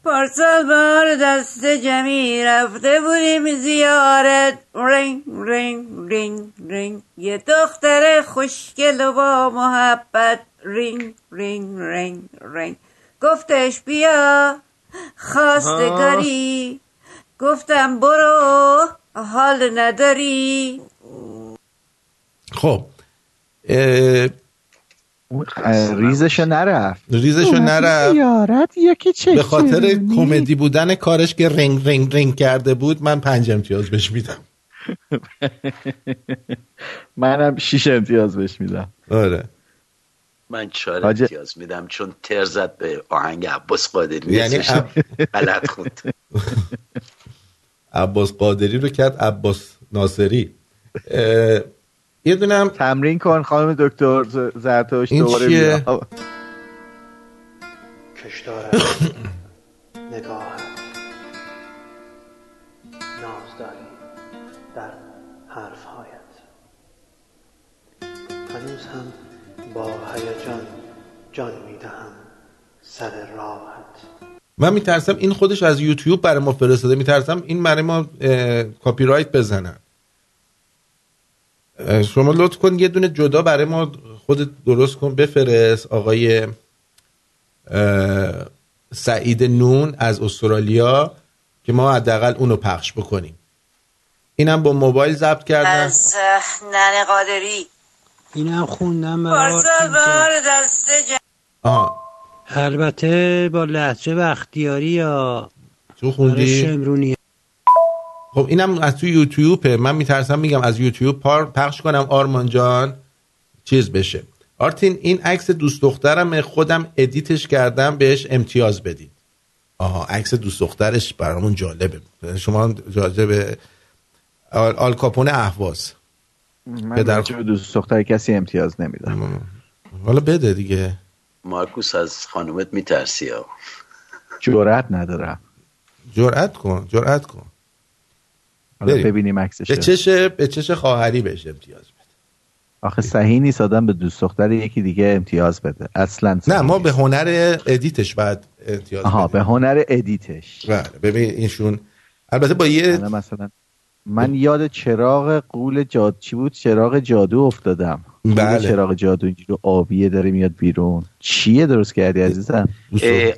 پارسال بار دست جمعی رفته بودیم زیارت. رینگ رینگ رینگ رینگ یه دختر خوشگل و با محبت. رینگ رینگ رینگ رینگ گفتش بیا خواستگاری. گفتم برو. حال نداری؟ خب ریزشو نرفت. ریزشو نرفت. یکی چه به خاطر کمدی بودن کارش که رنگ رنگ رنگ کرده بود من پنج امتیاز بهش میدم. منم شیش امتیاز بهش میدم. آره. من چهار حاج- امتیاز میدم چون تر زد به آهنگ عباس قادری. یعنی غلط خوند. عباس قادری رو کرد عباس ناصری. یه دونم تمرین کن خانم دکتر زرتوش این دوباره چیه؟ بیا. کش دارد نگاهت ناز داری در حرفهایت. هنوز هم با هیجان جان می‌دهم سر راهت من میترسم این خودش از یوتیوب برای ما فرستاده میترسم این برای ما اه، کاپی رایت بزنن شما لطف کن یه دونه جدا برای ما خودت درست کن بفرست. آقای سعید نون از استرالیا که ما حداقل اونو پخش بکنیم. اینم با موبایل ضبط کردن. از ننه قادری. اینم خوندم جمعی آها. البته با لهجه بختیاری یا تو خوندی؟ شمرونی. خب اینم از تو یوتیوبه من میترسم میگم از یوتیوب پار پخش کنم. آرمان جان چیز بشه. آرتین این عکس دوست دخترم خودم edit ش کردم. بهش امتیاز بدید. آها عکس دوست دخترش برامون جالبه. شما جالبه. آل, آل کاپون اهواز. من پدر- به دوست دختر کسی امتیاز نمیدم. حالا بده دیگه. مارکوس از خانومت میترسی ها. جرأت ندارم. جرأت کن جرأت کن. حالا بریم. ببینیم عکسش به چش به چش خواهری بهش امتیاز آخه صحیح نیست آدم به دوست دختر یکی دیگه امتیاز بده. اصلا نه ما به هنر edit ش بعد امتیاز آها به هنر edit ش. بله ببین اینشون البته با یه مثلا من یاد چراغ غول جاد چی بود؟ چراغ جادو افتادم. غول بله. چراغ جادو اینجوری آبیه داره میاد بیرون. چیه درست کردی عزیزم؟ اه،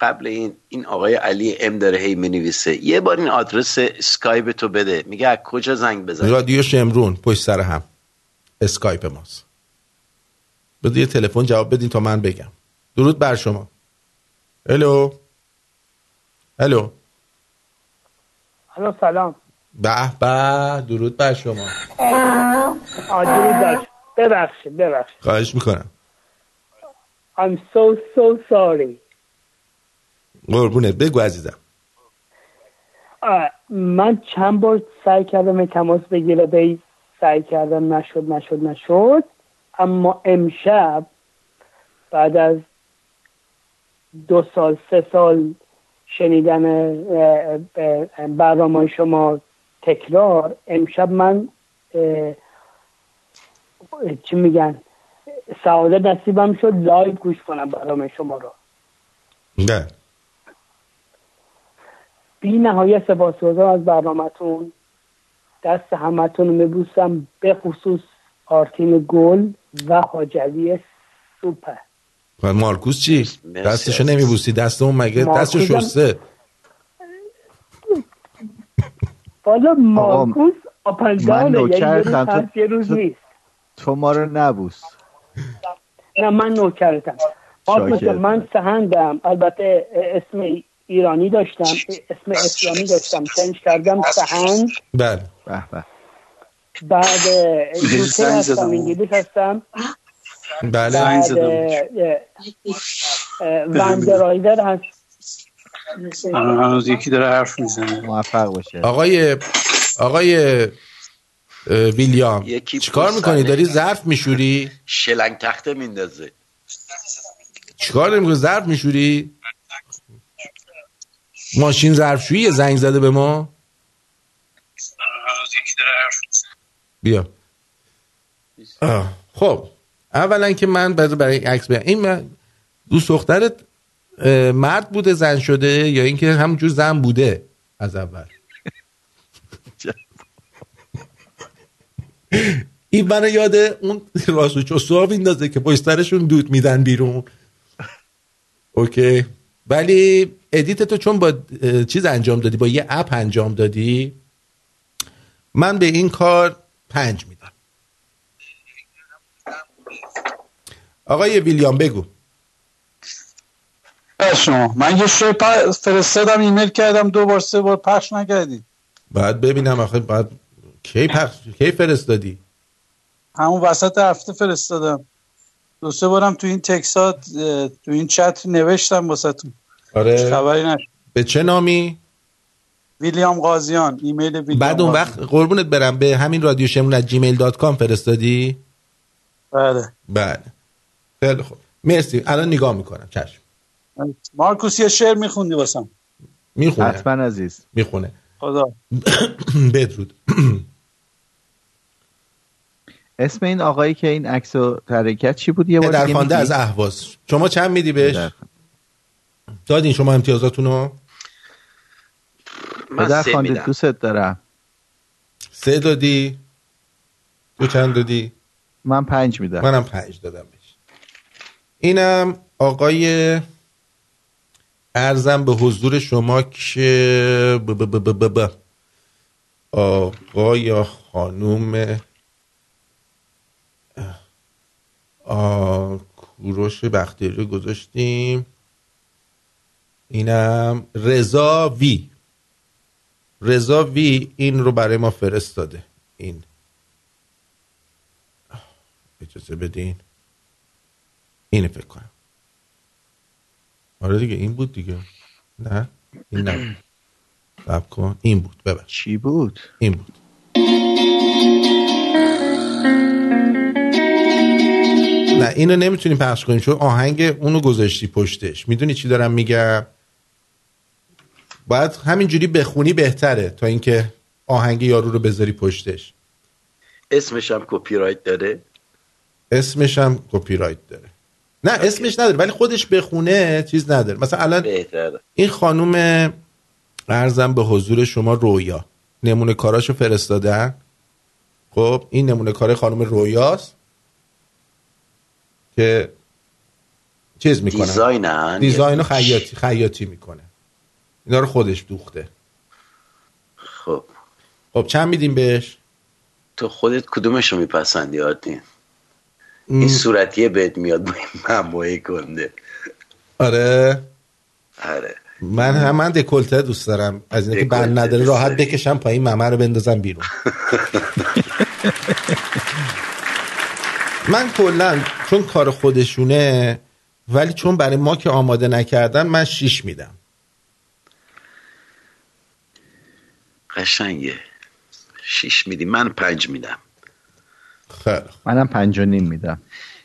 قبل این این آقای علی ام داره هی می‌نویسه. یه بار این آدرس اسکایپ تو بده. میگه از کجا زنگ بزن رادیو شمرون پشت سر هم. اسکایپ ماست. بده یه تلفن جواب بدین تا من بگم. درود بر شما. الو؟ الو؟ سلام. به به درود بر شما. آه درود بر ببخشید ببخشید. خواهش می‌کنم. I'm so so sorry. قربونت بگو عزیزم. آه، من چند بار سعی کردم تماس بگیره به سعی کردم نشد نشد نشد. اما امشب بعد از دو سال سه سال شنیدن برنامه شما تکرار امشب من چی میگن سعادت نصیبم شد لایو گوش کنم برنامه شما رو. نه. بی نهایت سپاسگزارم از برنامهتون. دست همتون رو میبوسم به خصوص آرتین گل و حاجلی سوپر. و مارکوس چی؟ دستشو نمیبوسی. دست اون مگه دستشو شسته. حالا مارکوس من آپندانه یعنی یه روز نیست. تو ما رو نبوس. نه من نوکرتم. شاکر. من سهندم. البته اسم ایرانی داشتم. اسم اسلامی داشتم. چنج کردم سهند. بله. به به. بعد زنگ هستم. انگلیس هستم. بله. بعد وندرایزر هست هنوز یکی داره حرف می‌زنه. موفق باشه. آقای آقای ویلیام چیکار می‌کنی. داری ظرف میشوری؟ شلنگ تخته میندازه. چیکار نمی‌کنی ظرف میشوری؟ ماشین ظرفشویی؟ زنگ زده به ما. هنوز یکی داره حرف می‌زنه. بیا. آه. خب. اولا که من برای عکس بیام این من دوست دخترت مرد بوده زن شده یا اینکه همونجور زن بوده از اول. این منو یاد اون راسو چوسو میندازه که پشت سرشون دود میدن بیرون. okay. ولی edit تو چون با چیز انجام دادی با یه app انجام دادی من به این کار پنج میدم. آقای ویلیام بگو. شما. من یه شوی پ- فرستادم ایمیل کردم دو بار سه بار پخش نکردی. بعد ببینم آخه بعد کی پخش کی فرستادی؟ همون وسط هفته فرستادم. دو سه بارم تو این تکسات تو این چت نوشتم واسهتون. آره. خبری نشد به چه نامی؟ ویلیام قاضیان ایمیل ویلیام بعد اون. وقت قربونت برم به همین رادیو شمرون از Gmail dot com فرستادی؟ بله. بله. خیلی خوب. مرسی. الان نگاه می‌کنم. چشم. مارکوس یه شعر میخوندی واسم؟ می‌خونه. حتما عزیز. می‌خونه. خدا. بدرود. اسم این آقایی که این عکس و ترکت چی بود؟ یه بار در دیگه خوانده میگی؟ از اهواز. شما چند میدی بهش؟ دادین شما امتیازاتون رو من سه میدم. دوست دارم. سه دادی. تو چند دادی؟ من پنج میدم. منم پنج دادم. بهش اینم آقای ارزم به حضور شما که ب ب ب ب ب ب. آقا یا خانوم آ کوروش بختیاری رو گذاشتیم. اینم رضا وی. رضا وی این رو برای ما فرستاده. این. اجازه بدین. اینه فکر کنم. آره دیگه این بود دیگه. نه این نه سب کن. این بود ببر چی بود؟ این بود. نه اینو نمی‌تونیم پخش کنیم چون آهنگ اونو گذاشتی پشتش. می‌دونی چی دارم میگم؟ باید همینجوری بخونی بهتره تا اینکه آهنگ یارو رو بذاری پشتش. اسمش هم کپی رایت داره. اسمش هم کپی رایت داره. نه اسمش نداره ولی خودش بخونه چیز نداره. مثلا الان این خانوم عرضم به حضور شما رویا. نمونه کاراشو فرستادن. خب این نمونه کار خانم رویاست که چیز می‌کنه. design ن. design و خیاطی خیاطی می‌کنه. اینا رو خودش دوخته. خب. خب چند میدیم بهش؟ تو خودت کدومش رو میپسندی آرتین؟ این صورتیه بهت میاد با گنده. آره. آره. من هم من دکلته دوست دارم. از اینکه بند نداره راحت؟ بکشم پایین ممه رو بندازم بیرون. من کلا چون کار خودشونه ولی چون برای ما که آماده نکردن من شیش میدم. قشنگه. شیش میدی. من پنج میدم. خیلی منم پنج و نیم میدم.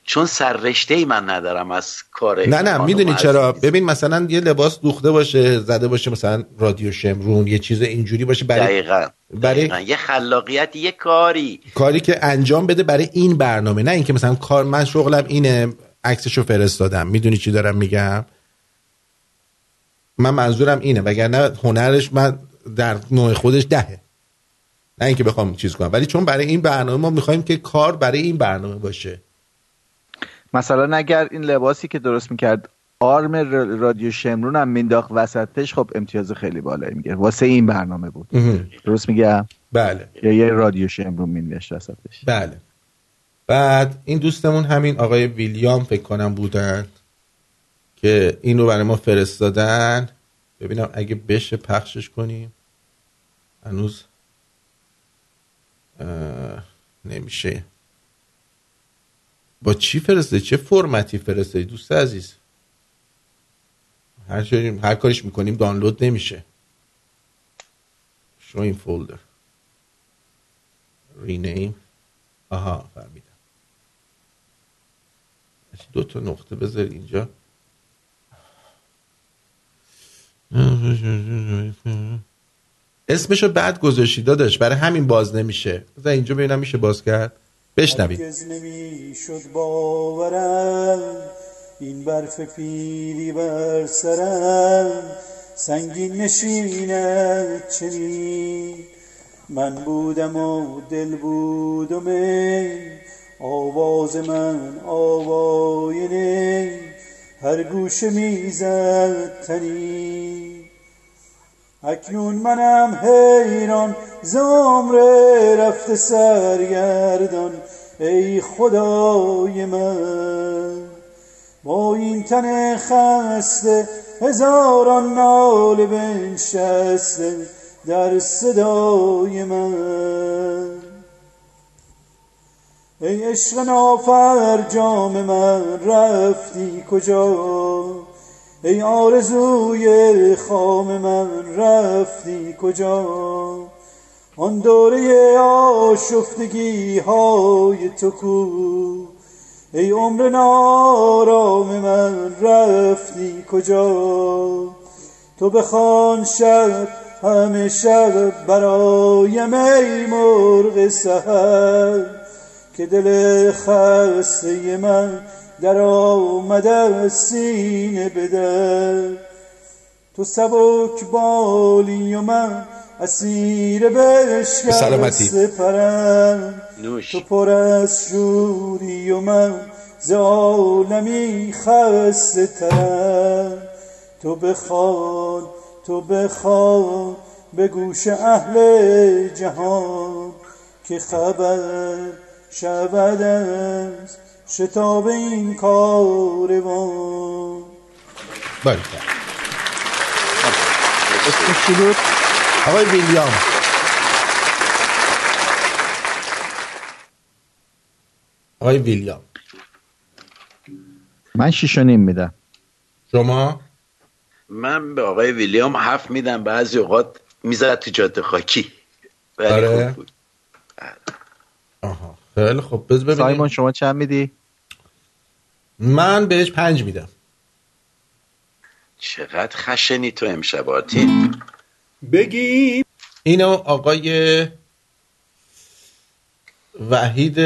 چون سررشته ای من ندارم از کار نه نه می‌دونی. چرا؟ ببین مثلا یه لباس دوخته باشه زده باشه مثلا رادیو شمرون یه چیز اینجوری باشه برای دقیقا برای دقیقا. یه خلاقیت یه کاری. کاری که انجام بده برای این برنامه نه اینکه مثلا کار من شغلم اینه عکسشو فرستادم. می‌دونی چی دارم میگم؟ من منظورم اینه وگرنه هنرش من در نوع خودش دهه. نه اینکه بخوام چیز کنم. ولی چون برای این برنامه ما می‌خوایم که کار برای این برنامه باشه. مثلا اگر این لباسی که درست می‌کرد آرم رادیو شمرون هم مینداخت وسطش خب امتیاز خیلی بالایی میگه واسه این برنامه بود. درست میگم بله. یا یه رادیو شمرون مینداشت وسطش. بله. بعد این دوستمون همین آقای ویلیام فکر کنم بودن که این رو برای ما فرستادن. ببینم اگه بشه پخشش کنیم. هنوز نمیشه. با چی فرسته چه فرمتی فرسته دوست عزیز؟ هر, هر کاریش می‌کنیم دانلود نمیشه. شو این فولدر رینیم آها فهمیدم. دو تا نقطه بذار اینجا. اسمشو بعد گذاشتی داداش برای همین باز نمیشه. بذار اینجا ببینم میشه باز کرد. بشنویم هرگز نمی‌شد باورم این برف پیری بر سرم. سنگین نشیند چنین. من بودم و دل بود و می. آواز من آواینه هر گوشه می‌زد تنی اکنون منم حیران عمر رفته سرگردان. ای خدای من با این تن خسته هزاران ناله بنشسته در صدای من. ای عشق نافرجام من رفتی کجا؟ ای آرزوی خام من رفتی کجا؟ آن دوره آشفتگی های تو کو؟ ای عمر نارام من رفتی کجا؟ تو بخوان شب همه شب برایم ای مرغ سهر که دل خسته من در آمده از سینه بده. تو سبک بالی و من اسیر سلامتی. بشکسته پرم نوش. تو پر از شوری و من ز عالمی خسته ترم تو بخوان تو بخوان به گوش اهل جهان که خبر شود از شتاب این کاروان بله؟ آقای ویلیام. آقای ویلیام. من شیش و نیم میدم. شما؟ من به آقای ویلیام هفت میدم. بعضی اوقات می‌زد تو جاده خاکی. آره. خوب بود. خیلی خب بذار ببینیم. سایمون شما چند میدی؟ من بهش پنج میدم. چقدر خشنی تو امشب آرتین بگیم اینو آقای وحید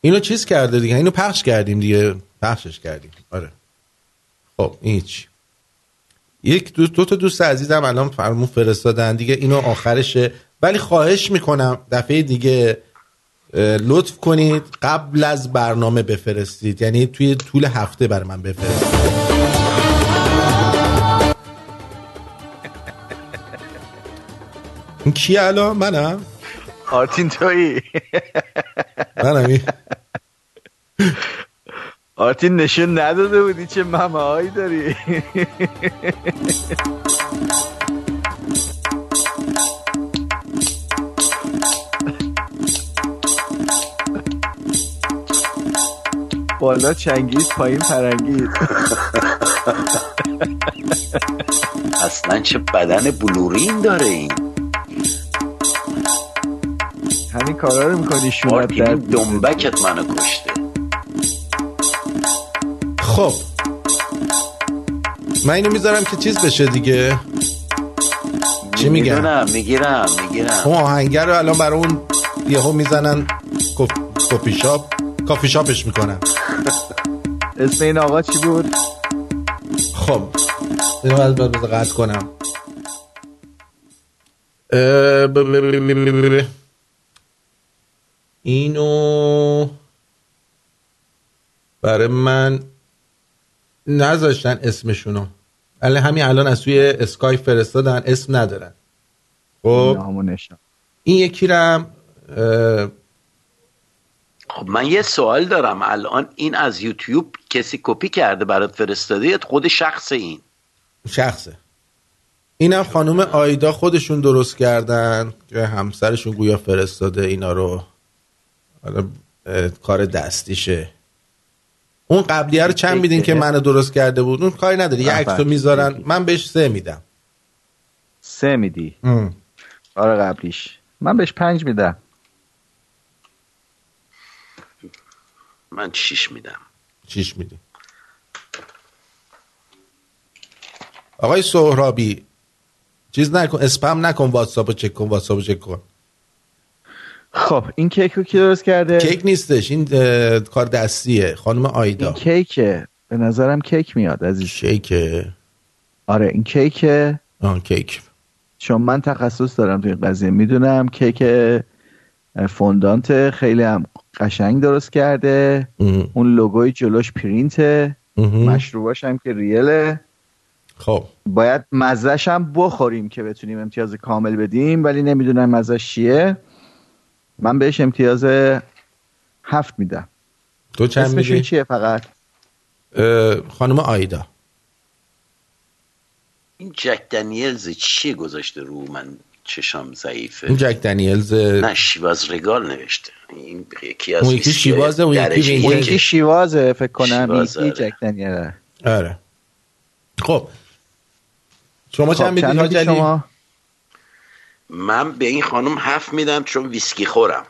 اینو چیز کرده دیگه؟ اینو پخش کردیم دیگه. پخشش کردیم. آره. خب این هیچ. یک دو, دو تا دوست عزیزم الان فرمون فرستادن. دیگه اینو آخرشه. ولی خواهش می‌کنم دفعه دیگه لطف کنید قبل از برنامه بفرستید. یعنی توی طول هفته بر من بفرستید. این کیه الان؟ منم. آرتین تویی. منم. آرتین نشون نداده بودی چه ممه هایی داری. بالا چنگیز پایین پرنگیز اصلا چه بدن بلورین داره این. همین کارا رو می‌کنی شونت آرتین در دنبکت منو کشته. خب. من اینو می‌ذارم که چیز بشه دیگه. چی میگن؟ می‌دونم می‌گیرم می‌گیرم. اون آهنگر رو الان برای اون یهو می‌زنن کافی شاپ. کافی شاپش می‌کنن. اسم این آقا چی بود؟ خب اینو باید باید قطع کنم. اینو برای من نذاشتن اسمشونو. الان همین الان از توی اسکای فرستادن اسم ندارن. خب؟ این یکی رم خب من یه سوال دارم. الان این از یوتیوب کسی کپی کرده برات فرستاده؟ خود شخص این. شخصه. اینم خانم آیدا خودشون درست کردن که همسرشون گویا فرستاده اینا رو. حالا کار دستیشه. اون قبلیه رو چند میدین که منو درست کرده بود؟ اون کاری نداره یه نفر. عکس رو می‌ذارن. من بهش سه میدم. سه میدی. آره قبلیش. من بهش پنج میدم. من شیش میدم. چیش میدی. آقای سهرابی چیز نکن اسپم نکن واتساپ رو چک کن واتساپ رو چک کن. خب این کیک رو کی درست کرده؟ کیک نیستش این کار دستیه خانم آیدا. این کیکه. به نظرم کیک میاد عزیز. کیکه آره این کیکه. آه کیک. چون من تخصص دارم توی این قضیه. می‌دونم کیک فوندانت خیلی هم قشنگ درست کرده. اون لوگوی جلوش پرینته. مشروباش هم که ریله خب. باید مزهش هم بخوریم که بتونیم امتیاز کامل بدیم ولی نمی‌دونم مزهش چیه. من بهش امتیاز هفت میدم. تو چند اسمشون میدی؟ چیه فقط؟ خانم آیدا. این جک دنیلز چیه گذاشته رو من؟ چشام ضعیفه. جک دنیلز نه شیواز رگال نوشته. این یکی از اون یکی شیوازه، اون یکی. یکی شیوازه فکر کنم. یکی آره. جک دنیله آره. خب. شما خب، چند میدی؟ چند حاج میدی علی؟ شما؟ من به این خانم هفت میدم چون ویسکی خورم.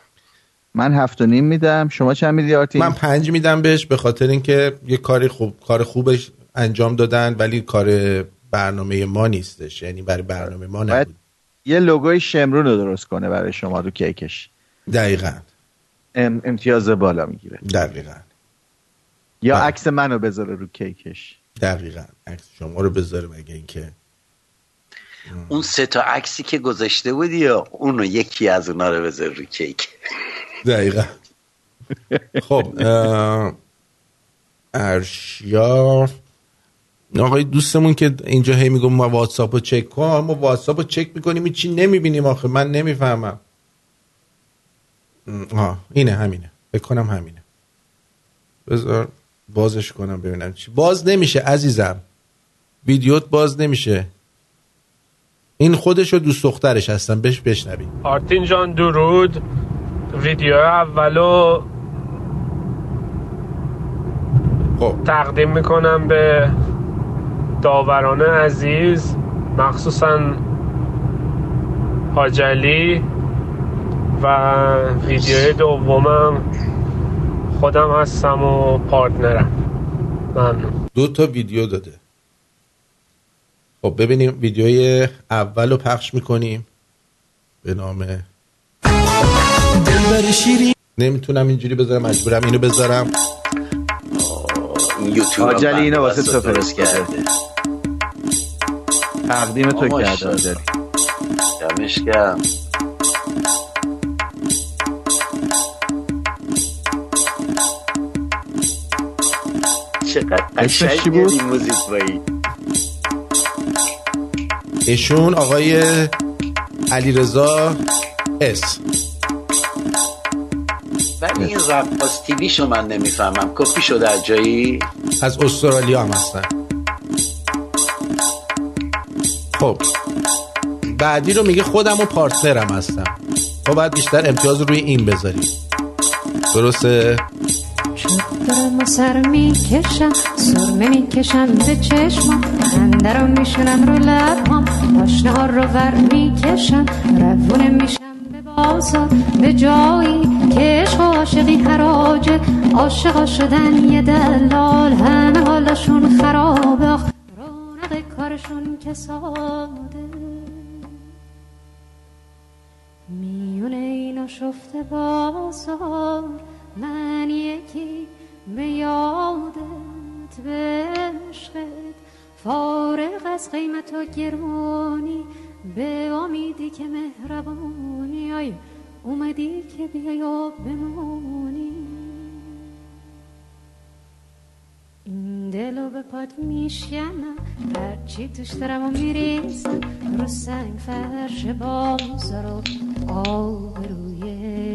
من هفت و نیم میدم. شما چند میدی آرتین؟ من پنج میدم بهش به خاطر اینکه یه کاری خوب کار خوبش انجام دادن ولی کار برنامه ما نیستش. یعنی برای برنامه ما باید نبود. یه لوگوی شمرون رو درست کنه برای شما رو کیکش. دقیقا. ام امتیاز بالا می‌گیره. دقیقا. یا بله. عکس منو بذاره رو کیکش. دقیقا. عکس شما رو بذاره مگه اینکه؟ اون سه تا عکسی که گذاشته بودی یا اونو یکی از اونا رو بذار رو کیک؟ دقیقا. خب ارشیا آقای دوستمون که اینجا هی میگم ما واتساپ رو چک کن. ما واتساپ رو چک می‌کنیم چی نمی‌بینیم آخه. من نمی‌فهمم. آه اینه همینه. فکر کنم همینه. بذار بازش کنم ببینم چی. باز نمیشه عزیزم. ویدیوت باز نمیشه. این خودش و دوست دخترش هستن. بش بشنوی آرتین جان درود. ویدیو اولو خب. تقدیم می‌کنم به داوران عزیز مخصوصا حاجلی و ویدیو دومم خودم هستم و پارتنرم. ممنون. دو تا ویدیو داده. خب ببینیم ویدیوی اول رو پخش می‌کنیم به نام نمی‌تونم اینجوری بذارم مجبورم اینو بذارم. یوتیوب آجلی اینو واسه تو فرستاده تقدیم تو کرده داری دمش گرم. چقدر موسیقی. ایشون آقای علی علیرضا اس. ولی این رقاص TV show من نمی‌فهمم. کپی شده از جایی؟ از استرالیا هم هستن. خب بعدی رو میگه خودم و پارتنرم هستم. خب باید بیشتر امتیاز روی این بذاری درسته؟ دارم و سر می‌کشم سرمه می‌کشم به چشمام. خنده رو میشونم رو لبام پاشنه ها رو ور می‌کشم. روونه میشم به بازار به جایی که عشق و عاشقی حراجه. عاشقا شدن یه دلال همه حالشون خرابه. کارشون که ساده. میونه اینا شفته بازار من یکی به یادت به عشقت. فارغ از قیمت و گرانی به امیدی که مهربانی. اومدی که بیای و بمونی. دلو به پاد میشکنم هرچی توش دارم و میریزم. رو سنگ فرش بازار و آب روی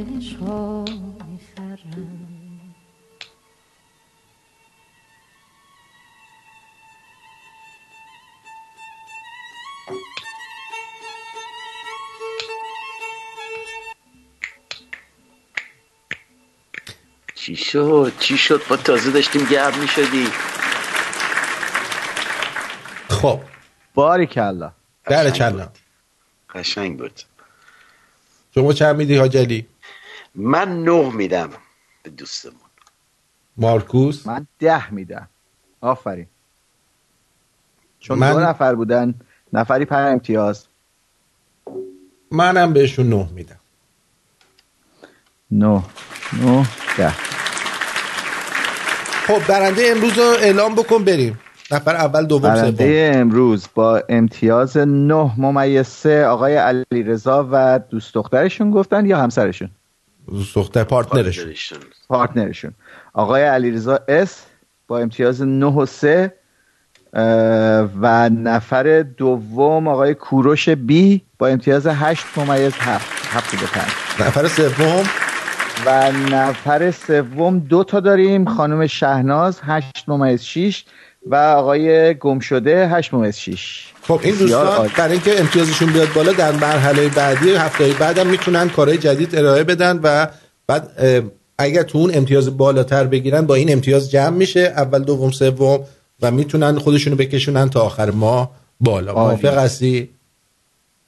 شد؟ چی شد؟ با تازه داشتیم گرم می‌شدی. خب. باری کلا. در کلا قشنگ بود. شما چند میدی حاجلی؟ من نه میدم به دوستمون. مارکوس؟ من ده میدم. آفرین. چون من- دو نفر بودن نفری پر امتیاز. منم بهشون نه میدم. نه. نه ده. خب برنده امروز رو اعلام بکن بریم. نفر اول دوم برنده امروز با امتیاز نه ممیز سه آقای علیرضا و دوست دخترشون گفتن یا همسرشون؟ دوست دختر پارتنرشون. پارتنرشون. آقای علیرضا اس با امتیاز 9 و 3 و نفر دوم آقای کوروش بی با امتیاز 8 ممیز 7 7 به 5 نفر سوم. و نفر سوم دو تا داریم خانم شهناز 8 ممیز 6 و آقای گمشده 8 ممیز 6 خب این دوستان. برای اینکه امتیازشون بیاد بالا در مرحله بعدی هفته بعدم می‌تونن کارهای جدید ارائه بدن و بعد اگر تو اون امتیاز بالاتر بگیرن با این امتیاز جمع میشه اول دوم سوم و می‌تونن خودشونو بکشونن تا آخر ماه بالا. موافق هستی؟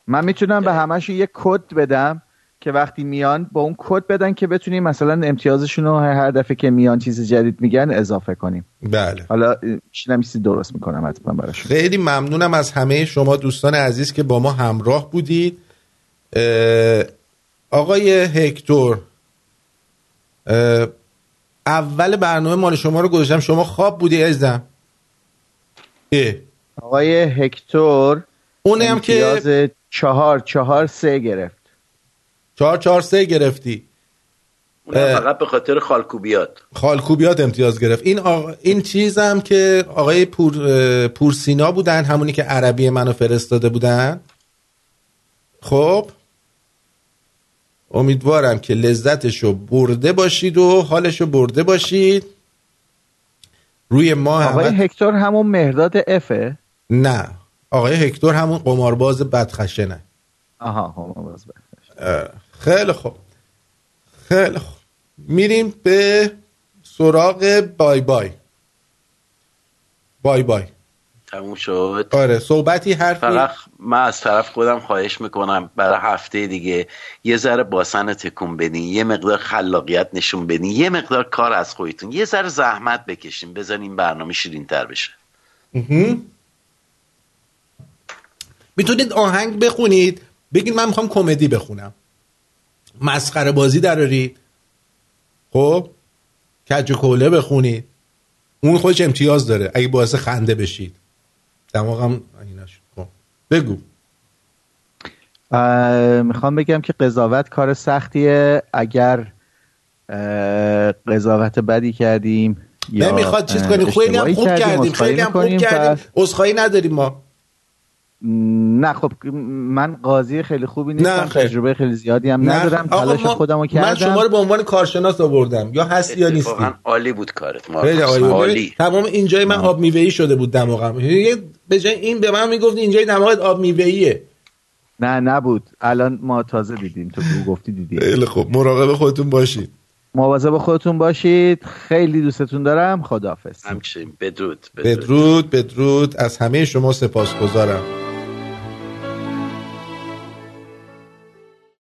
من می‌تونم به همشون یک کد بدم. که وقتی میان با اون کد بدن که بتونیم مثلا امتیازشون رو هر دفعه که میان چیز جدید میگن اضافه کنیم. بله. حالا میشینم چیزی درست می‌کنم حتما براشون. خیلی ممنونم از همه شما دوستان عزیز که با ما همراه بودید. آقای هکتور اول برنامه مال شما رو گذاشتم. شما خواب بودی عزیزم؟ اه. آقای هکتور اونه هم که- چهار چهار سه گرفت. چهار چهار سه گرفتی. فقط به خاطر خالکوبیات. خالکوبیات امتیاز گرفت. این آقا... این چیزم که آقای پور... پورسینا بودن همونی که عربی منو فرستاده بودن. خب. امیدوارم که لذتشو برده باشید و حالشو برده باشید. روی ما آقای همه... هکتور همون مهرداد افه نه. آقای هکتور همون قمارباز بدخشنه. آها هم باز بر. اه، خیلی خوب. خیلی خوب. میریم به سراغ بای بای. بای بای. تموم شد. آره صحبتی حرفی. فقط من از طرف خودم خواهش می‌کنم برای هفته دیگه یه ذره باسن تکون بدین یه مقدار خلاقیت نشون بدین یه مقدار کار از خودتون یه ذره زحمت بکشین. بزن این برنامه شیرین تر بشه. می‌تونید آهنگ بخونید. بگید من می‌خوام کمدی بخونم. مسخره بازی درارید. خب؟ کج و کوله بخونید. اون خودش امتیاز داره. اگه باعث خنده بشید. دماغم ایناش خب بگو. می‌خوام بگم که قضاوت کار سختیه. اگر قضاوت بدی کردیم یا نمی‌خواد چیز کنیم. خیلی هم خوب کردیم، خیلی هم خوب کردیم. عذرخواهی نداریم ما. نه خب من قاضی خیلی خوبی نیستم نه،. تجربه خیلی زیادی هم نه، ندارم تلاش ما- خودمو کردم. من شما رو به عنوان کارشناس آوردم. یا هستی یا نیستی؟ واقعا عالی بود کارت. ما خیلی عالی. عالی. تمام اینجای من آب میوه‌ای شده بود دماغم. به جای این به من می‌گفت اینجای دماغت آب میوه‌ایه. نه نبود. الان ما تازه دیدیم. تو گفتی دیدیم خیلی خوب. مراقب خودتون باشید. مواظب خودتون باشید. خیلی دوستتون دارم. خداحافظ. همچنین. بدرود بدرود. بدرود بدرود. از همه شما سپاسگزارم.